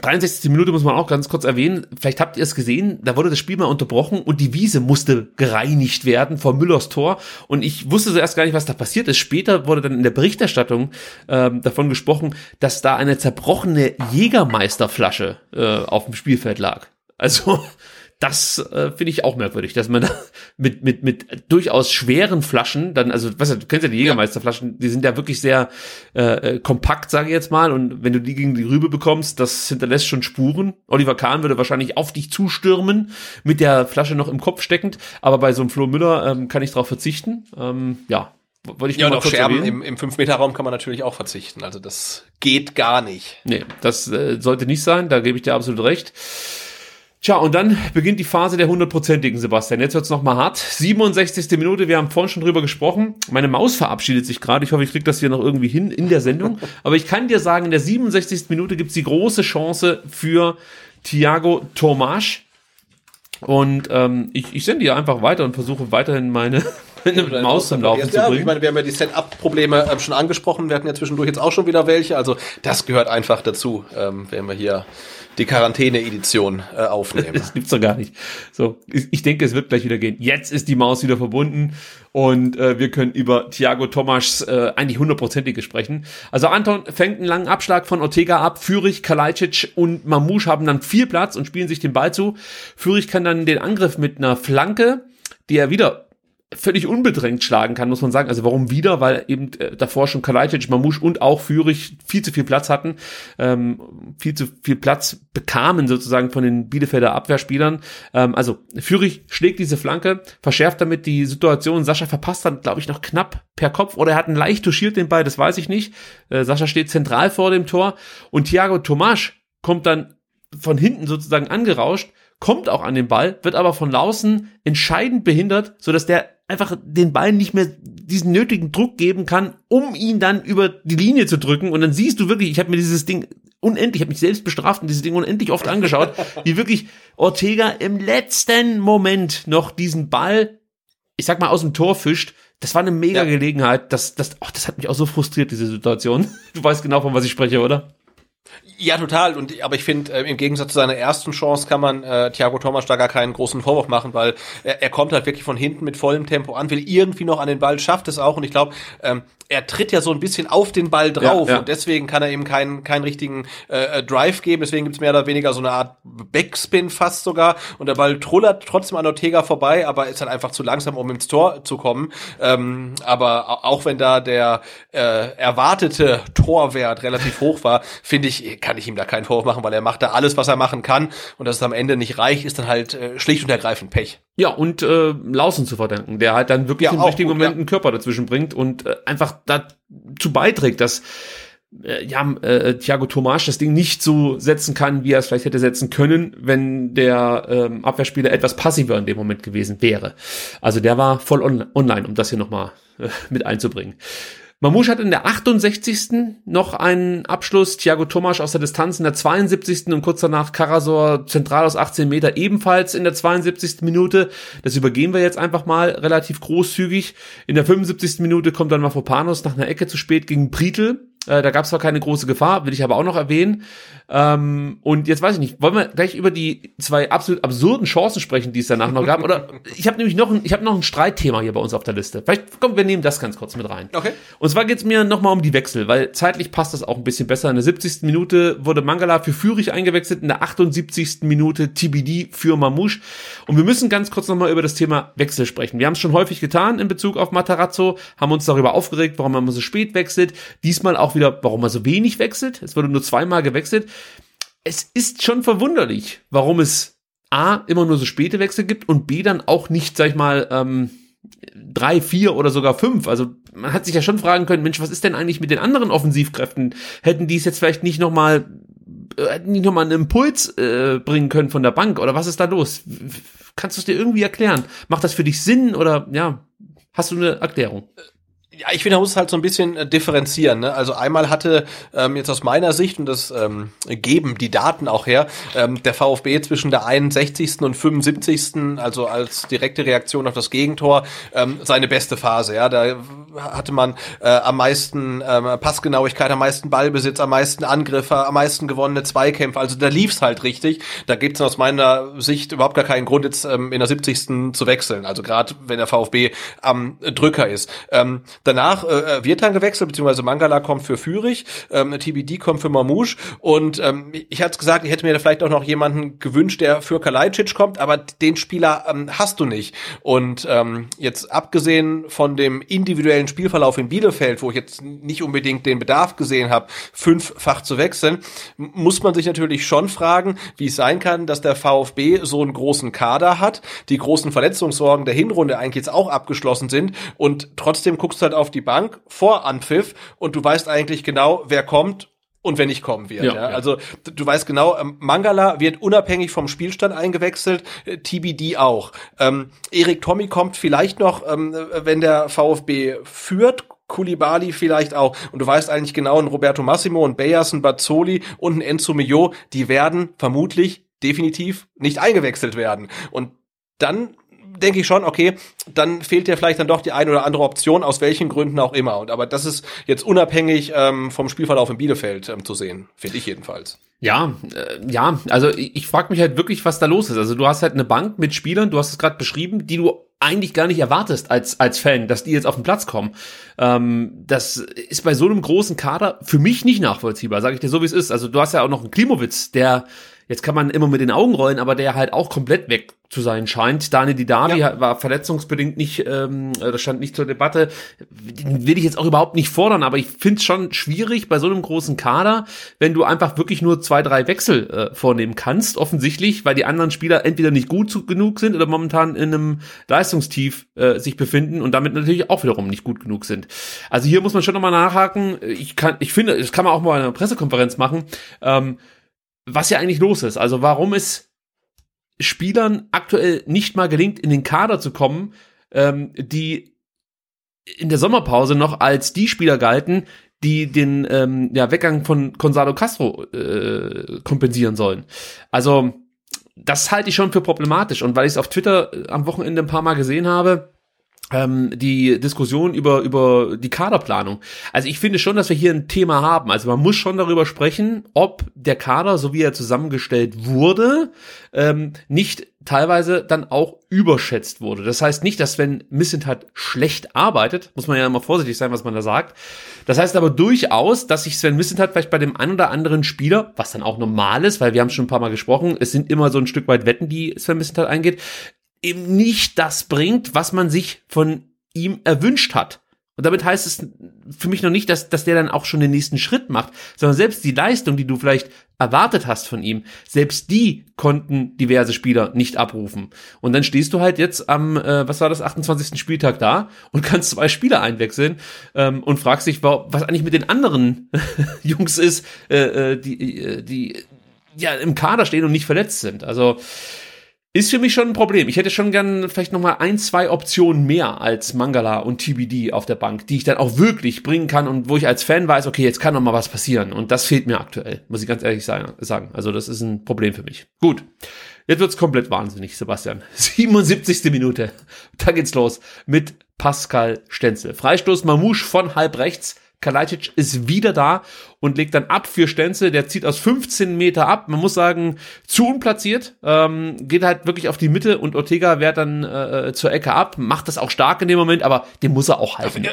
63. Minute muss man auch ganz kurz erwähnen. Vielleicht habt ihr es gesehen, da wurde das Spiel mal unterbrochen und die Wiese musste gereinigt werden vor Müllers Tor. Und ich wusste zuerst gar nicht, was da passiert ist. Später wurde dann in der Berichterstattung ähm, davon gesprochen, dass da eine zerbrochene Jägermeisterflasche äh, auf dem Spielfeld lag. Also das äh, finde ich auch merkwürdig, dass man da mit, mit, mit durchaus schweren Flaschen, dann, also, was du kennst ja die Jägermeisterflaschen, die sind ja wirklich sehr äh, äh, kompakt, sage ich jetzt mal, und wenn du die gegen die Rübe bekommst, das hinterlässt schon Spuren. Oliver Kahn würde wahrscheinlich auf dich zustürmen, mit der Flasche noch im Kopf steckend, aber bei so einem Flo Müller ähm, kann ich darauf verzichten. Ähm, ja, wollte ich ja, und auf Scherben erwähnen. im, im 5-Meter-Raum kann man natürlich auch verzichten. Also das geht gar nicht. Nee, das äh, sollte nicht sein, da gebe ich dir absolut recht. Tja, und dann beginnt die Phase der hundertprozentigen, Sebastian. Jetzt wird's noch mal hart. 67. Minute, wir haben vorhin schon drüber gesprochen. Meine Maus verabschiedet sich gerade. Ich hoffe, ich kriege das hier noch irgendwie hin in der Sendung. Aber ich kann dir sagen, in der 67. Minute gibt's die große Chance für Thiago Tomasch. Und ähm, ich, ich sende dir einfach weiter und versuche weiterhin meine, meine Maus zum Laufen zu bringen. Ich meine, wir haben ja die Setup-Probleme äh, schon angesprochen. Wir hatten ja zwischendurch jetzt auch schon wieder welche. Also das gehört einfach dazu, ähm, wenn wir hier die Quarantäne-Edition äh, aufnehmen. Das gibt's doch gar nicht. So, ich denke, es wird gleich wieder gehen. Jetzt ist die Maus wieder verbunden und äh, wir können über Thiago Tomasch äh, eigentlich hundertprozentig sprechen. Also Anton fängt einen langen Abschlag von Ortega ab. Fürich, Kalajdzic und Mamouche haben dann viel Platz und spielen sich den Ball zu. Fürich kann dann den Angriff mit einer Flanke, die er wieder völlig unbedrängt schlagen kann, muss man sagen. Also warum wieder? Weil eben äh, davor schon Kalajdzic, Mamouche und auch Fürich viel zu viel Platz hatten, ähm, viel zu viel Platz bekamen sozusagen von den Bielefelder Abwehrspielern. Ähm, also Fürich schlägt diese Flanke, verschärft damit die Situation. Sascha verpasst dann, glaube ich, noch knapp per Kopf oder er hat einen leicht touchiert den Ball, das weiß ich nicht. Äh, Sascha steht zentral vor dem Tor und Thiago Tomasch kommt dann von hinten sozusagen angerauscht, kommt auch an den Ball, wird aber von Lausen entscheidend behindert, so dass der einfach den Ball nicht mehr diesen nötigen Druck geben kann, um ihn dann über die Linie zu drücken. Und dann siehst du wirklich, ich habe mir dieses Ding unendlich, ich habe mich selbst bestraft und dieses Ding unendlich oft angeschaut, wie wirklich Ortega im letzten Moment noch diesen Ball, ich sag mal, aus dem Tor fischt. Das war eine mega ja. Gelegenheit. Das, das, ach, das hat mich auch so frustriert, diese Situation. Du weißt genau, von was ich spreche, oder? Ja, total. Und aber ich finde, äh, im Gegensatz zu seiner ersten Chance kann man äh, Thiago Thomas da gar keinen großen Vorwurf machen, weil er, er kommt halt wirklich von hinten mit vollem Tempo an, will irgendwie noch an den Ball, schafft es auch. Und ich glaube, ähm, er tritt ja so ein bisschen auf den Ball drauf ja, ja. und deswegen kann er eben keinen keinen richtigen äh, äh Drive geben. Deswegen gibt's mehr oder weniger so eine Art Backspin fast sogar und der Ball trullert trotzdem an Ortega vorbei, aber ist halt einfach zu langsam, um ins Tor zu kommen. Ähm, aber auch wenn da der äh, erwartete Torwert relativ hoch war, finde ich kann ich ihm da keinen Vorwurf machen, weil er macht da alles, was er machen kann und dass es am Ende nicht reicht, ist dann halt äh, schlicht und ergreifend Pech. Ja, und äh, Lausen zu verdanken, der halt dann wirklich ja, im richtigen gut, Moment ja. einen Körper dazwischen bringt und äh, einfach dazu beiträgt, dass äh, ja, äh, Thiago Tomasch das Ding nicht so setzen kann, wie er es vielleicht hätte setzen können, wenn der ähm, Abwehrspieler etwas passiver in dem Moment gewesen wäre. Also der war voll on online, um das hier nochmal äh, mit einzubringen. Mamouche hat in der 68. noch einen Abschluss, Thiago Tomasch aus der Distanz in der 72. und kurz danach Karasor zentral aus 18 Meter ebenfalls in der 72. Minute. Das übergehen wir jetzt einfach mal relativ großzügig. In der 75. Minute kommt dann Mafropanos nach einer Ecke zu spät gegen Pritel äh, da gab es zwar keine große Gefahr, will ich aber auch noch erwähnen. Ähm, und jetzt weiß ich nicht, wollen wir gleich über die zwei absolut absurden Chancen sprechen, die es danach noch gab? Oder ich habe nämlich noch ein, ich habe noch ein Streitthema hier bei uns auf der Liste. Vielleicht kommen wir nehmen das ganz kurz mit rein. Okay. Und zwar geht's mir nochmal um die Wechsel, weil zeitlich passt das auch ein bisschen besser. In der 70. Minute wurde Mangala für Fürich eingewechselt, in der 78. Minute TBD für Mamouche. Und wir müssen ganz kurz nochmal über das Thema Wechsel sprechen. Wir haben es schon häufig getan in Bezug auf Matarazzo, haben uns darüber aufgeregt, warum man so spät wechselt. Diesmal auch wieder, warum er so wenig wechselt. Es wurde nur zweimal gewechselt es ist schon verwunderlich, warum es A, immer nur so späte Wechsel gibt und B, dann auch nicht, sag ich mal, ähm, drei, vier oder sogar fünf. Also man hat sich ja schon fragen können, Mensch, was ist denn eigentlich mit den anderen Offensivkräften? Hätten die es jetzt vielleicht nicht nochmal äh, hätten die nochmal einen Impuls äh, bringen können von der Bank oder was ist da los? Kannst du es dir irgendwie erklären? Macht das für dich Sinn oder ja, hast du eine Erklärung? Ja, ich finde, man muss halt so ein bisschen äh, differenzieren. Ne? Also einmal hatte ähm, jetzt aus meiner Sicht, und das ähm, geben die Daten auch her, ähm, der VfB zwischen der 61. und 75. also als direkte Reaktion auf das Gegentor, ähm, seine beste Phase. Ja, Da hatte man äh, am meisten ähm, Passgenauigkeit, am meisten Ballbesitz, am meisten Angriffe, am meisten gewonnene Zweikämpfe. Also da lief's halt richtig. Da gibt's aus meiner Sicht überhaupt gar keinen Grund, jetzt ähm, in der 70. zu wechseln. Also gerade wenn der VfB am Drücker ist. Ähm, Danach äh, wird dann gewechselt, beziehungsweise Mangala kommt für Fürich, ähm, TBD kommt für Mamouche und ähm, ich hatte gesagt, ich hätte mir da vielleicht auch noch jemanden gewünscht, der für Kalajdzic kommt, aber den Spieler ähm, hast du nicht. Und ähm, jetzt abgesehen von dem individuellen Spielverlauf in Bielefeld, wo ich jetzt nicht unbedingt den Bedarf gesehen habe, fünffach zu wechseln, muss man sich natürlich schon fragen, wie es sein kann, dass der VfB so einen großen Kader hat, die großen Verletzungssorgen der Hinrunde eigentlich jetzt auch abgeschlossen sind und trotzdem guckst du halt auf die Bank vor Anpfiff und du weißt eigentlich genau, wer kommt und wer nicht kommen wird. Ja, ja. Also du weißt genau, ähm, Mangala wird unabhängig vom Spielstand eingewechselt, äh, TBD auch. Ähm, Erik Tommy kommt vielleicht noch, ähm, wenn der VfB führt, Kulibali vielleicht auch. Und du weißt eigentlich genau, ein Roberto Massimo, ein Bayers, ein Bazzoli und ein Enzo Mio, die werden vermutlich definitiv nicht eingewechselt werden. Und dann denke ich schon, okay, dann fehlt dir vielleicht dann doch die eine oder andere Option, aus welchen Gründen auch immer. Und aber das ist jetzt unabhängig ähm, vom Spielverlauf in Bielefeld ähm, zu sehen, finde ich jedenfalls. Ja, äh, ja, also ich, ich frage mich halt wirklich, was da los ist. Also du hast halt eine Bank mit Spielern, du hast es gerade beschrieben, die du eigentlich gar nicht erwartest als als Fan, dass die jetzt auf den Platz kommen. Ähm, das ist bei so einem großen Kader für mich nicht nachvollziehbar, sage ich dir so wie es ist. Also du hast ja auch noch einen Klimowitz, der jetzt kann man immer mit den Augen rollen, aber der halt auch komplett weg zu sein scheint. Dani Didavi ja. war verletzungsbedingt nicht, ähm, das stand nicht zur Debatte. Den will ich jetzt auch überhaupt nicht fordern, aber ich finde es schon schwierig bei so einem großen Kader, wenn du einfach wirklich nur zwei, drei Wechsel äh, vornehmen kannst, offensichtlich, weil die anderen Spieler entweder nicht gut genug sind oder momentan in einem Leistungstief äh, sich befinden und damit natürlich auch wiederum nicht gut genug sind. Also hier muss man schon nochmal nachhaken. Ich kann, ich finde, das kann man auch mal in einer Pressekonferenz machen. Ähm, was ja eigentlich los ist. Also warum es Spielern aktuell nicht mal gelingt, in den Kader zu kommen, ähm, die in der Sommerpause noch als die Spieler galten, die den ähm, ja, Weggang von Gonzalo Castro äh, kompensieren sollen. Also das halte ich schon für problematisch und weil ich es auf Twitter äh, am Wochenende ein paar Mal gesehen habe, ähm, die Diskussion über, über die Kaderplanung. Also ich finde schon, dass wir hier ein Thema haben. Also man muss schon darüber sprechen, ob der Kader, so wie er zusammengestellt wurde, ähm, nicht teilweise dann auch überschätzt wurde. Das heißt nicht, dass wenn Missentat schlecht arbeitet, muss man ja immer vorsichtig sein, was man da sagt. Das heißt aber durchaus, dass sich Sven Missentat vielleicht bei dem einen oder anderen Spieler, was dann auch normal ist, weil wir haben schon ein paar Mal gesprochen, es sind immer so ein Stück weit Wetten, die Sven Missentat eingeht, eben nicht das bringt, was man sich von ihm erwünscht hat. Und damit heißt es für mich noch nicht, dass, dass der dann auch schon den nächsten Schritt macht, sondern selbst die Leistung, die du vielleicht erwartet hast von ihm, selbst die konnten diverse Spieler nicht abrufen. Und dann stehst du halt jetzt am, äh, was war das, 28. Spieltag da und kannst zwei Spieler einwechseln ähm, und fragst dich, was eigentlich mit den anderen Jungs ist, äh, äh die, äh, die ja im Kader stehen und nicht verletzt sind. Also ist für mich schon ein Problem. Ich hätte schon gern vielleicht noch mal ein, zwei Optionen mehr als Mangala und TBD auf der Bank, die ich dann auch wirklich bringen kann und wo ich als Fan weiß, okay, jetzt kann noch mal was passieren. Und das fehlt mir aktuell, muss ich ganz ehrlich sagen. Also das ist ein Problem für mich. Gut. Jetzt wird's komplett wahnsinnig, Sebastian. 77. Minute. Da geht's los mit Pascal Stenzel. Freistoß Mamouche von halb rechts. Kalajdzic ist wieder da und legt dann ab für Stenzel. Der zieht aus 15 Meter ab. Man muss sagen, zu unplatziert. Ähm, geht halt wirklich auf die Mitte und Ortega wehrt dann äh, zur Ecke ab. Macht das auch stark in dem Moment, aber dem muss er auch halten.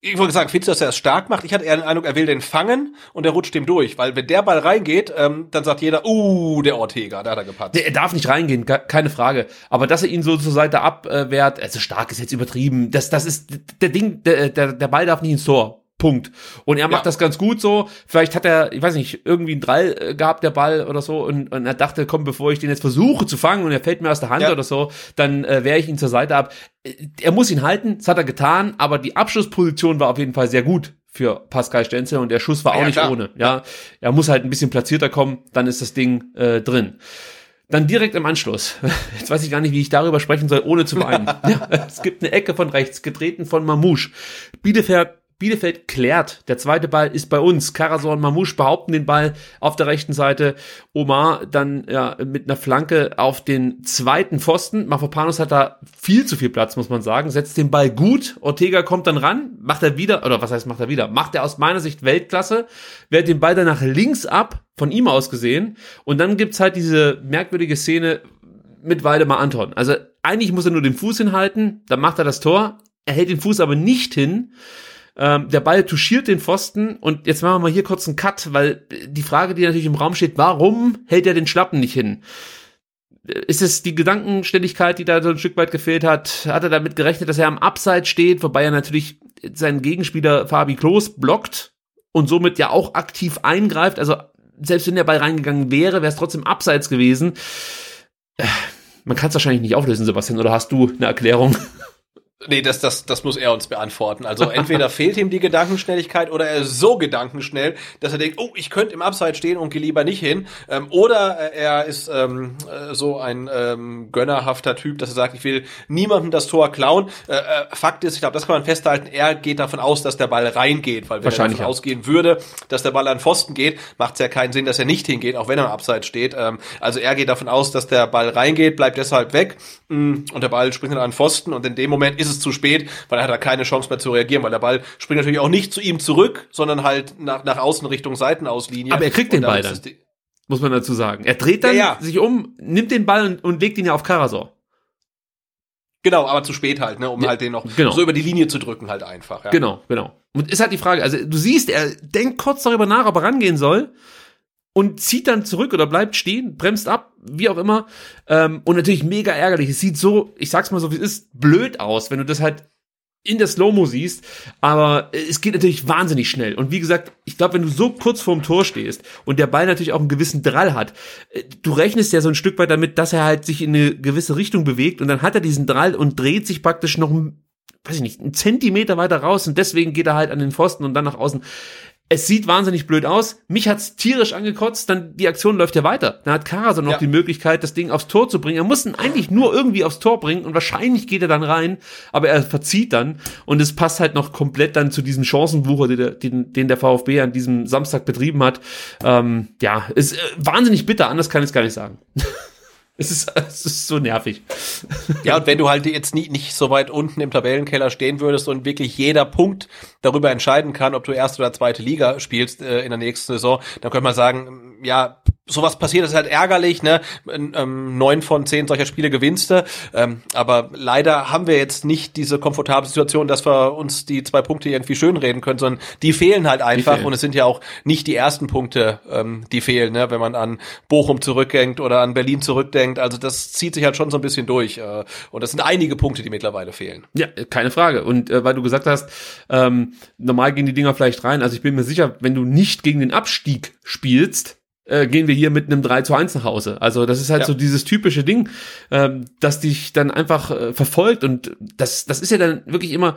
Ich wollte sagen, findest du, dass er es stark macht? Ich hatte eher den Eindruck, er will den fangen und er rutscht dem durch. Weil wenn der Ball reingeht, ähm, dann sagt jeder, uh, der Ortega, da hat er gepatzt. Der, er darf nicht reingehen, keine Frage. Aber dass er ihn so zur Seite abwehrt, also stark ist jetzt übertrieben. Das, das ist der Ding, der, der, der Ball darf nicht ins Tor. Punkt. Und er macht ja. das ganz gut so. Vielleicht hat er, ich weiß nicht, irgendwie einen Drall äh, gehabt, der Ball oder so, und, und er dachte, komm, bevor ich den jetzt versuche zu fangen und er fällt mir aus der Hand ja. oder so, dann äh, wehre ich ihn zur Seite ab. Äh, er muss ihn halten, das hat er getan, aber die Abschlussposition war auf jeden Fall sehr gut für Pascal Stenzel und der Schuss war auch ja, nicht klar. ohne. Ja, er muss halt ein bisschen platzierter kommen, dann ist das Ding äh, drin. Dann direkt im Anschluss. Jetzt weiß ich gar nicht, wie ich darüber sprechen soll, ohne zu weinen. ja, es gibt eine Ecke von rechts, getreten von Mamouche. Bielefeld Bielefeld klärt. Der zweite Ball ist bei uns. Karasor und Mamouche behaupten den Ball auf der rechten Seite. Omar dann ja mit einer Flanke auf den zweiten Pfosten. Mafropanos hat da viel zu viel Platz, muss man sagen. Setzt den Ball gut. Ortega kommt dann ran. Macht er wieder, oder was heißt macht er wieder? Macht er aus meiner Sicht Weltklasse. Wehrt den Ball dann nach links ab, von ihm aus gesehen. Und dann gibt's halt diese merkwürdige Szene mit Waldemar Anton. Also eigentlich muss er nur den Fuß hinhalten. Dann macht er das Tor. Er hält den Fuß aber nicht hin. Ähm, der Ball touchiert den Pfosten und jetzt machen wir mal hier kurz einen Cut, weil die Frage, die natürlich im Raum steht, warum hält er den Schlappen nicht hin? Ist es die Gedankenständigkeit, die da so ein Stück weit gefehlt hat? Hat er damit gerechnet, dass er am Abseits steht, wobei er natürlich seinen Gegenspieler Fabi Klos blockt und somit ja auch aktiv eingreift? Also selbst wenn der Ball reingegangen wäre, wäre es trotzdem Abseits gewesen. Man kann es wahrscheinlich nicht auflösen, Sebastian, oder hast du eine Erklärung? Nee, das, das, das muss er uns beantworten. Also entweder fehlt ihm die Gedankenschnelligkeit oder er ist so gedankenschnell, dass er denkt, oh, ich könnte im Upside stehen und gehe lieber nicht hin. Ähm, oder er ist ähm, äh, so ein ähm, gönnerhafter Typ, dass er sagt, ich will niemandem das Tor klauen. Äh, äh, Fakt ist, ich glaube, das kann man festhalten, er geht davon aus, dass der Ball reingeht, weil wenn er davon ausgehen würde, dass der Ball an Pfosten geht, macht es ja keinen Sinn, dass er nicht hingeht, auch wenn er im Upside steht. Ähm, also er geht davon aus, dass der Ball reingeht, bleibt deshalb weg mh, und der Ball springt dann an Pfosten und in dem Moment ist ist es zu spät, weil er hat da keine Chance mehr zu reagieren, weil der Ball springt natürlich auch nicht zu ihm zurück, sondern halt nach, nach außen Richtung Seitenauslinie. Aber er kriegt den Ball dann, muss man dazu sagen. Er dreht dann ja, ja. sich um, nimmt den Ball und, und legt ihn ja auf Karasor. Genau, aber zu spät halt, ne, um ja, halt den noch genau. so über die Linie zu drücken halt einfach. Ja. Genau, genau. Und ist halt die Frage, also du siehst, er denkt kurz darüber nach, ob er rangehen soll und zieht dann zurück oder bleibt stehen, bremst ab, wie auch immer. Ähm, und natürlich mega ärgerlich. Es sieht so, ich sag's mal so, wie es ist, blöd aus, wenn du das halt in der Slow-Mo siehst, aber es geht natürlich wahnsinnig schnell. Und wie gesagt, ich glaube, wenn du so kurz vorm Tor stehst und der Ball natürlich auch einen gewissen Drall hat, äh, du rechnest ja so ein Stück weit damit, dass er halt sich in eine gewisse Richtung bewegt und dann hat er diesen Drall und dreht sich praktisch noch, weiß ich nicht, einen Zentimeter weiter raus und deswegen geht er halt an den Pfosten und dann nach außen es sieht wahnsinnig blöd aus. Mich hat's tierisch angekotzt, dann die Aktion läuft ja weiter. Dann hat Karason noch ja. die Möglichkeit, das Ding aufs Tor zu bringen. Er muss ihn eigentlich nur irgendwie aufs Tor bringen und wahrscheinlich geht er dann rein, aber er verzieht dann und es passt halt noch komplett dann zu diesem Chancenwucher, den, den, den der VfB an diesem Samstag betrieben hat. Ähm, ja, ist äh, wahnsinnig bitter, anders kann ich es gar nicht sagen. Es ist, es ist so nervig. Ja, und wenn du halt jetzt nie, nicht so weit unten im Tabellenkeller stehen würdest und wirklich jeder Punkt darüber entscheiden kann, ob du erste oder zweite Liga spielst äh, in der nächsten Saison, dann könnte man sagen, ja, sowas passiert, das ist halt ärgerlich, ne? Ähm, neun von zehn solcher Spiele gewinnst du. Ähm, aber leider haben wir jetzt nicht diese komfortable Situation, dass wir uns die zwei Punkte irgendwie schönreden können, sondern die fehlen halt einfach. Fehlen. Und es sind ja auch nicht die ersten Punkte, ähm, die fehlen, ne? wenn man an Bochum zurückdenkt oder an Berlin zurückdenkt. Also das zieht sich halt schon so ein bisschen durch. Äh, und das sind einige Punkte, die mittlerweile fehlen. Ja, keine Frage. Und äh, weil du gesagt hast, ähm, normal gehen die Dinger vielleicht rein. Also ich bin mir sicher, wenn du nicht gegen den Abstieg spielst, äh, gehen wir hier mit einem 3 zu 1 nach Hause. Also das ist halt ja. so dieses typische Ding, ähm, das dich dann einfach äh, verfolgt und das, das ist ja dann wirklich immer,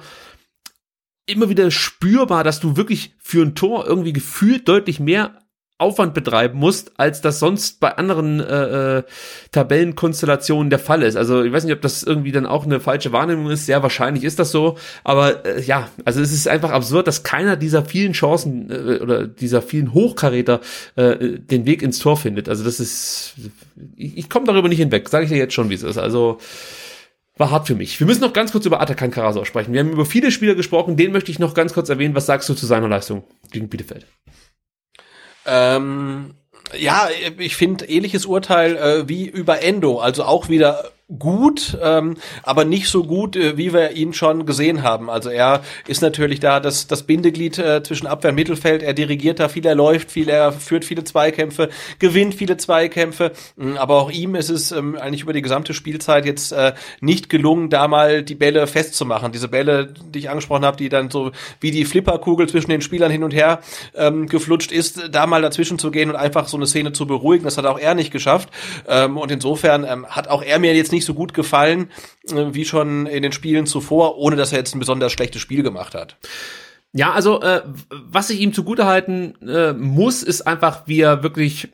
immer wieder spürbar, dass du wirklich für ein Tor irgendwie gefühlt deutlich mehr Aufwand betreiben musst, als das sonst bei anderen äh, äh, Tabellenkonstellationen der Fall ist. Also ich weiß nicht, ob das irgendwie dann auch eine falsche Wahrnehmung ist. Sehr wahrscheinlich ist das so. Aber äh, ja, also es ist einfach absurd, dass keiner dieser vielen Chancen äh, oder dieser vielen Hochkaräter äh, den Weg ins Tor findet. Also das ist, ich, ich komme darüber nicht hinweg. Sage ich dir jetzt schon, wie es ist. Also war hart für mich. Wir müssen noch ganz kurz über Atakan Karasor sprechen. Wir haben über viele Spieler gesprochen. Den möchte ich noch ganz kurz erwähnen. Was sagst du zu seiner Leistung gegen Bielefeld? Ähm, ja, ich finde ähnliches Urteil äh, wie über Endo, also auch wieder gut, ähm, aber nicht so gut, äh, wie wir ihn schon gesehen haben. Also er ist natürlich da das, das Bindeglied äh, zwischen Abwehr und Mittelfeld. Er dirigiert da viel, er läuft viel, er führt viele Zweikämpfe, gewinnt viele Zweikämpfe. Mm, aber auch ihm ist es ähm, eigentlich über die gesamte Spielzeit jetzt äh, nicht gelungen, da mal die Bälle festzumachen. Diese Bälle, die ich angesprochen habe, die dann so wie die Flipperkugel zwischen den Spielern hin und her ähm, geflutscht ist, da mal dazwischen zu gehen und einfach so eine Szene zu beruhigen. Das hat auch er nicht geschafft. Ähm, und insofern ähm, hat auch er mir jetzt nicht nicht so gut gefallen äh, wie schon in den Spielen zuvor, ohne dass er jetzt ein besonders schlechtes Spiel gemacht hat. Ja, also äh, was ich ihm zugutehalten äh, muss, ist einfach, wie er wirklich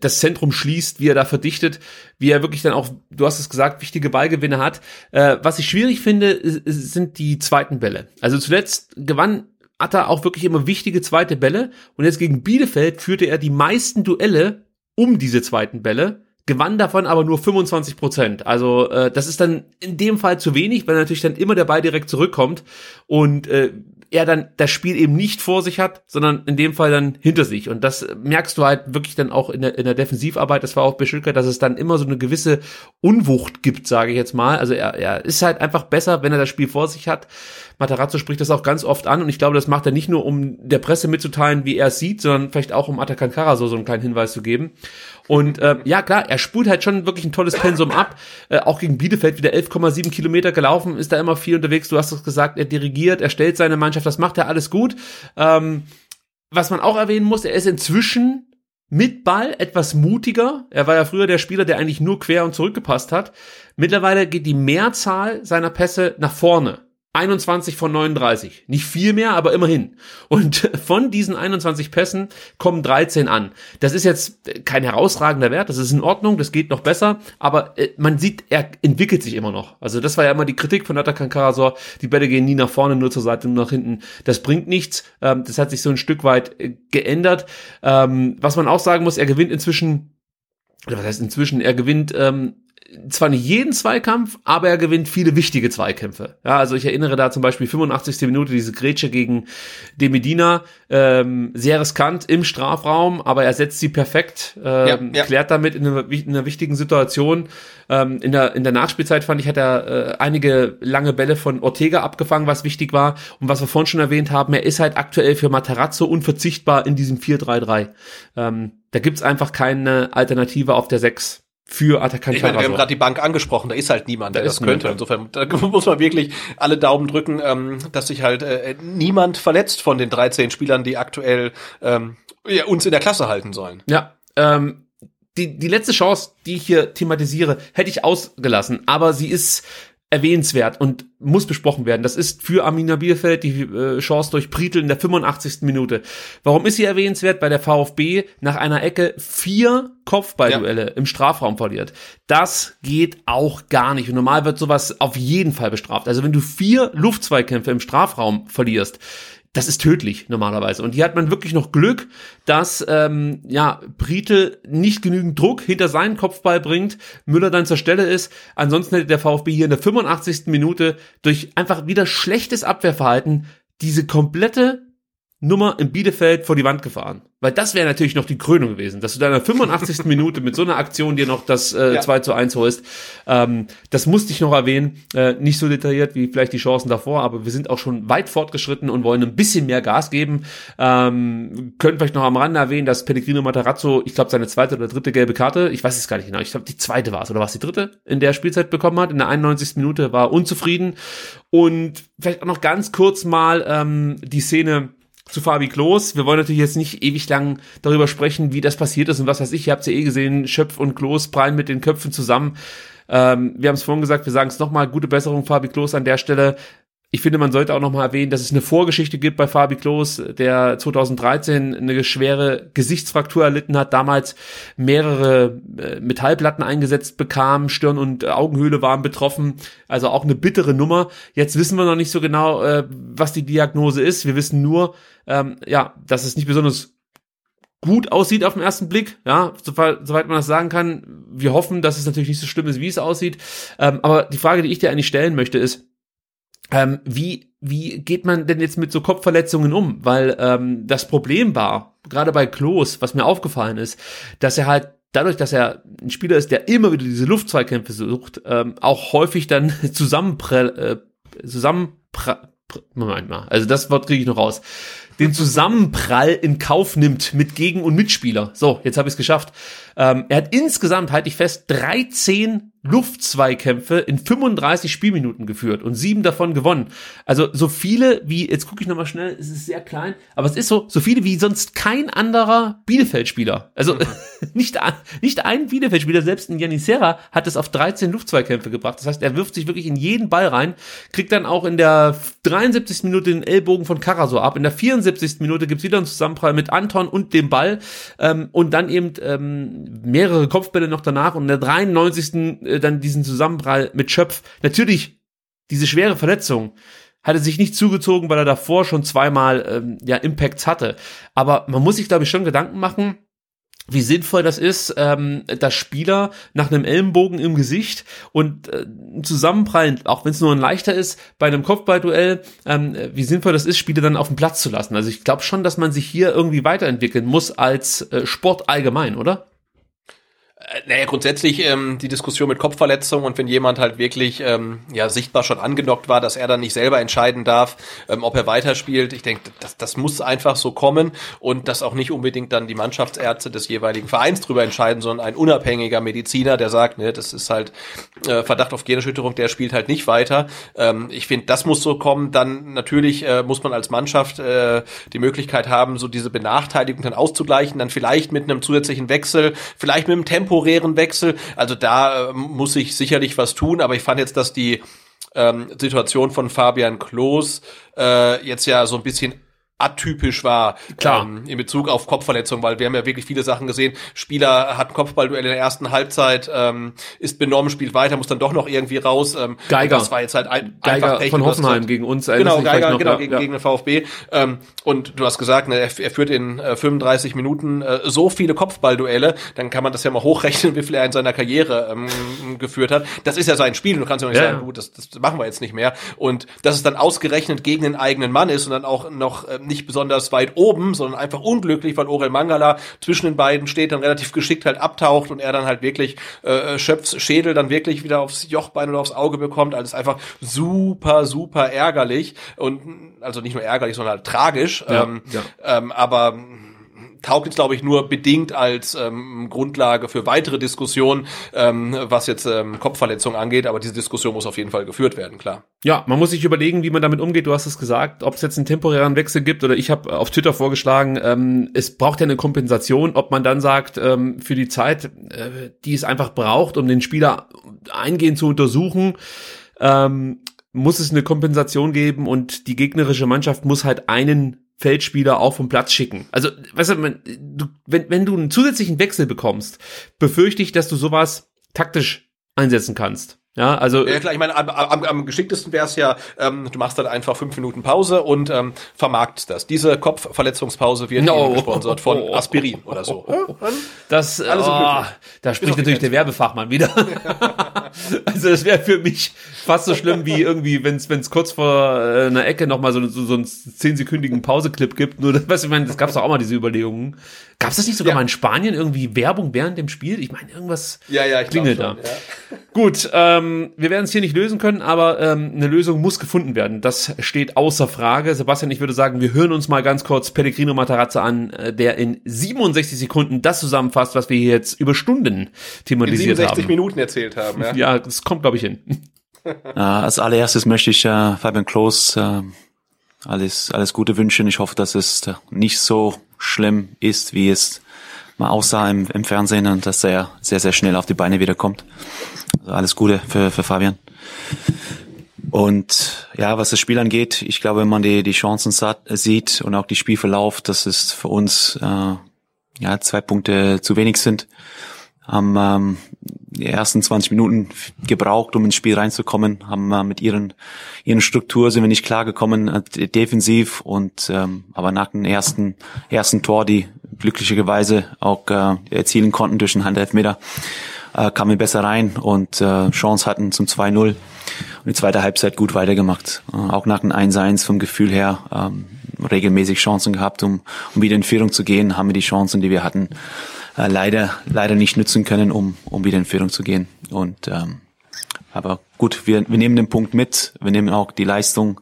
das Zentrum schließt, wie er da verdichtet, wie er wirklich dann auch, du hast es gesagt, wichtige Ballgewinne hat. Äh, was ich schwierig finde, sind die zweiten Bälle. Also zuletzt gewann Atta auch wirklich immer wichtige zweite Bälle und jetzt gegen Bielefeld führte er die meisten Duelle um diese zweiten Bälle gewann davon aber nur 25 Prozent. Also äh, das ist dann in dem Fall zu wenig, weil natürlich dann immer der Ball direkt zurückkommt und äh, er dann das Spiel eben nicht vor sich hat, sondern in dem Fall dann hinter sich. Und das merkst du halt wirklich dann auch in der, in der Defensivarbeit das war auch Stuttgart, dass es dann immer so eine gewisse Unwucht gibt, sage ich jetzt mal. Also er, er ist halt einfach besser, wenn er das Spiel vor sich hat. Matarazzo spricht das auch ganz oft an und ich glaube, das macht er nicht nur, um der Presse mitzuteilen, wie er es sieht, sondern vielleicht auch, um Atakan so, so einen kleinen Hinweis zu geben. Und äh, ja, klar, er spult halt schon wirklich ein tolles Pensum ab. Äh, auch gegen Bielefeld wieder 11,7 Kilometer gelaufen, ist da immer viel unterwegs. Du hast es gesagt, er dirigiert, er stellt seine Mannschaft, das macht er alles gut. Ähm, was man auch erwähnen muss, er ist inzwischen mit Ball etwas mutiger. Er war ja früher der Spieler, der eigentlich nur quer und zurückgepasst hat. Mittlerweile geht die Mehrzahl seiner Pässe nach vorne. 21 von 39. Nicht viel mehr, aber immerhin. Und von diesen 21 Pässen kommen 13 an. Das ist jetzt kein herausragender Wert, das ist in Ordnung, das geht noch besser, aber äh, man sieht, er entwickelt sich immer noch. Also das war ja immer die Kritik von Atakan Karasor, die Bälle gehen nie nach vorne, nur zur Seite, nur nach hinten. Das bringt nichts. Ähm, das hat sich so ein Stück weit äh, geändert. Ähm, was man auch sagen muss, er gewinnt inzwischen oder was heißt inzwischen, er gewinnt ähm, zwar nicht jeden Zweikampf, aber er gewinnt viele wichtige Zweikämpfe. Ja, also ich erinnere da zum Beispiel 85. Minute diese Grätsche gegen De Medina, ähm, sehr riskant im Strafraum, aber er setzt sie perfekt, ähm, ja, ja. klärt damit in einer, in einer wichtigen Situation. Ähm, in, der, in der Nachspielzeit fand ich, hat er äh, einige lange Bälle von Ortega abgefangen, was wichtig war. Und was wir vorhin schon erwähnt haben, er ist halt aktuell für Materazzo unverzichtbar in diesem 4-3-3. Ähm, da gibt's einfach keine Alternative auf der 6 für Atakan Ich meine, wir haben gerade die Bank angesprochen, da ist halt niemand, der da das könnte. Niemand. Insofern da muss man wirklich alle Daumen drücken, ähm, dass sich halt äh, niemand verletzt von den 13 Spielern, die aktuell ähm, ja, uns in der Klasse halten sollen. Ja, ähm, die, die letzte Chance, die ich hier thematisiere, hätte ich ausgelassen, aber sie ist erwähnenswert und muss besprochen werden. Das ist für Arminia Bielefeld die äh, Chance durch Prietl in der 85. Minute. Warum ist sie erwähnenswert? Weil der VfB nach einer Ecke vier Kopfballduelle ja. im Strafraum verliert. Das geht auch gar nicht. Und normal wird sowas auf jeden Fall bestraft. Also wenn du vier Luftzweikämpfe im Strafraum verlierst, das ist tödlich normalerweise. Und hier hat man wirklich noch Glück, dass ähm, ja Briete nicht genügend Druck hinter seinen Kopfball bringt, Müller dann zur Stelle ist. Ansonsten hätte der VfB hier in der 85. Minute durch einfach wieder schlechtes Abwehrverhalten diese komplette Nummer in Bielefeld vor die Wand gefahren. Weil das wäre natürlich noch die Krönung gewesen, dass du da in der 85. Minute mit so einer Aktion dir noch das äh, ja. 2 zu 1 holst. Ähm, das musste ich noch erwähnen. Äh, nicht so detailliert wie vielleicht die Chancen davor, aber wir sind auch schon weit fortgeschritten und wollen ein bisschen mehr Gas geben. Ähm, können vielleicht noch am Rande erwähnen, dass Pellegrino Matarazzo, ich glaube, seine zweite oder dritte gelbe Karte, ich weiß es gar nicht genau, ich glaube, die zweite war es, oder war es die dritte, in der Spielzeit bekommen hat. In der 91. Minute war unzufrieden. Und vielleicht auch noch ganz kurz mal ähm, die Szene zu Fabi Klos. Wir wollen natürlich jetzt nicht ewig lang darüber sprechen, wie das passiert ist und was weiß ich. Ihr habt ja eh gesehen, Schöpf und Klos prallen mit den Köpfen zusammen. Ähm, wir haben es vorhin gesagt, wir sagen es nochmal, gute Besserung, Fabi Klos an der Stelle. Ich finde, man sollte auch nochmal erwähnen, dass es eine Vorgeschichte gibt bei Fabi Klos, der 2013 eine schwere Gesichtsfraktur erlitten hat, damals mehrere äh, Metallplatten eingesetzt bekam, Stirn und Augenhöhle waren betroffen, also auch eine bittere Nummer. Jetzt wissen wir noch nicht so genau, äh, was die Diagnose ist. Wir wissen nur, ähm, ja, dass es nicht besonders gut aussieht auf den ersten Blick, ja, soweit, man das sagen kann. Wir hoffen, dass es natürlich nicht so schlimm ist, wie es aussieht. Ähm, aber die Frage, die ich dir eigentlich stellen möchte, ist, ähm, wie, wie geht man denn jetzt mit so Kopfverletzungen um? Weil ähm, das Problem war, gerade bei Klos, was mir aufgefallen ist, dass er halt dadurch, dass er ein Spieler ist, der immer wieder diese Luftzweikämpfe sucht, ähm, auch häufig dann zusammenprell, äh, zusammenprall, Moment mal, also das Wort kriege ich noch raus. Den Zusammenprall in Kauf nimmt mit Gegen- und Mitspieler. So, jetzt habe ich es geschafft. Ähm, er hat insgesamt, halte ich fest, 13 Luftzweikämpfe in 35 Spielminuten geführt und sieben davon gewonnen. Also so viele wie, jetzt gucke ich nochmal schnell, es ist sehr klein, aber es ist so, so viele wie sonst kein anderer Bielefeld-Spieler. Also mhm. nicht, nicht ein Bielefeld-Spieler, selbst ein Janisera hat es auf 13 Luftzweikämpfe gebracht. Das heißt, er wirft sich wirklich in jeden Ball rein, kriegt dann auch in der 73. Minute den Ellbogen von Karaso ab. In der 74. Minute gibt's wieder einen Zusammenprall mit Anton und dem Ball ähm, und dann eben ähm, mehrere Kopfbälle noch danach und in der 93 äh, dann diesen Zusammenprall mit Schöpf. Natürlich, diese schwere Verletzung hatte sich nicht zugezogen, weil er davor schon zweimal ähm, ja Impacts hatte. Aber man muss sich, glaube ich, schon Gedanken machen, wie sinnvoll das ist, ähm, dass Spieler nach einem Ellenbogen im Gesicht und äh, Zusammenprallen, auch wenn es nur ein leichter ist, bei einem Kopfballduell, ähm, wie sinnvoll das ist, Spieler dann auf den Platz zu lassen. Also ich glaube schon, dass man sich hier irgendwie weiterentwickeln muss als äh, Sport allgemein, oder? Äh, naja, grundsätzlich ähm, die Diskussion mit Kopfverletzung und wenn jemand halt wirklich ähm, ja sichtbar schon angenockt war, dass er dann nicht selber entscheiden darf, ähm, ob er weiterspielt. Ich denke, das, das muss einfach so kommen und dass auch nicht unbedingt dann die Mannschaftsärzte des jeweiligen Vereins drüber entscheiden, sondern ein unabhängiger Mediziner, der sagt, ne, das ist halt äh, Verdacht auf Gehirnerschütterung, der spielt halt nicht weiter. Ähm, ich finde, das muss so kommen. Dann natürlich äh, muss man als Mannschaft äh, die Möglichkeit haben, so diese Benachteiligung dann auszugleichen, dann vielleicht mit einem zusätzlichen Wechsel, vielleicht mit einem Tempo temporären Wechsel. Also da äh, muss ich sicherlich was tun, aber ich fand jetzt, dass die ähm, Situation von Fabian Klos äh, jetzt ja so ein bisschen atypisch war Klar. Ähm, in Bezug auf Kopfverletzungen, weil wir haben ja wirklich viele Sachen gesehen. Spieler hat ein Kopfballduell in der ersten Halbzeit, ähm, ist benommen, spielt weiter, muss dann doch noch irgendwie raus. Ähm, Geiger. Das war jetzt halt ein, Geiger Pech, von Hoffenheim gegen uns. Genau, Geiger, noch, genau, ja, gegen, ja. gegen den VfB. Ähm, und du hast gesagt, ne, er, er führt in äh, 35 Minuten äh, so viele Kopfballduelle, dann kann man das ja mal hochrechnen, wie viel er in seiner Karriere ähm, geführt hat. Das ist ja sein Spiel, du kannst ja nicht ja. sagen, gut, das, das machen wir jetzt nicht mehr. Und dass es dann ausgerechnet gegen den eigenen Mann ist und dann auch noch äh, nicht besonders weit oben, sondern einfach unglücklich, weil Orel Mangala zwischen den beiden steht, dann relativ geschickt halt abtaucht und er dann halt wirklich äh, Schöpfs Schädel dann wirklich wieder aufs Jochbein oder aufs Auge bekommt. Also ist einfach super, super ärgerlich und also nicht nur ärgerlich, sondern halt tragisch. Ja, ähm, ja. Ähm, aber taugt jetzt, glaube ich, nur bedingt als ähm, Grundlage für weitere Diskussionen, ähm, was jetzt ähm, Kopfverletzungen angeht. Aber diese Diskussion muss auf jeden Fall geführt werden, klar. Ja, man muss sich überlegen, wie man damit umgeht. Du hast es gesagt, ob es jetzt einen temporären Wechsel gibt oder ich habe auf Twitter vorgeschlagen, ähm, es braucht ja eine Kompensation, ob man dann sagt, ähm, für die Zeit, äh, die es einfach braucht, um den Spieler eingehend zu untersuchen, ähm, muss es eine Kompensation geben und die gegnerische Mannschaft muss halt einen Feldspieler auch vom Platz schicken. Also, weißt du, du, wenn, wenn du einen zusätzlichen Wechsel bekommst, befürchte ich, dass du sowas taktisch einsetzen kannst. Ja, also. Ja klar, ich meine, am, am, am geschicktesten wäre es ja, ähm, du machst dann einfach fünf Minuten Pause und ähm, vermarktest das. Diese Kopfverletzungspause wird no. gesponsert von Aspirin oder so. Das, alles oh, da spricht natürlich der Werbefachmann wieder. also das wäre für mich fast so schlimm wie irgendwie, wenn es kurz vor äh, einer Ecke nochmal so, so, so einen zehnsekündigen Pauseclip gibt. Nur, das, weißt du, ich meine, das gab es auch mal diese Überlegungen. Gab es das nicht sogar ja. mal in Spanien irgendwie Werbung während dem Spiel? Ich meine, irgendwas ja, ja, klingelt schon, da. Ja. Gut, ähm, wir werden es hier nicht lösen können, aber ähm, eine Lösung muss gefunden werden. Das steht außer Frage. Sebastian, ich würde sagen, wir hören uns mal ganz kurz Pellegrino Matarazzo an, äh, der in 67 Sekunden das zusammenfasst, was wir hier jetzt über Stunden thematisiert in 67 haben. Minuten erzählt haben. Ja, ja das kommt, glaube ich, hin. als allererstes möchte ich äh, Fabian Klos äh, alles, alles Gute wünschen. Ich hoffe, dass es nicht so schlimm ist, wie es mal aussah im, im Fernsehen und dass er sehr, sehr schnell auf die Beine wiederkommt. Also alles Gute für, für Fabian. Und ja, was das Spiel angeht, ich glaube, wenn man die, die Chancen sieht und auch die Spielverlauf, dass es für uns äh, ja zwei Punkte zu wenig sind haben ähm, die ersten 20 Minuten gebraucht, um ins Spiel reinzukommen, haben äh, mit ihren ihren Struktur sind wir nicht klargekommen äh, defensiv und ähm, aber nach dem ersten ersten Tor, die glücklicherweise auch äh, erzielen konnten durch einen Handelfmeter, äh, kamen wir besser rein und äh, Chance hatten zum 2-0 und die zweite Halbzeit gut weitergemacht. Äh, auch nach dem 1-1 vom Gefühl her ähm, regelmäßig Chancen gehabt, um, um wieder in Führung zu gehen, haben wir die Chancen, die wir hatten, äh, leider leider nicht nutzen können, um um wieder in Führung zu gehen. Und ähm, aber gut, wir, wir nehmen den Punkt mit, wir nehmen auch die Leistung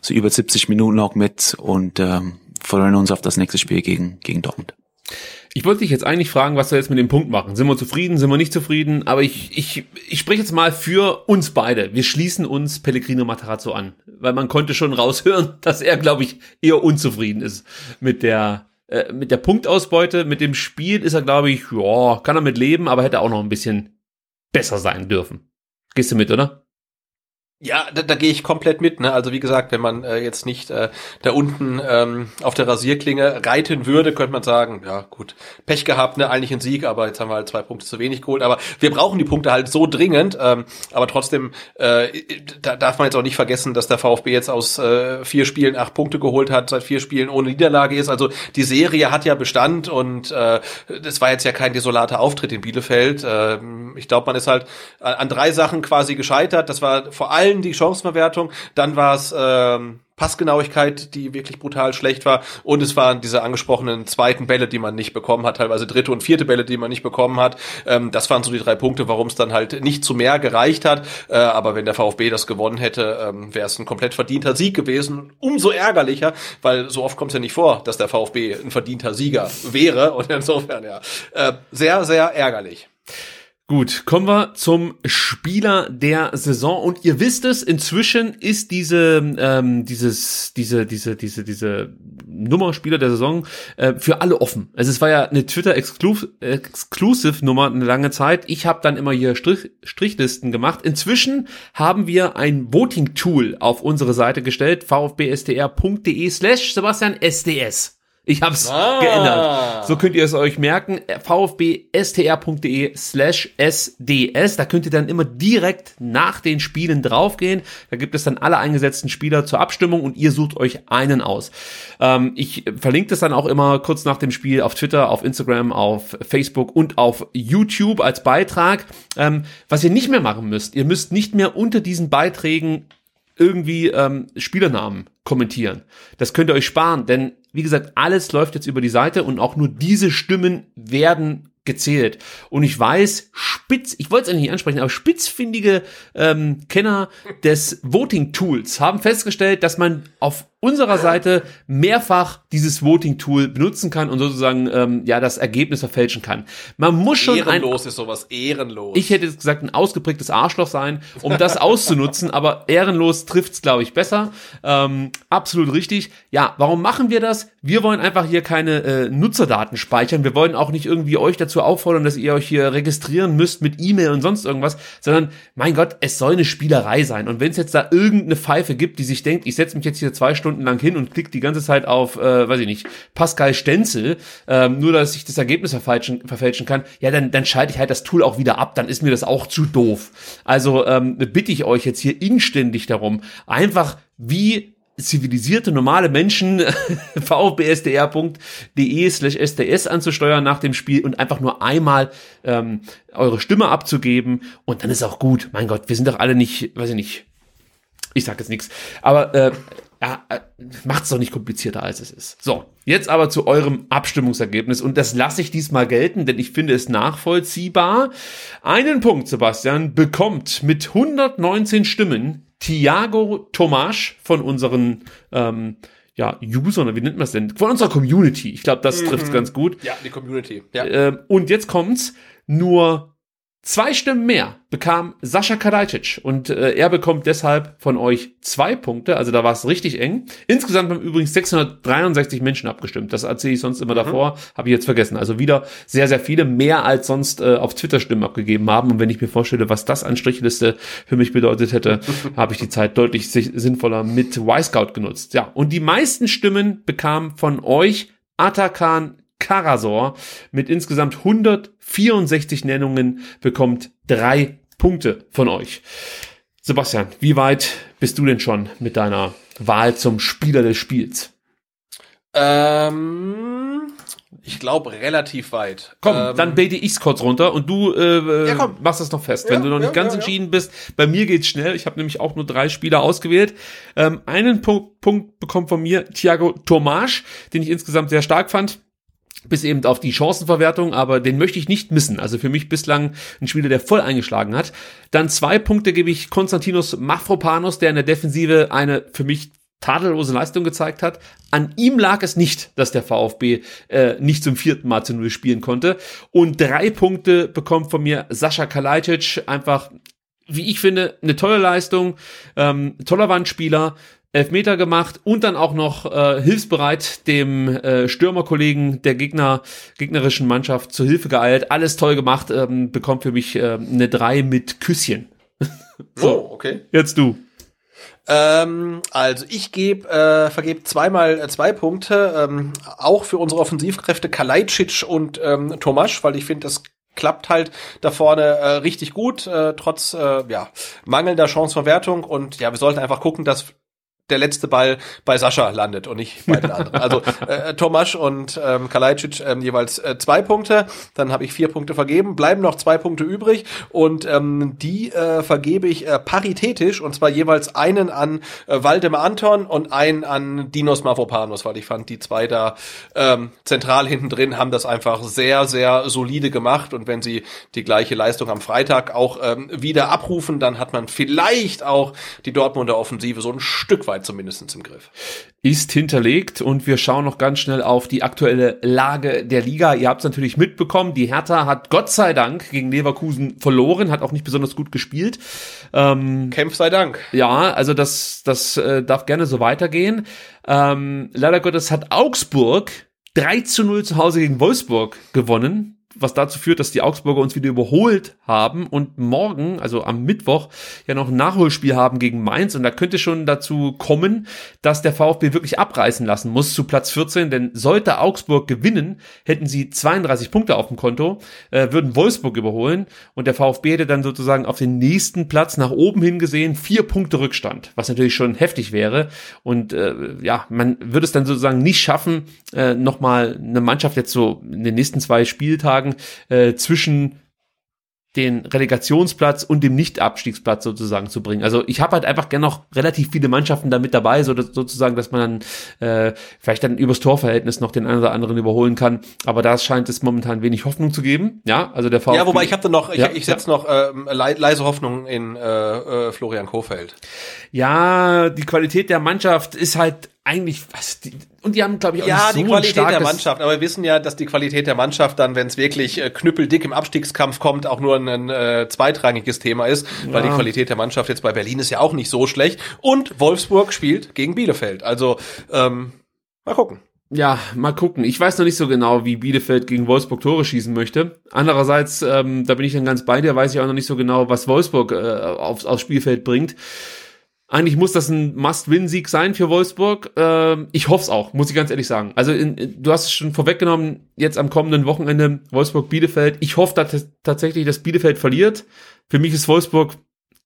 so über 70 Minuten auch mit und ähm, freuen uns auf das nächste Spiel gegen gegen Dortmund. Ich wollte dich jetzt eigentlich fragen, was wir jetzt mit dem Punkt machen. Sind wir zufrieden, sind wir nicht zufrieden? Aber ich, ich, ich spreche jetzt mal für uns beide. Wir schließen uns Pellegrino Matarazzo an. Weil man konnte schon raushören, dass er, glaube ich, eher unzufrieden ist mit der äh, mit der Punktausbeute, mit dem Spiel ist er, glaube ich, ja, kann er mit leben, aber hätte auch noch ein bisschen besser sein dürfen. Gehst du mit, oder? Ja, da, da gehe ich komplett mit. Ne? Also wie gesagt, wenn man äh, jetzt nicht äh, da unten ähm, auf der Rasierklinge reiten würde, könnte man sagen, ja gut, Pech gehabt, ne? eigentlich ein Sieg, aber jetzt haben wir halt zwei Punkte zu wenig geholt. Aber wir brauchen die Punkte halt so dringend. Ähm, aber trotzdem äh, da darf man jetzt auch nicht vergessen, dass der VfB jetzt aus äh, vier Spielen acht Punkte geholt hat, seit vier Spielen ohne Niederlage ist. Also die Serie hat ja Bestand und äh, das war jetzt ja kein desolater Auftritt in Bielefeld. Äh, ich glaube, man ist halt an drei Sachen quasi gescheitert. Das war vor allem allen die Chancenverwertung, dann war es ähm, Passgenauigkeit, die wirklich brutal schlecht war. Und es waren diese angesprochenen zweiten Bälle, die man nicht bekommen hat, teilweise dritte und vierte Bälle, die man nicht bekommen hat. Ähm, das waren so die drei Punkte, warum es dann halt nicht zu mehr gereicht hat. Äh, aber wenn der VfB das gewonnen hätte, ähm, wäre es ein komplett verdienter Sieg gewesen. Umso ärgerlicher, weil so oft kommt es ja nicht vor, dass der VfB ein verdienter Sieger wäre. Und insofern ja, äh, sehr, sehr ärgerlich. Gut, kommen wir zum Spieler der Saison und ihr wisst es, inzwischen ist diese ähm, dieses diese diese diese diese Nummer Spieler der Saison äh, für alle offen. Also es war ja eine Twitter Exclusive Nummer eine lange Zeit. Ich habe dann immer hier Strich, Strichlisten gemacht. Inzwischen haben wir ein Voting Tool auf unsere Seite gestellt vfbstr.de/slash Sebastian SDS. Ich hab's ah. geändert. So könnt ihr es euch merken. vfbstr.de slash sds. Da könnt ihr dann immer direkt nach den Spielen draufgehen. Da gibt es dann alle eingesetzten Spieler zur Abstimmung und ihr sucht euch einen aus. Ähm, ich verlinke das dann auch immer kurz nach dem Spiel auf Twitter, auf Instagram, auf Facebook und auf YouTube als Beitrag. Ähm, was ihr nicht mehr machen müsst, ihr müsst nicht mehr unter diesen Beiträgen irgendwie ähm, Spielernamen kommentieren. Das könnt ihr euch sparen, denn wie gesagt, alles läuft jetzt über die Seite und auch nur diese Stimmen werden gezählt. Und ich weiß, spitz, ich wollte es eigentlich nicht ansprechen, aber spitzfindige ähm, Kenner des Voting-Tools haben festgestellt, dass man auf unserer Seite mehrfach dieses Voting-Tool benutzen kann und sozusagen ähm, ja das Ergebnis verfälschen kann. Man muss schon ehrenlos ein, ist sowas ehrenlos. Ich hätte jetzt gesagt ein ausgeprägtes Arschloch sein, um das auszunutzen, aber ehrenlos trifft's glaube ich besser. Ähm, absolut richtig. Ja, warum machen wir das? Wir wollen einfach hier keine äh, Nutzerdaten speichern. Wir wollen auch nicht irgendwie euch dazu auffordern, dass ihr euch hier registrieren müsst mit E-Mail und sonst irgendwas, sondern mein Gott, es soll eine Spielerei sein. Und wenn es jetzt da irgendeine Pfeife gibt, die sich denkt, ich setze mich jetzt hier zwei Stunden Stunden lang hin und klickt die ganze Zeit auf, äh, weiß ich nicht, Pascal Stenzel, ähm, nur dass ich das Ergebnis verfälschen, verfälschen kann, ja, dann, dann schalte ich halt das Tool auch wieder ab, dann ist mir das auch zu doof. Also ähm, bitte ich euch jetzt hier inständig darum, einfach wie zivilisierte, normale Menschen vfbsdr.de slash sds anzusteuern nach dem Spiel und einfach nur einmal ähm, eure Stimme abzugeben und dann ist auch gut. Mein Gott, wir sind doch alle nicht, weiß ich nicht, ich sag jetzt nichts, aber äh, ja, äh, macht's doch nicht komplizierter als es ist. So, jetzt aber zu eurem Abstimmungsergebnis und das lasse ich diesmal gelten, denn ich finde es nachvollziehbar. Einen Punkt, Sebastian, bekommt mit 119 Stimmen Thiago Tomasch von unseren ähm, ja, Usern, wie nennt man es denn? Von unserer Community. Ich glaube, das mhm. trifft ganz gut. Ja, die Community. Ja. Ähm, und jetzt kommt's. Nur Zwei Stimmen mehr bekam Sascha Kadajcic und äh, er bekommt deshalb von euch zwei Punkte, also da war es richtig eng. Insgesamt haben übrigens 663 Menschen abgestimmt, das erzähle ich sonst immer mhm. davor, habe ich jetzt vergessen. Also wieder sehr, sehr viele, mehr als sonst äh, auf Twitter Stimmen abgegeben haben und wenn ich mir vorstelle, was das an Strichliste für mich bedeutet hätte, habe ich die Zeit deutlich sinnvoller mit Y-Scout genutzt. Ja, und die meisten Stimmen bekamen von euch Atakan Karasor mit insgesamt 164 Nennungen bekommt drei Punkte von euch. Sebastian, wie weit bist du denn schon mit deiner Wahl zum Spieler des Spiels? Ähm, ich glaube relativ weit. Komm, ähm, dann bete ich's kurz runter und du äh, ja, machst das noch fest, ja, wenn du noch nicht ja, ganz entschieden bist. Bei mir geht's schnell. Ich habe nämlich auch nur drei Spieler ausgewählt. Ähm, einen Punkt, Punkt bekommt von mir Thiago Tomasch, den ich insgesamt sehr stark fand bis eben auf die Chancenverwertung, aber den möchte ich nicht missen. Also für mich bislang ein Spieler, der voll eingeschlagen hat. Dann zwei Punkte gebe ich Konstantinos Mafropanos, der in der Defensive eine für mich tadellose Leistung gezeigt hat. An ihm lag es nicht, dass der VfB äh, nicht zum vierten Mal zu Null spielen konnte. Und drei Punkte bekommt von mir Sascha Kalajdzic. Einfach, wie ich finde, eine tolle Leistung, ähm, toller Wandspieler, Elfmeter gemacht und dann auch noch äh, hilfsbereit dem äh, Stürmerkollegen der Gegner, gegnerischen Mannschaft zur Hilfe geeilt. Alles toll gemacht, ähm, bekommt für mich äh, eine 3 mit Küsschen. so, oh, okay. Jetzt du. Ähm, also ich gebe, äh, vergebe zweimal äh, zwei Punkte, ähm, auch für unsere Offensivkräfte Kalajdzic und ähm, Tomasch, weil ich finde, das klappt halt da vorne äh, richtig gut, äh, trotz äh, ja, mangelnder Chanceverwertung. Und ja, wir sollten einfach gucken, dass der letzte Ball bei Sascha landet und nicht bei den anderen. Also äh, Tomasch und ähm, Kalajdzic ähm, jeweils äh, zwei Punkte, dann habe ich vier Punkte vergeben, bleiben noch zwei Punkte übrig. Und ähm, die äh, vergebe ich äh, paritätisch. Und zwar jeweils einen an äh, Waldemar Anton und einen an Dinos Mavropanos, weil ich fand, die zwei da ähm, zentral hinten drin haben das einfach sehr, sehr solide gemacht. Und wenn sie die gleiche Leistung am Freitag auch ähm, wieder abrufen, dann hat man vielleicht auch die Dortmunder Offensive so ein Stück weit weit zumindest im Griff. Ist hinterlegt und wir schauen noch ganz schnell auf die aktuelle Lage der Liga. Ihr habt es natürlich mitbekommen, die Hertha hat Gott sei Dank gegen Leverkusen verloren, hat auch nicht besonders gut gespielt. Ähm, Kämpf sei Dank. Ja, also das, das äh, darf gerne so weitergehen. Ähm, leider Gottes hat Augsburg 3 zu 0 zu Hause gegen Wolfsburg gewonnen was dazu führt, dass die Augsburger uns wieder überholt haben und morgen, also am Mittwoch, ja noch ein Nachholspiel haben gegen Mainz. Und da könnte schon dazu kommen, dass der VfB wirklich abreißen lassen muss zu Platz 14, denn sollte Augsburg gewinnen, hätten sie 32 Punkte auf dem Konto, äh, würden Wolfsburg überholen. Und der VfB hätte dann sozusagen auf den nächsten Platz nach oben hingesehen vier Punkte Rückstand, was natürlich schon heftig wäre. Und äh, ja, man würde es dann sozusagen nicht schaffen, äh, nochmal eine Mannschaft jetzt so in den nächsten zwei Spieltagen Spieltagen äh, zwischen den Relegationsplatz und dem Nicht-Abstiegsplatz sozusagen zu bringen. Also ich habe halt einfach gerne noch relativ viele Mannschaften da mit dabei, so dass, sozusagen, dass man dann äh, vielleicht dann übers Torverhältnis noch den einen oder anderen überholen kann. Aber da scheint es momentan wenig Hoffnung zu geben. Ja, also der VfB. Ja, wobei ich habe noch, ich, ja, ich setze ja. noch äh, leise Hoffnung in äh, äh, Florian Kofeld. Ja, die Qualität der Mannschaft ist halt eigentlich, was, die, und die haben, glaube ich, auch ja, nicht so die Qualität der Mannschaft. Aber wir wissen ja, dass die Qualität der Mannschaft dann, wenn es wirklich äh, knüppeldick im Abstiegskampf kommt, auch nur ein äh, zweitrangiges Thema ist, ja. weil die Qualität der Mannschaft jetzt bei Berlin ist ja auch nicht so schlecht. Und Wolfsburg spielt gegen Bielefeld. Also ähm, mal gucken. Ja, mal gucken. Ich weiß noch nicht so genau, wie Bielefeld gegen Wolfsburg Tore schießen möchte. Andererseits, ähm, da bin ich dann ganz bei dir, weiß ich auch noch nicht so genau, was Wolfsburg äh, aufs, aufs Spielfeld bringt. Eigentlich muss das ein Must-Win-Sieg sein für Wolfsburg. Ähm, ich hoffe es auch, muss ich ganz ehrlich sagen. Also in, du hast es schon vorweggenommen, jetzt am kommenden Wochenende Wolfsburg-Bielefeld. Ich hoffe dass tatsächlich, dass Bielefeld verliert. Für mich ist Wolfsburg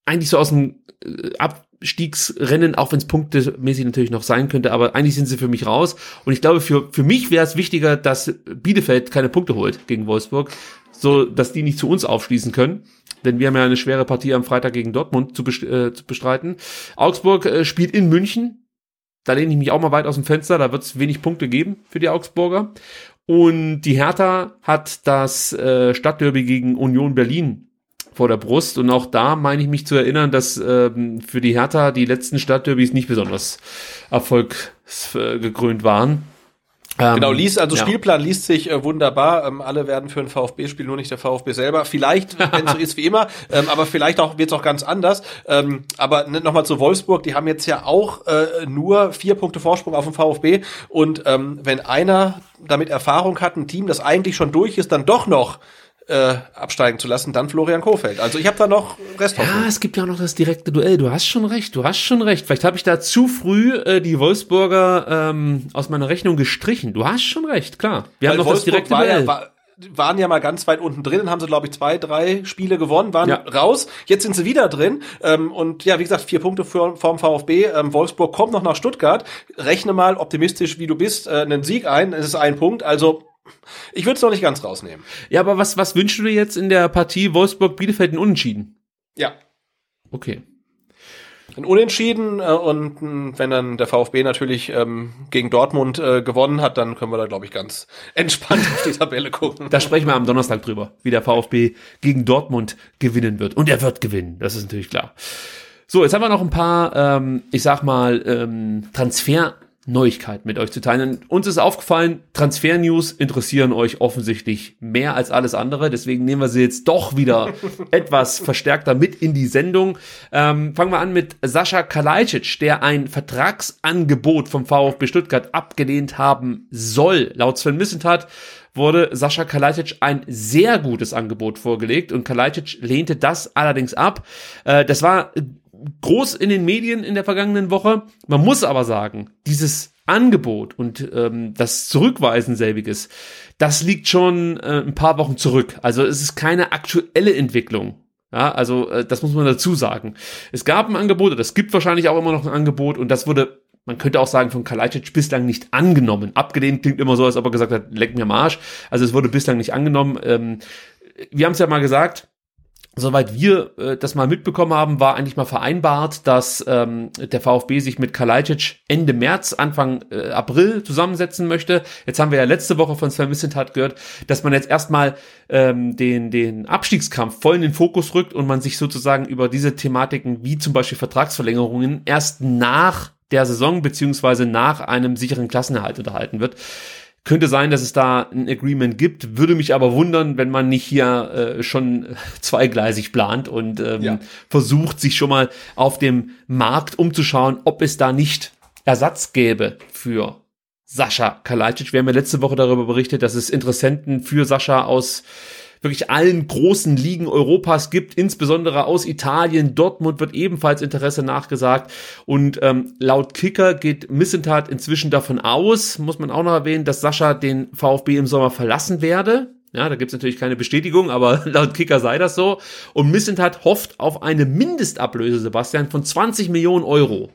eigentlich so aus dem äh, ab, Abstiegsrennen, auch wenn es punktemäßig natürlich noch sein könnte, aber eigentlich sind sie für mich raus. Und ich glaube, für, für mich wäre es wichtiger, dass Bielefeld keine Punkte holt gegen Wolfsburg, so dass die nicht zu uns aufschließen können. Denn wir haben ja eine schwere Partie am Freitag gegen Dortmund zu, äh, zu bestreiten. Augsburg äh, spielt in München. Da lehne ich mich auch mal weit aus dem Fenster. Da wird es wenig Punkte geben für die Augsburger. Und die Hertha hat das äh, Stadtderby gegen Union Berlin vor der Brust. Und auch da meine ich mich zu erinnern, dass ähm, für die Hertha die letzten Stadtderbys nicht besonders erfolgsgekrönt waren. Ähm, genau, liest, also ja. Spielplan liest sich äh, wunderbar. Ähm, alle werden für ein VfB-Spiel, nur nicht der VfB selber. Vielleicht, wenn es so ist wie immer, ähm, aber vielleicht auch wird es auch ganz anders. Ähm, aber ne, nochmal zu Wolfsburg, die haben jetzt ja auch äh, nur vier Punkte Vorsprung auf dem VfB. Und ähm, wenn einer damit Erfahrung hat, ein Team, das eigentlich schon durch ist, dann doch noch äh, absteigen zu lassen, dann Florian Kofeld. Also ich habe da noch Resthoffnung. Ja, es gibt ja auch noch das direkte Duell. Du hast schon recht, du hast schon recht. Vielleicht habe ich da zu früh äh, die Wolfsburger ähm, aus meiner Rechnung gestrichen. Du hast schon recht, klar. Wir Weil haben noch Wolfsburg das direkte Duell. Ja, war, waren ja mal ganz weit unten drin, haben sie, glaube ich, zwei, drei Spiele gewonnen, waren ja. raus. Jetzt sind sie wieder drin. Ähm, und ja, wie gesagt, vier Punkte für, vom VfB. Ähm, Wolfsburg kommt noch nach Stuttgart. Rechne mal optimistisch, wie du bist, äh, einen Sieg ein. Es ist ein Punkt. Also ich würde es noch nicht ganz rausnehmen. Ja, aber was, was wünschst du dir jetzt in der Partie Wolfsburg-Bielefeld in Unentschieden? Ja. Okay. Ein Unentschieden äh, und äh, wenn dann der VfB natürlich ähm, gegen Dortmund äh, gewonnen hat, dann können wir da, glaube ich, ganz entspannt auf die Tabelle gucken. Da sprechen wir am Donnerstag drüber, wie der VfB gegen Dortmund gewinnen wird. Und er wird gewinnen, das ist natürlich klar. So, jetzt haben wir noch ein paar, ähm, ich sag mal, ähm, Transfer Neuigkeiten mit euch zu teilen. Uns ist aufgefallen, Transfer-News interessieren euch offensichtlich mehr als alles andere. Deswegen nehmen wir sie jetzt doch wieder etwas verstärkter mit in die Sendung. Ähm, fangen wir an mit Sascha Kalajdzic, der ein Vertragsangebot vom VfB Stuttgart abgelehnt haben soll. Laut Sven Missentat wurde Sascha Kalajdzic ein sehr gutes Angebot vorgelegt und Kalajdzic lehnte das allerdings ab. Äh, das war groß in den Medien in der vergangenen Woche. Man muss aber sagen, dieses Angebot und ähm, das Zurückweisen selbiges, das liegt schon äh, ein paar Wochen zurück. Also es ist keine aktuelle Entwicklung. Ja, also äh, das muss man dazu sagen. Es gab ein Angebot, oder es gibt wahrscheinlich auch immer noch ein Angebot und das wurde, man könnte auch sagen, von Kalajdzic bislang nicht angenommen. Abgelehnt klingt immer so, als ob er gesagt hat, leck mir am Arsch. Also es wurde bislang nicht angenommen. Ähm, wir haben es ja mal gesagt, soweit wir äh, das mal mitbekommen haben, war eigentlich mal vereinbart, dass ähm, der VfB sich mit Kalajdzic Ende März, Anfang äh, April zusammensetzen möchte. Jetzt haben wir ja letzte Woche von Sven Missentat gehört, dass man jetzt erstmal ähm, den, den Abstiegskampf voll in den Fokus rückt und man sich sozusagen über diese Thematiken wie zum Beispiel Vertragsverlängerungen erst nach der Saison beziehungsweise nach einem sicheren Klassenerhalt unterhalten wird. Könnte sein, dass es da ein Agreement gibt, würde mich aber wundern, wenn man nicht hier äh, schon zweigleisig plant und ähm, ja. versucht, sich schon mal auf dem Markt umzuschauen, ob es da nicht Ersatz gäbe für Sascha Kalajdzic. Wir haben ja letzte Woche darüber berichtet, dass es Interessenten für Sascha aus wirklich allen großen Ligen Europas gibt, insbesondere aus Italien. Dortmund wird ebenfalls Interesse nachgesagt. Und ähm, laut Kicker geht Missentat inzwischen davon aus, muss man auch noch erwähnen, dass Sascha den VfB im Sommer verlassen werde. Ja, da gibt's natürlich keine Bestätigung, aber laut Kicker sei das so. Und Missentat hofft auf eine Mindestablöse, Sebastian, von 20 Millionen Euro.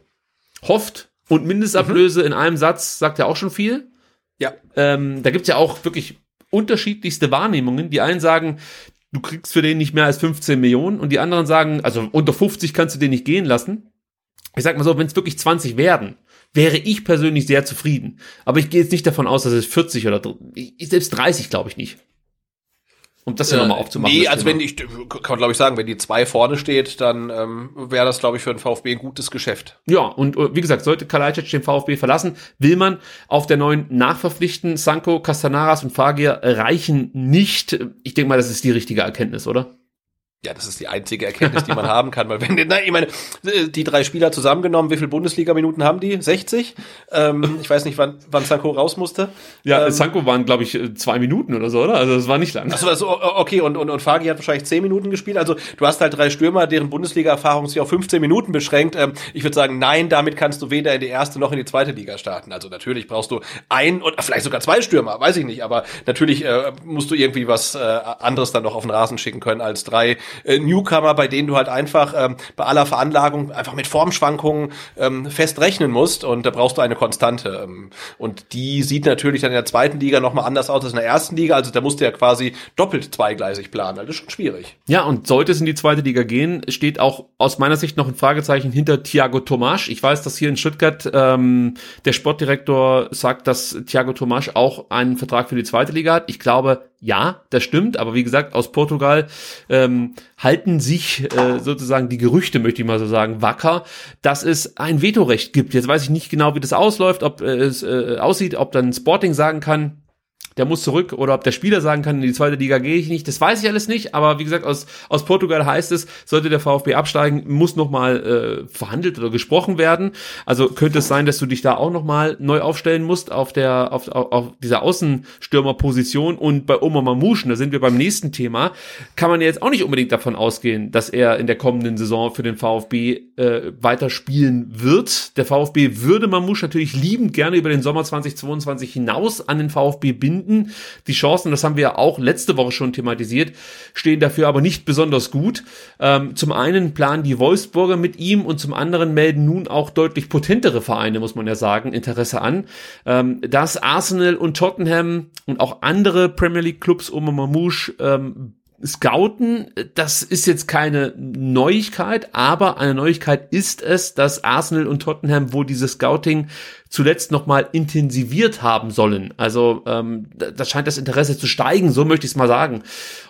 Hofft und Mindestablöse mhm. in einem Satz sagt ja auch schon viel. Ja. Ähm, da gibt's ja auch wirklich unterschiedlichste Wahrnehmungen. Die einen sagen, du kriegst für den nicht mehr als 15 Millionen und die anderen sagen, also unter 50 kannst du den nicht gehen lassen. Ich sag mal so, wenn es wirklich 20 werden, wäre ich persönlich sehr zufrieden. Aber ich gehe jetzt nicht davon aus, dass es 40 oder selbst 30 glaube ich nicht. Um das ja äh, nochmal aufzumachen. Nee, also Thema. wenn ich, kann man glaube ich sagen, wenn die zwei vorne steht, dann ähm, wäre das glaube ich für den VfB ein gutes Geschäft. Ja, und äh, wie gesagt, sollte Kalajdzic den VfB verlassen, will man auf der neuen nachverpflichten. Sanko, Castanaras und Fagir reichen nicht. Ich denke mal, das ist die richtige Erkenntnis, oder? Ja, das ist die einzige Erkenntnis, die man haben kann, weil wenn, na, ich meine, die drei Spieler zusammengenommen, wie viele Bundesliga-Minuten haben die? 60? Ähm, ich weiß nicht, wann, wann Sanko raus musste. Ja, ähm, Sanko waren, glaube ich, zwei Minuten oder so, oder? Also das war nicht lang. Achso, also, okay, und, und, und Fagi hat wahrscheinlich zehn Minuten gespielt. Also du hast halt drei Stürmer, deren Bundesliga-Erfahrung sich auf 15 Minuten beschränkt. Ähm, ich würde sagen, nein, damit kannst du weder in die erste noch in die zweite Liga starten. Also natürlich brauchst du ein und vielleicht sogar zwei Stürmer, weiß ich nicht, aber natürlich äh, musst du irgendwie was äh, anderes dann noch auf den Rasen schicken können als drei äh, Newcomer, bei denen du halt einfach ähm, bei aller Veranlagung einfach mit Formschwankungen ähm, fest rechnen musst und da brauchst du eine Konstante. Ähm, und die sieht natürlich dann in der zweiten Liga nochmal anders aus als in der ersten Liga. Also da musst du ja quasi doppelt zweigleisig planen. Das ist schon schwierig. Ja, und sollte es in die zweite Liga gehen, steht auch aus meiner Sicht noch ein Fragezeichen hinter Thiago Tomasch. Ich weiß, dass hier in Stuttgart ähm, der Sportdirektor sagt, dass Thiago Tomasch auch einen Vertrag für die zweite Liga hat. Ich glaube, ja, das stimmt, aber wie gesagt, aus Portugal ähm, halten sich äh, sozusagen die Gerüchte, möchte ich mal so sagen, wacker, dass es ein Vetorecht gibt. Jetzt weiß ich nicht genau, wie das ausläuft, ob äh, es äh, aussieht, ob dann Sporting sagen kann, der muss zurück oder ob der Spieler sagen kann, in die zweite Liga gehe ich nicht, das weiß ich alles nicht, aber wie gesagt, aus, aus Portugal heißt es, sollte der VfB absteigen, muss nochmal äh, verhandelt oder gesprochen werden. Also könnte es sein, dass du dich da auch nochmal neu aufstellen musst auf der, auf, auf, auf dieser Außenstürmerposition und bei Omar Mamouche, da sind wir beim nächsten Thema, kann man ja jetzt auch nicht unbedingt davon ausgehen, dass er in der kommenden Saison für den VfB äh, weiter spielen wird. Der VfB würde Mamouche natürlich liebend gerne über den Sommer 2022 hinaus an den VfB binden finden. Die Chancen, das haben wir ja auch letzte Woche schon thematisiert, stehen dafür aber nicht besonders gut. Ähm, zum einen planen die Wolfsburger mit ihm und zum anderen melden nun auch deutlich potentere Vereine, muss man ja sagen, Interesse an. Ähm, dass Arsenal und Tottenham und auch andere Premier League Clubs um Mamouche ähm, Scouten, das ist jetzt keine Neuigkeit, aber eine Neuigkeit ist es, dass Arsenal und Tottenham wohl dieses Scouting zuletzt nochmal intensiviert haben sollen. Also ähm, da scheint das Interesse zu steigen, so möchte ich es mal sagen.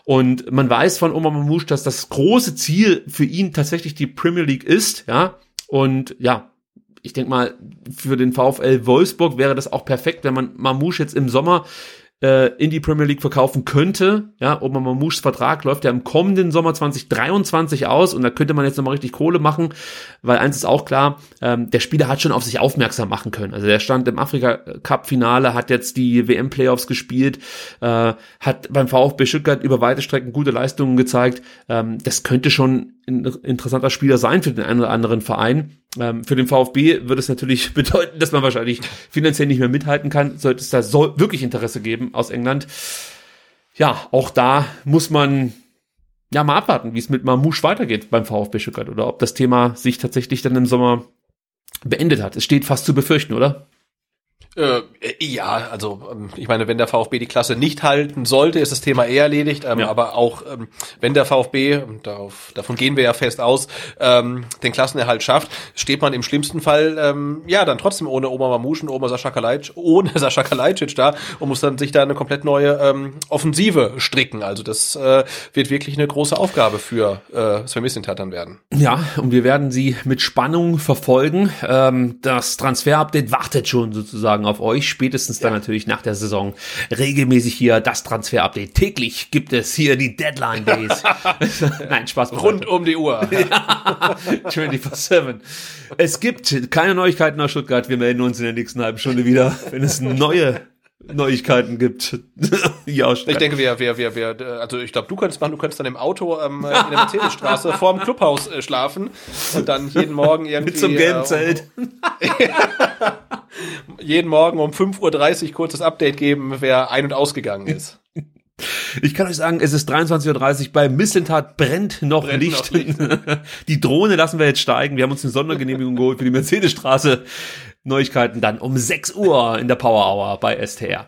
Und man weiß von Omar Mamouche, dass das große Ziel für ihn tatsächlich die Premier League ist, ja. Und ja, ich denke mal, für den VfL Wolfsburg wäre das auch perfekt, wenn man Mamouche jetzt im Sommer äh, in die Premier League verkaufen könnte. Ja, Oma Mamouches Vertrag läuft ja im kommenden Sommer 2023 aus und da könnte man jetzt nochmal richtig Kohle machen, weil eins ist auch klar, ähm, der Spieler hat schon auf sich aufmerksam machen können. Also der stand im Afrika Cup Finale, hat jetzt die WM Playoffs gespielt, äh, hat beim VfB Stuttgart über weite Strecken gute Leistungen gezeigt. Ähm, das könnte schon ein interessanter Spieler sein für den einen oder anderen Verein. Ähm, für den VfB wird es natürlich bedeuten, dass man wahrscheinlich finanziell nicht mehr mithalten kann, sollte es da so wirklich Interesse geben aus England. Ja, auch da muss man ja mal abwarten, wie es mit Mamouche weitergeht beim VfB Stuttgart oder ob das Thema sich tatsächlich dann im Sommer beendet hat. Es steht fast zu befürchten, oder? Äh, ja, also ähm, ich meine, wenn der VfB die Klasse nicht halten sollte, ist das Thema eher erledigt. Ähm, ja. Aber auch ähm, wenn der VfB, darauf, davon gehen wir ja fest aus, ähm, den Klassenerhalt schafft, steht man im schlimmsten Fall ähm, ja dann trotzdem ohne Oma Mamouche und ohne Sascha Kalajdzic, ohne Sascha Kalajdzic da und muss dann sich da eine komplett neue ähm, Offensive stricken. Also das äh, wird wirklich eine große Aufgabe für äh, Sven Mislintat dann werden. Ja, und wir werden sie mit Spannung verfolgen. Ähm, das Transfer-Update wartet schon sozusagen sozusagen auf euch, spätestens dann ja. natürlich nach der Saison regelmäßig hier das Transfer-Update. Täglich gibt es hier die Deadline Days. Nein, Spaß. Rund um die Uhr. ja, 24-7. Es gibt keine Neuigkeiten aus Stuttgart. Wir melden uns in der nächsten halben Stunde wieder, wenn es neue Neuigkeiten gibt. ja, ich denke, wir, wir, wir, wir, also ich glaube, du könntest machen, du könntest dann im Auto ähm, in der Mercedesstraße vorm Clubhaus äh, schlafen und dann jeden Morgen irgendwie. Mit zum gelben äh, Zelt. jeden Morgen um 5.30 Uhr kurzes Update geben, wer ein- und ausgegangen ist. Ich kann euch sagen, es ist 23.30 Uhr, bei Missentat brennt noch brennt Licht. Noch Licht. Die Drohne lassen wir jetzt steigen. Wir haben uns eine Sondergenehmigung geholt für die Mercedesstraße. Neuigkeiten dann um 6 Uhr in der Power Hour bei STR.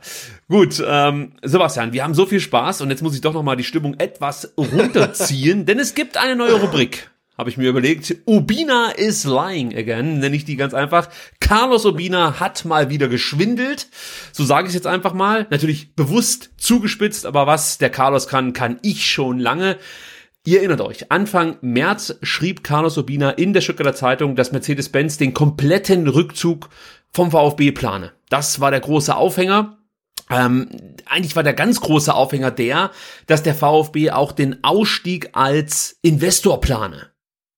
Gut, ähm, Sebastian, wir haben so viel Spaß und jetzt muss ich doch noch mal die Stimmung etwas runterziehen, denn es gibt eine neue Rubrik. Habe ich mir überlegt, Ubina is lying again, nenne ich die ganz einfach. Carlos Ubina hat mal wieder geschwindelt. So sage ich es jetzt einfach mal. Natürlich bewusst zugespitzt, aber was der Carlos kann, kann ich schon lange. Ihr erinnert euch, Anfang März schrieb Carlos Urbina in der Stuttgarter Zeitung, dass Mercedes-Benz den kompletten Rückzug vom VfB plane. Das war der große Aufhänger. Ähm, eigentlich war der ganz große Aufhänger der, dass der VfB auch den Ausstieg als Investor plane.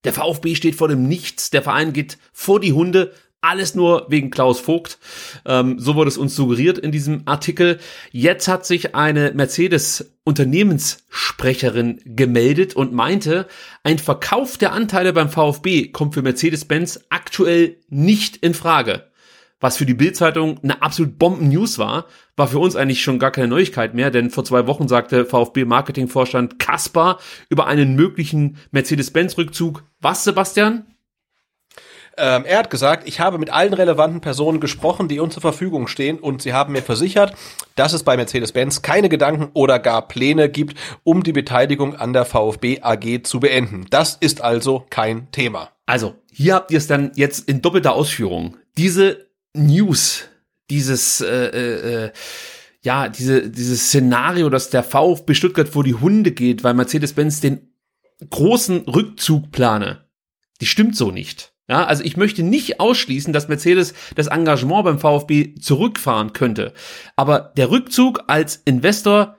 Der VfB steht vor dem Nichts, der Verein geht vor die Hunde, alles nur wegen Klaus Vogt. Ähm, so wurde es uns suggeriert in diesem Artikel. Jetzt hat sich eine Mercedes-Unternehmenssprecherin gemeldet und meinte, ein Verkauf der Anteile beim VfB kommt für Mercedes-Benz aktuell nicht in Frage. Was für die Bildzeitung eine absolut Bomben-News war, war für uns eigentlich schon gar keine Neuigkeit mehr, denn vor zwei Wochen sagte VfB-Marketingvorstand Kaspar über einen möglichen Mercedes-Benz-Rückzug. Was, Sebastian? Ähm, er hat gesagt, ich habe mit allen relevanten Personen gesprochen, die uns zur Verfügung stehen und sie haben mir versichert, dass es bei Mercedes-Benz keine Gedanken oder gar Pläne gibt, um die Beteiligung an der VfB AG zu beenden. Das ist also kein Thema. Also, hier habt ihr es dann jetzt in doppelter Ausführung. Diese News, dieses äh, äh, äh ja, diese, dieses Szenario, dass der VfB Stuttgart vor die Hunde geht, weil Mercedes-Benz den großen Rückzug plane, die stimmt so nicht. Ja, also ich möchte nicht ausschließen, dass Mercedes das Engagement beim VfB zurückfahren könnte. Aber der Rückzug als Investor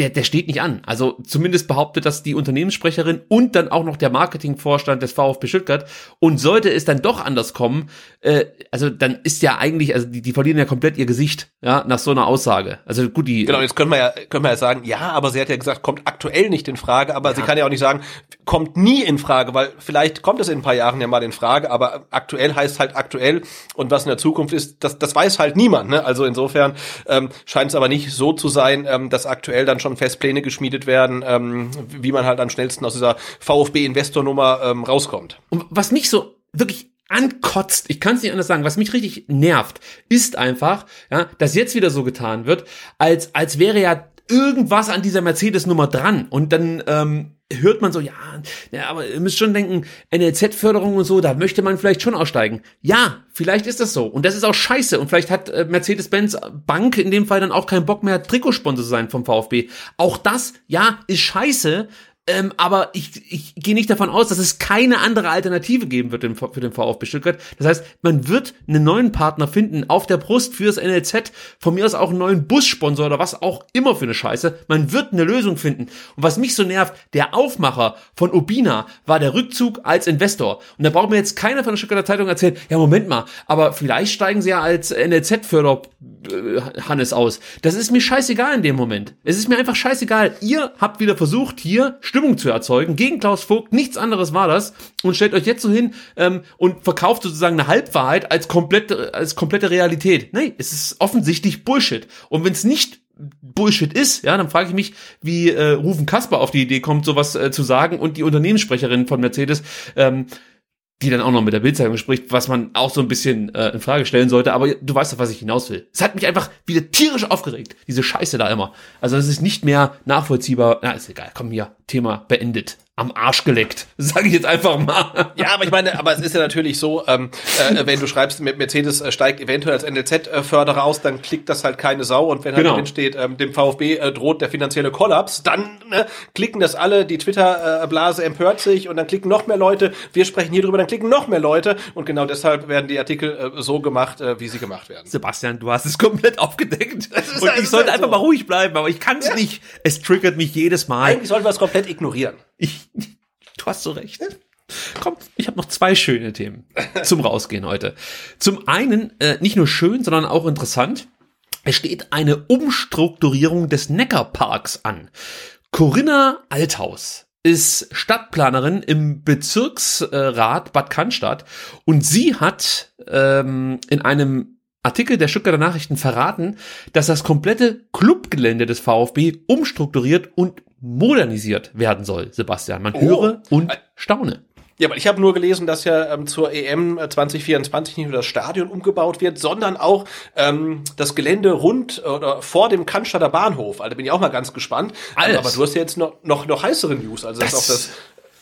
der, der steht nicht an. Also zumindest behauptet das die Unternehmenssprecherin und dann auch noch der Marketingvorstand des VfB Stuttgart. Und sollte es dann doch anders kommen, äh, also dann ist ja eigentlich, also die, die verlieren ja komplett ihr Gesicht, ja, nach so einer Aussage. Also gut, die. Genau, jetzt können wir ja, können wir ja sagen, ja, aber sie hat ja gesagt, kommt aktuell nicht in Frage, aber ja. sie kann ja auch nicht sagen, kommt nie in Frage, weil vielleicht kommt es in ein paar Jahren ja mal in Frage, aber aktuell heißt halt aktuell und was in der Zukunft ist, das, das weiß halt niemand. Ne? Also insofern ähm, scheint es aber nicht so zu sein, ähm, dass aktuell dann schon Festpläne geschmiedet werden, ähm, wie man halt am schnellsten aus dieser VfB-Investornummer ähm, rauskommt. Und was mich so wirklich ankotzt, ich kann es nicht anders sagen, was mich richtig nervt, ist einfach, ja, dass jetzt wieder so getan wird, als als wäre ja irgendwas an dieser Mercedes-Nummer dran und dann ähm, hört man so, ja, ja, aber ihr müsst schon denken, NLZ-Förderung und so, da möchte man vielleicht schon aussteigen. Ja, vielleicht ist das so. Und das ist auch scheiße. Und vielleicht hat äh, Mercedes-Benz Bank in dem Fall dann auch keinen Bock mehr, Trikotsponsor zu sein vom VfB. Auch das, ja, ist scheiße, ähm, aber ich, ich gehe nicht davon aus, dass es keine andere Alternative geben wird für den VfB Stuttgart. Das heißt, man wird einen neuen Partner finden auf der Brust für das NLZ, von mir aus auch einen neuen Bussponsor oder was auch immer für eine Scheiße. Man wird eine Lösung finden. Und was mich so nervt, der Aufmacher von Obina war der Rückzug als Investor. Und da braucht mir jetzt keiner von der Stuttgarter Zeitung erzählen, ja Moment mal, aber vielleicht steigen sie ja als NLZ-Förder äh, Hannes aus. Das ist mir scheißegal in dem Moment. Es ist mir einfach scheißegal. Ihr habt wieder versucht, hier Stimmung zu erzeugen gegen Klaus Vogt. Nichts anderes war das. Und stellt euch jetzt so hin ähm, und verkauft sozusagen eine Halbwahrheit als komplette, als komplette Realität. Nee, es ist offensichtlich Bullshit. Und wenn es nicht Bullshit ist, ja, dann frage ich mich, wie äh, Rufen Kasper auf die Idee kommt, sowas äh, zu sagen und die Unternehmenssprecherin von Mercedes, ähm, die dann auch noch mit der Bildzeitung spricht, was man auch so ein bisschen äh, in Frage stellen sollte. Aber du weißt doch, was ich hinaus will. Es hat mich einfach wieder tierisch aufgeregt, diese Scheiße da immer. Also es ist nicht mehr nachvollziehbar. Na, ist egal. Komm hier, Thema beendet am Arsch geleckt, sage ich jetzt einfach mal. Ja, aber ich meine, aber es ist ja natürlich so, ähm, äh, wenn du schreibst, Mercedes äh, steigt eventuell als NLZ-Förderer aus, dann klickt das halt keine Sau und wenn halt genau. drin steht, ähm, dem VfB äh, droht der finanzielle Kollaps, dann ne, klicken das alle, die Twitter-Blase empört sich und dann klicken noch mehr Leute, wir sprechen hier drüber, dann klicken noch mehr Leute und genau deshalb werden die Artikel äh, so gemacht, äh, wie sie gemacht werden. Sebastian, du hast es komplett aufgedeckt und halt, ich sollte halt einfach so. mal ruhig bleiben, aber ich kann es ja. nicht. Es triggert mich jedes Mal. Eigentlich sollten wir es komplett ignorieren. Ich, du hast so recht. Komm, ich habe noch zwei schöne Themen zum Rausgehen heute. Zum einen äh, nicht nur schön, sondern auch interessant. Es steht eine Umstrukturierung des Neckarparks an. Corinna Althaus ist Stadtplanerin im Bezirksrat Bad Cannstatt und sie hat ähm, in einem Artikel der Stuttgarter Nachrichten verraten, dass das komplette Clubgelände des VfB umstrukturiert und modernisiert werden soll, Sebastian. Man oh. höre und staune. Ja, aber ich habe nur gelesen, dass ja ähm, zur EM 2024 nicht nur das Stadion umgebaut wird, sondern auch ähm, das Gelände rund oder vor dem Cannstatter Bahnhof. Also bin ich auch mal ganz gespannt. Alles. Aber du hast ja jetzt noch noch, noch heißere News, also das, das auch das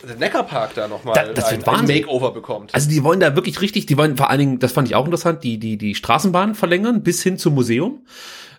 der Neckarpark da nochmal da, das ein, ein Makeover bekommt. Also die wollen da wirklich richtig, die wollen vor allen Dingen, das fand ich auch interessant, die die die Straßenbahn verlängern bis hin zum Museum.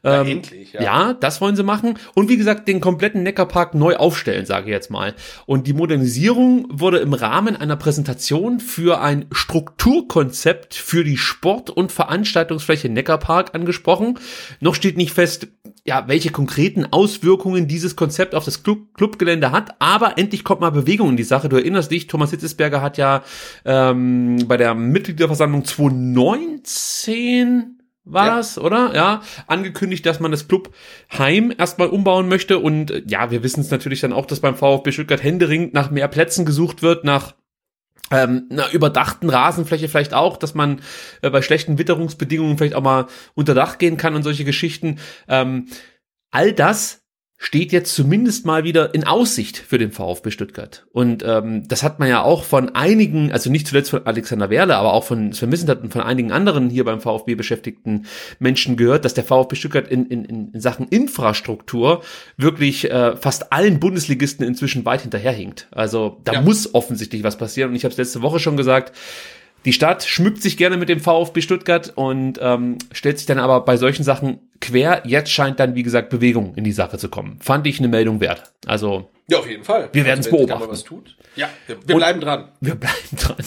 Ja, ähm, endlich, ja. ja, das wollen sie machen. Und wie gesagt, den kompletten Neckarpark neu aufstellen, sage ich jetzt mal. Und die Modernisierung wurde im Rahmen einer Präsentation für ein Strukturkonzept für die Sport- und Veranstaltungsfläche Neckarpark angesprochen. Noch steht nicht fest, ja, welche konkreten Auswirkungen dieses Konzept auf das Club Clubgelände hat, aber endlich kommt mal Bewegung in die Sache. Du erinnerst dich, Thomas Hitzesberger hat ja ähm, bei der Mitgliederversammlung 2019 war ja. das, oder? Ja, angekündigt, dass man das Clubheim erstmal umbauen möchte und ja, wir wissen es natürlich dann auch, dass beim VfB Stuttgart händeringend nach mehr Plätzen gesucht wird, nach ähm, einer überdachten Rasenfläche vielleicht auch, dass man äh, bei schlechten Witterungsbedingungen vielleicht auch mal unter Dach gehen kann und solche Geschichten. Ähm, all das steht jetzt zumindest mal wieder in Aussicht für den VfB Stuttgart. Und ähm, das hat man ja auch von einigen, also nicht zuletzt von Alexander Werle, aber auch von Sven Missentat und von einigen anderen hier beim VfB beschäftigten Menschen gehört, dass der VfB Stuttgart in, in, in Sachen Infrastruktur wirklich äh, fast allen Bundesligisten inzwischen weit hinterherhinkt. Also da ja. muss offensichtlich was passieren. Und ich habe es letzte Woche schon gesagt, die Stadt schmückt sich gerne mit dem VfB Stuttgart und ähm, stellt sich dann aber bei solchen Sachen quer. Jetzt scheint dann, wie gesagt, Bewegung in die Sache zu kommen. Fand ich eine Meldung wert. Also. Ja, auf jeden Fall. Wir werden es also, beobachten. Was tut. Ja, wir, wir bleiben dran. Wir bleiben dran.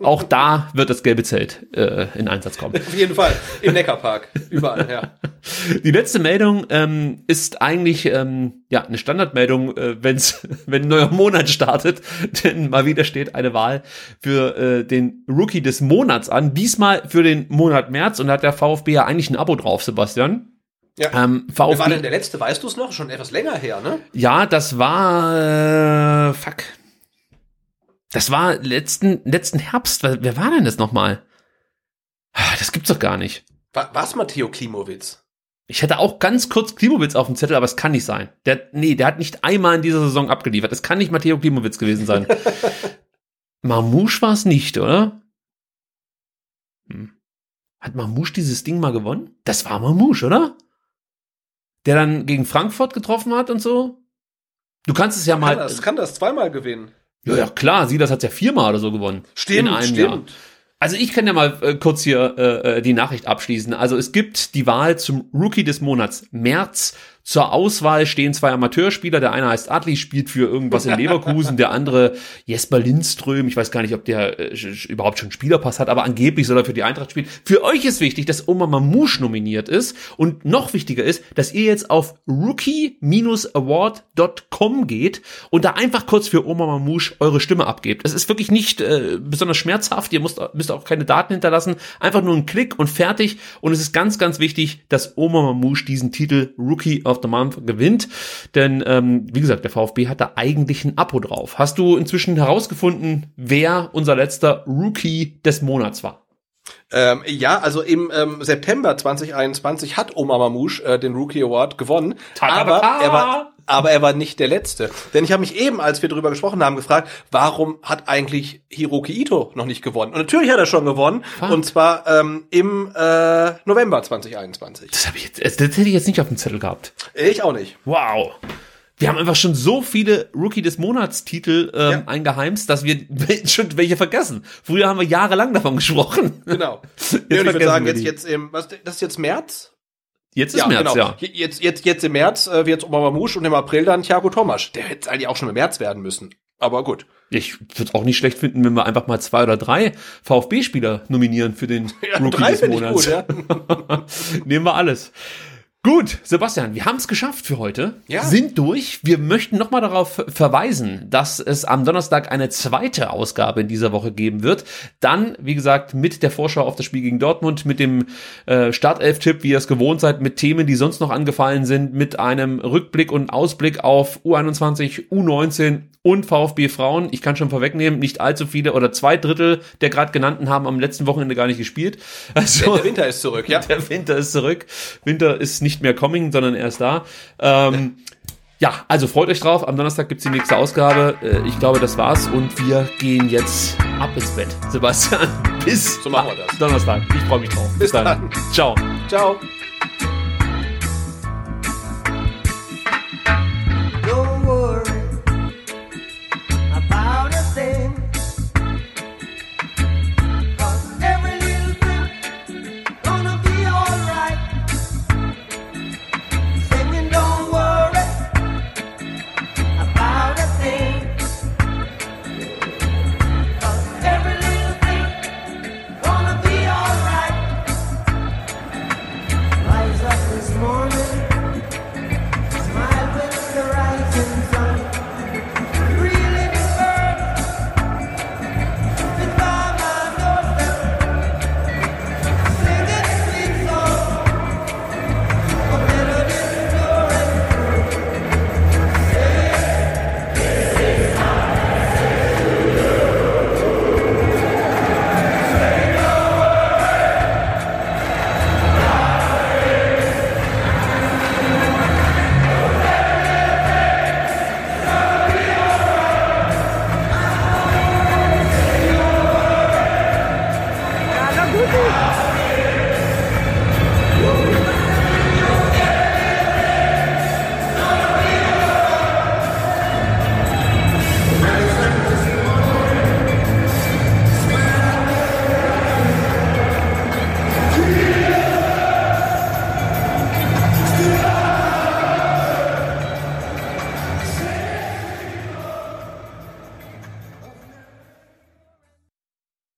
Auch da wird das gelbe Zelt äh, in Einsatz kommen. Auf jeden Fall. Im Neckarpark. Überall, ja. Die letzte Meldung ähm, ist eigentlich ähm, ja eine Standardmeldung, äh, wenn's, wenn ein neuer Monat startet. Denn mal wieder steht eine Wahl für äh, den Rookie des Monats an. Diesmal für den Monat März. Und da hat der VfB ja eigentlich ein Abo drauf, Sebastian. Ja. Ähm, VfB, Wer war denn der letzte? Weißt du es noch? Schon etwas länger her, ne? Ja, das war äh, fuck. Das war letzten letzten Herbst. Wer, war denn das nochmal? Ah, das gibt's doch gar nicht. War was Matteo Klimowitz? Ich hatte auch ganz kurz Klimowitz auf dem Zettel, aber es kann nicht sein. Der, nee, der hat nicht einmal in dieser Saison abgeliefert. Es kann nicht Matteo Klimowitz gewesen sein. Marmouche war es nicht, oder? Hm. Hat Marmouche dieses Ding mal gewonnen? Das war Marmouche, oder? Der dann gegen Frankfurt getroffen hat und so. Du kannst es ja mal. Kann das, kann das zweimal gewinnen. Ja, ja, klar, sie, das hat ja viermal oder so gewonnen. Stimmt, in einem stimmt. Jahr. Also ich kann ja mal äh, kurz hier äh, äh, die Nachricht abschließen. Also es gibt die Wahl zum Rookie des Monats März zur Auswahl stehen zwei Amateurspieler. Der eine heißt Adli, spielt für irgendwas in Leverkusen. der andere Jesper Lindström. Ich weiß gar nicht, ob der äh, überhaupt schon Spielerpass hat, aber angeblich soll er für die Eintracht spielen. Für euch ist wichtig, dass Oma Mamouche nominiert ist. Und noch wichtiger ist, dass ihr jetzt auf rookie-award.com geht und da einfach kurz für Oma Mamouche eure Stimme abgebt. Es ist wirklich nicht äh, besonders schmerzhaft. Ihr müsst, müsst auch keine Daten hinterlassen. Einfach nur ein Klick und fertig. Und es ist ganz, ganz wichtig, dass Oma Mamouche diesen Titel Rookie of the Month gewinnt. Denn, ähm, wie gesagt, der VfB hat da eigentlich ein Abo drauf. Hast du inzwischen herausgefunden, wer unser letzter Rookie des Monats war? Ähm, ja, also im ähm, September 2021 hat Omar Mamouche äh, den Rookie Award gewonnen, aber er war aber er war nicht der letzte, denn ich habe mich eben, als wir darüber gesprochen haben, gefragt, warum hat eigentlich Hiroki Ito noch nicht gewonnen? Und natürlich hat er schon gewonnen ah. und zwar ähm, im äh, November 2021. Das, hab ich jetzt, das hätte ich jetzt nicht auf dem Zettel gehabt. Ich auch nicht. Wow. Wir haben einfach schon so viele Rookie des Monats Titel ähm, ja. eingeheimst, dass wir schon welche vergessen. Früher haben wir jahrelang davon gesprochen. Genau. Jetzt ja, ich würde sagen, jetzt, jetzt im, was, das ist jetzt März? Jetzt ist ja, März, genau. ja. Jetzt, jetzt, jetzt im März äh, wird Obama Musch und im April dann Thiago Thomas. Der hätte eigentlich auch schon im März werden müssen. Aber gut. Ich würde auch nicht schlecht finden, wenn wir einfach mal zwei oder drei VfB-Spieler nominieren für den ja, Rookie des Monats. Gut, ja. Nehmen wir alles. Gut, Sebastian, wir haben es geschafft für heute. Ja. Sind durch. Wir möchten nochmal darauf verweisen, dass es am Donnerstag eine zweite Ausgabe in dieser Woche geben wird. Dann, wie gesagt, mit der Vorschau auf das Spiel gegen Dortmund, mit dem äh, Startelf-Tipp, wie ihr es gewohnt seid, mit Themen, die sonst noch angefallen sind, mit einem Rückblick und Ausblick auf U21, U19 und VfB Frauen. Ich kann schon vorwegnehmen, nicht allzu viele oder zwei Drittel der gerade genannten haben am letzten Wochenende gar nicht gespielt. Also, der Winter ist zurück, ja. Der Winter ist zurück. Winter ist nicht mehr coming, sondern erst da. Ähm, ja, also freut euch drauf. Am Donnerstag gibt's die nächste Ausgabe. Äh, ich glaube, das war's und wir gehen jetzt ab ins Bett. Sebastian, bis so machen wir das. Donnerstag. Ich freue mich drauf. Bis, bis dann. dann. Ciao. Ciao.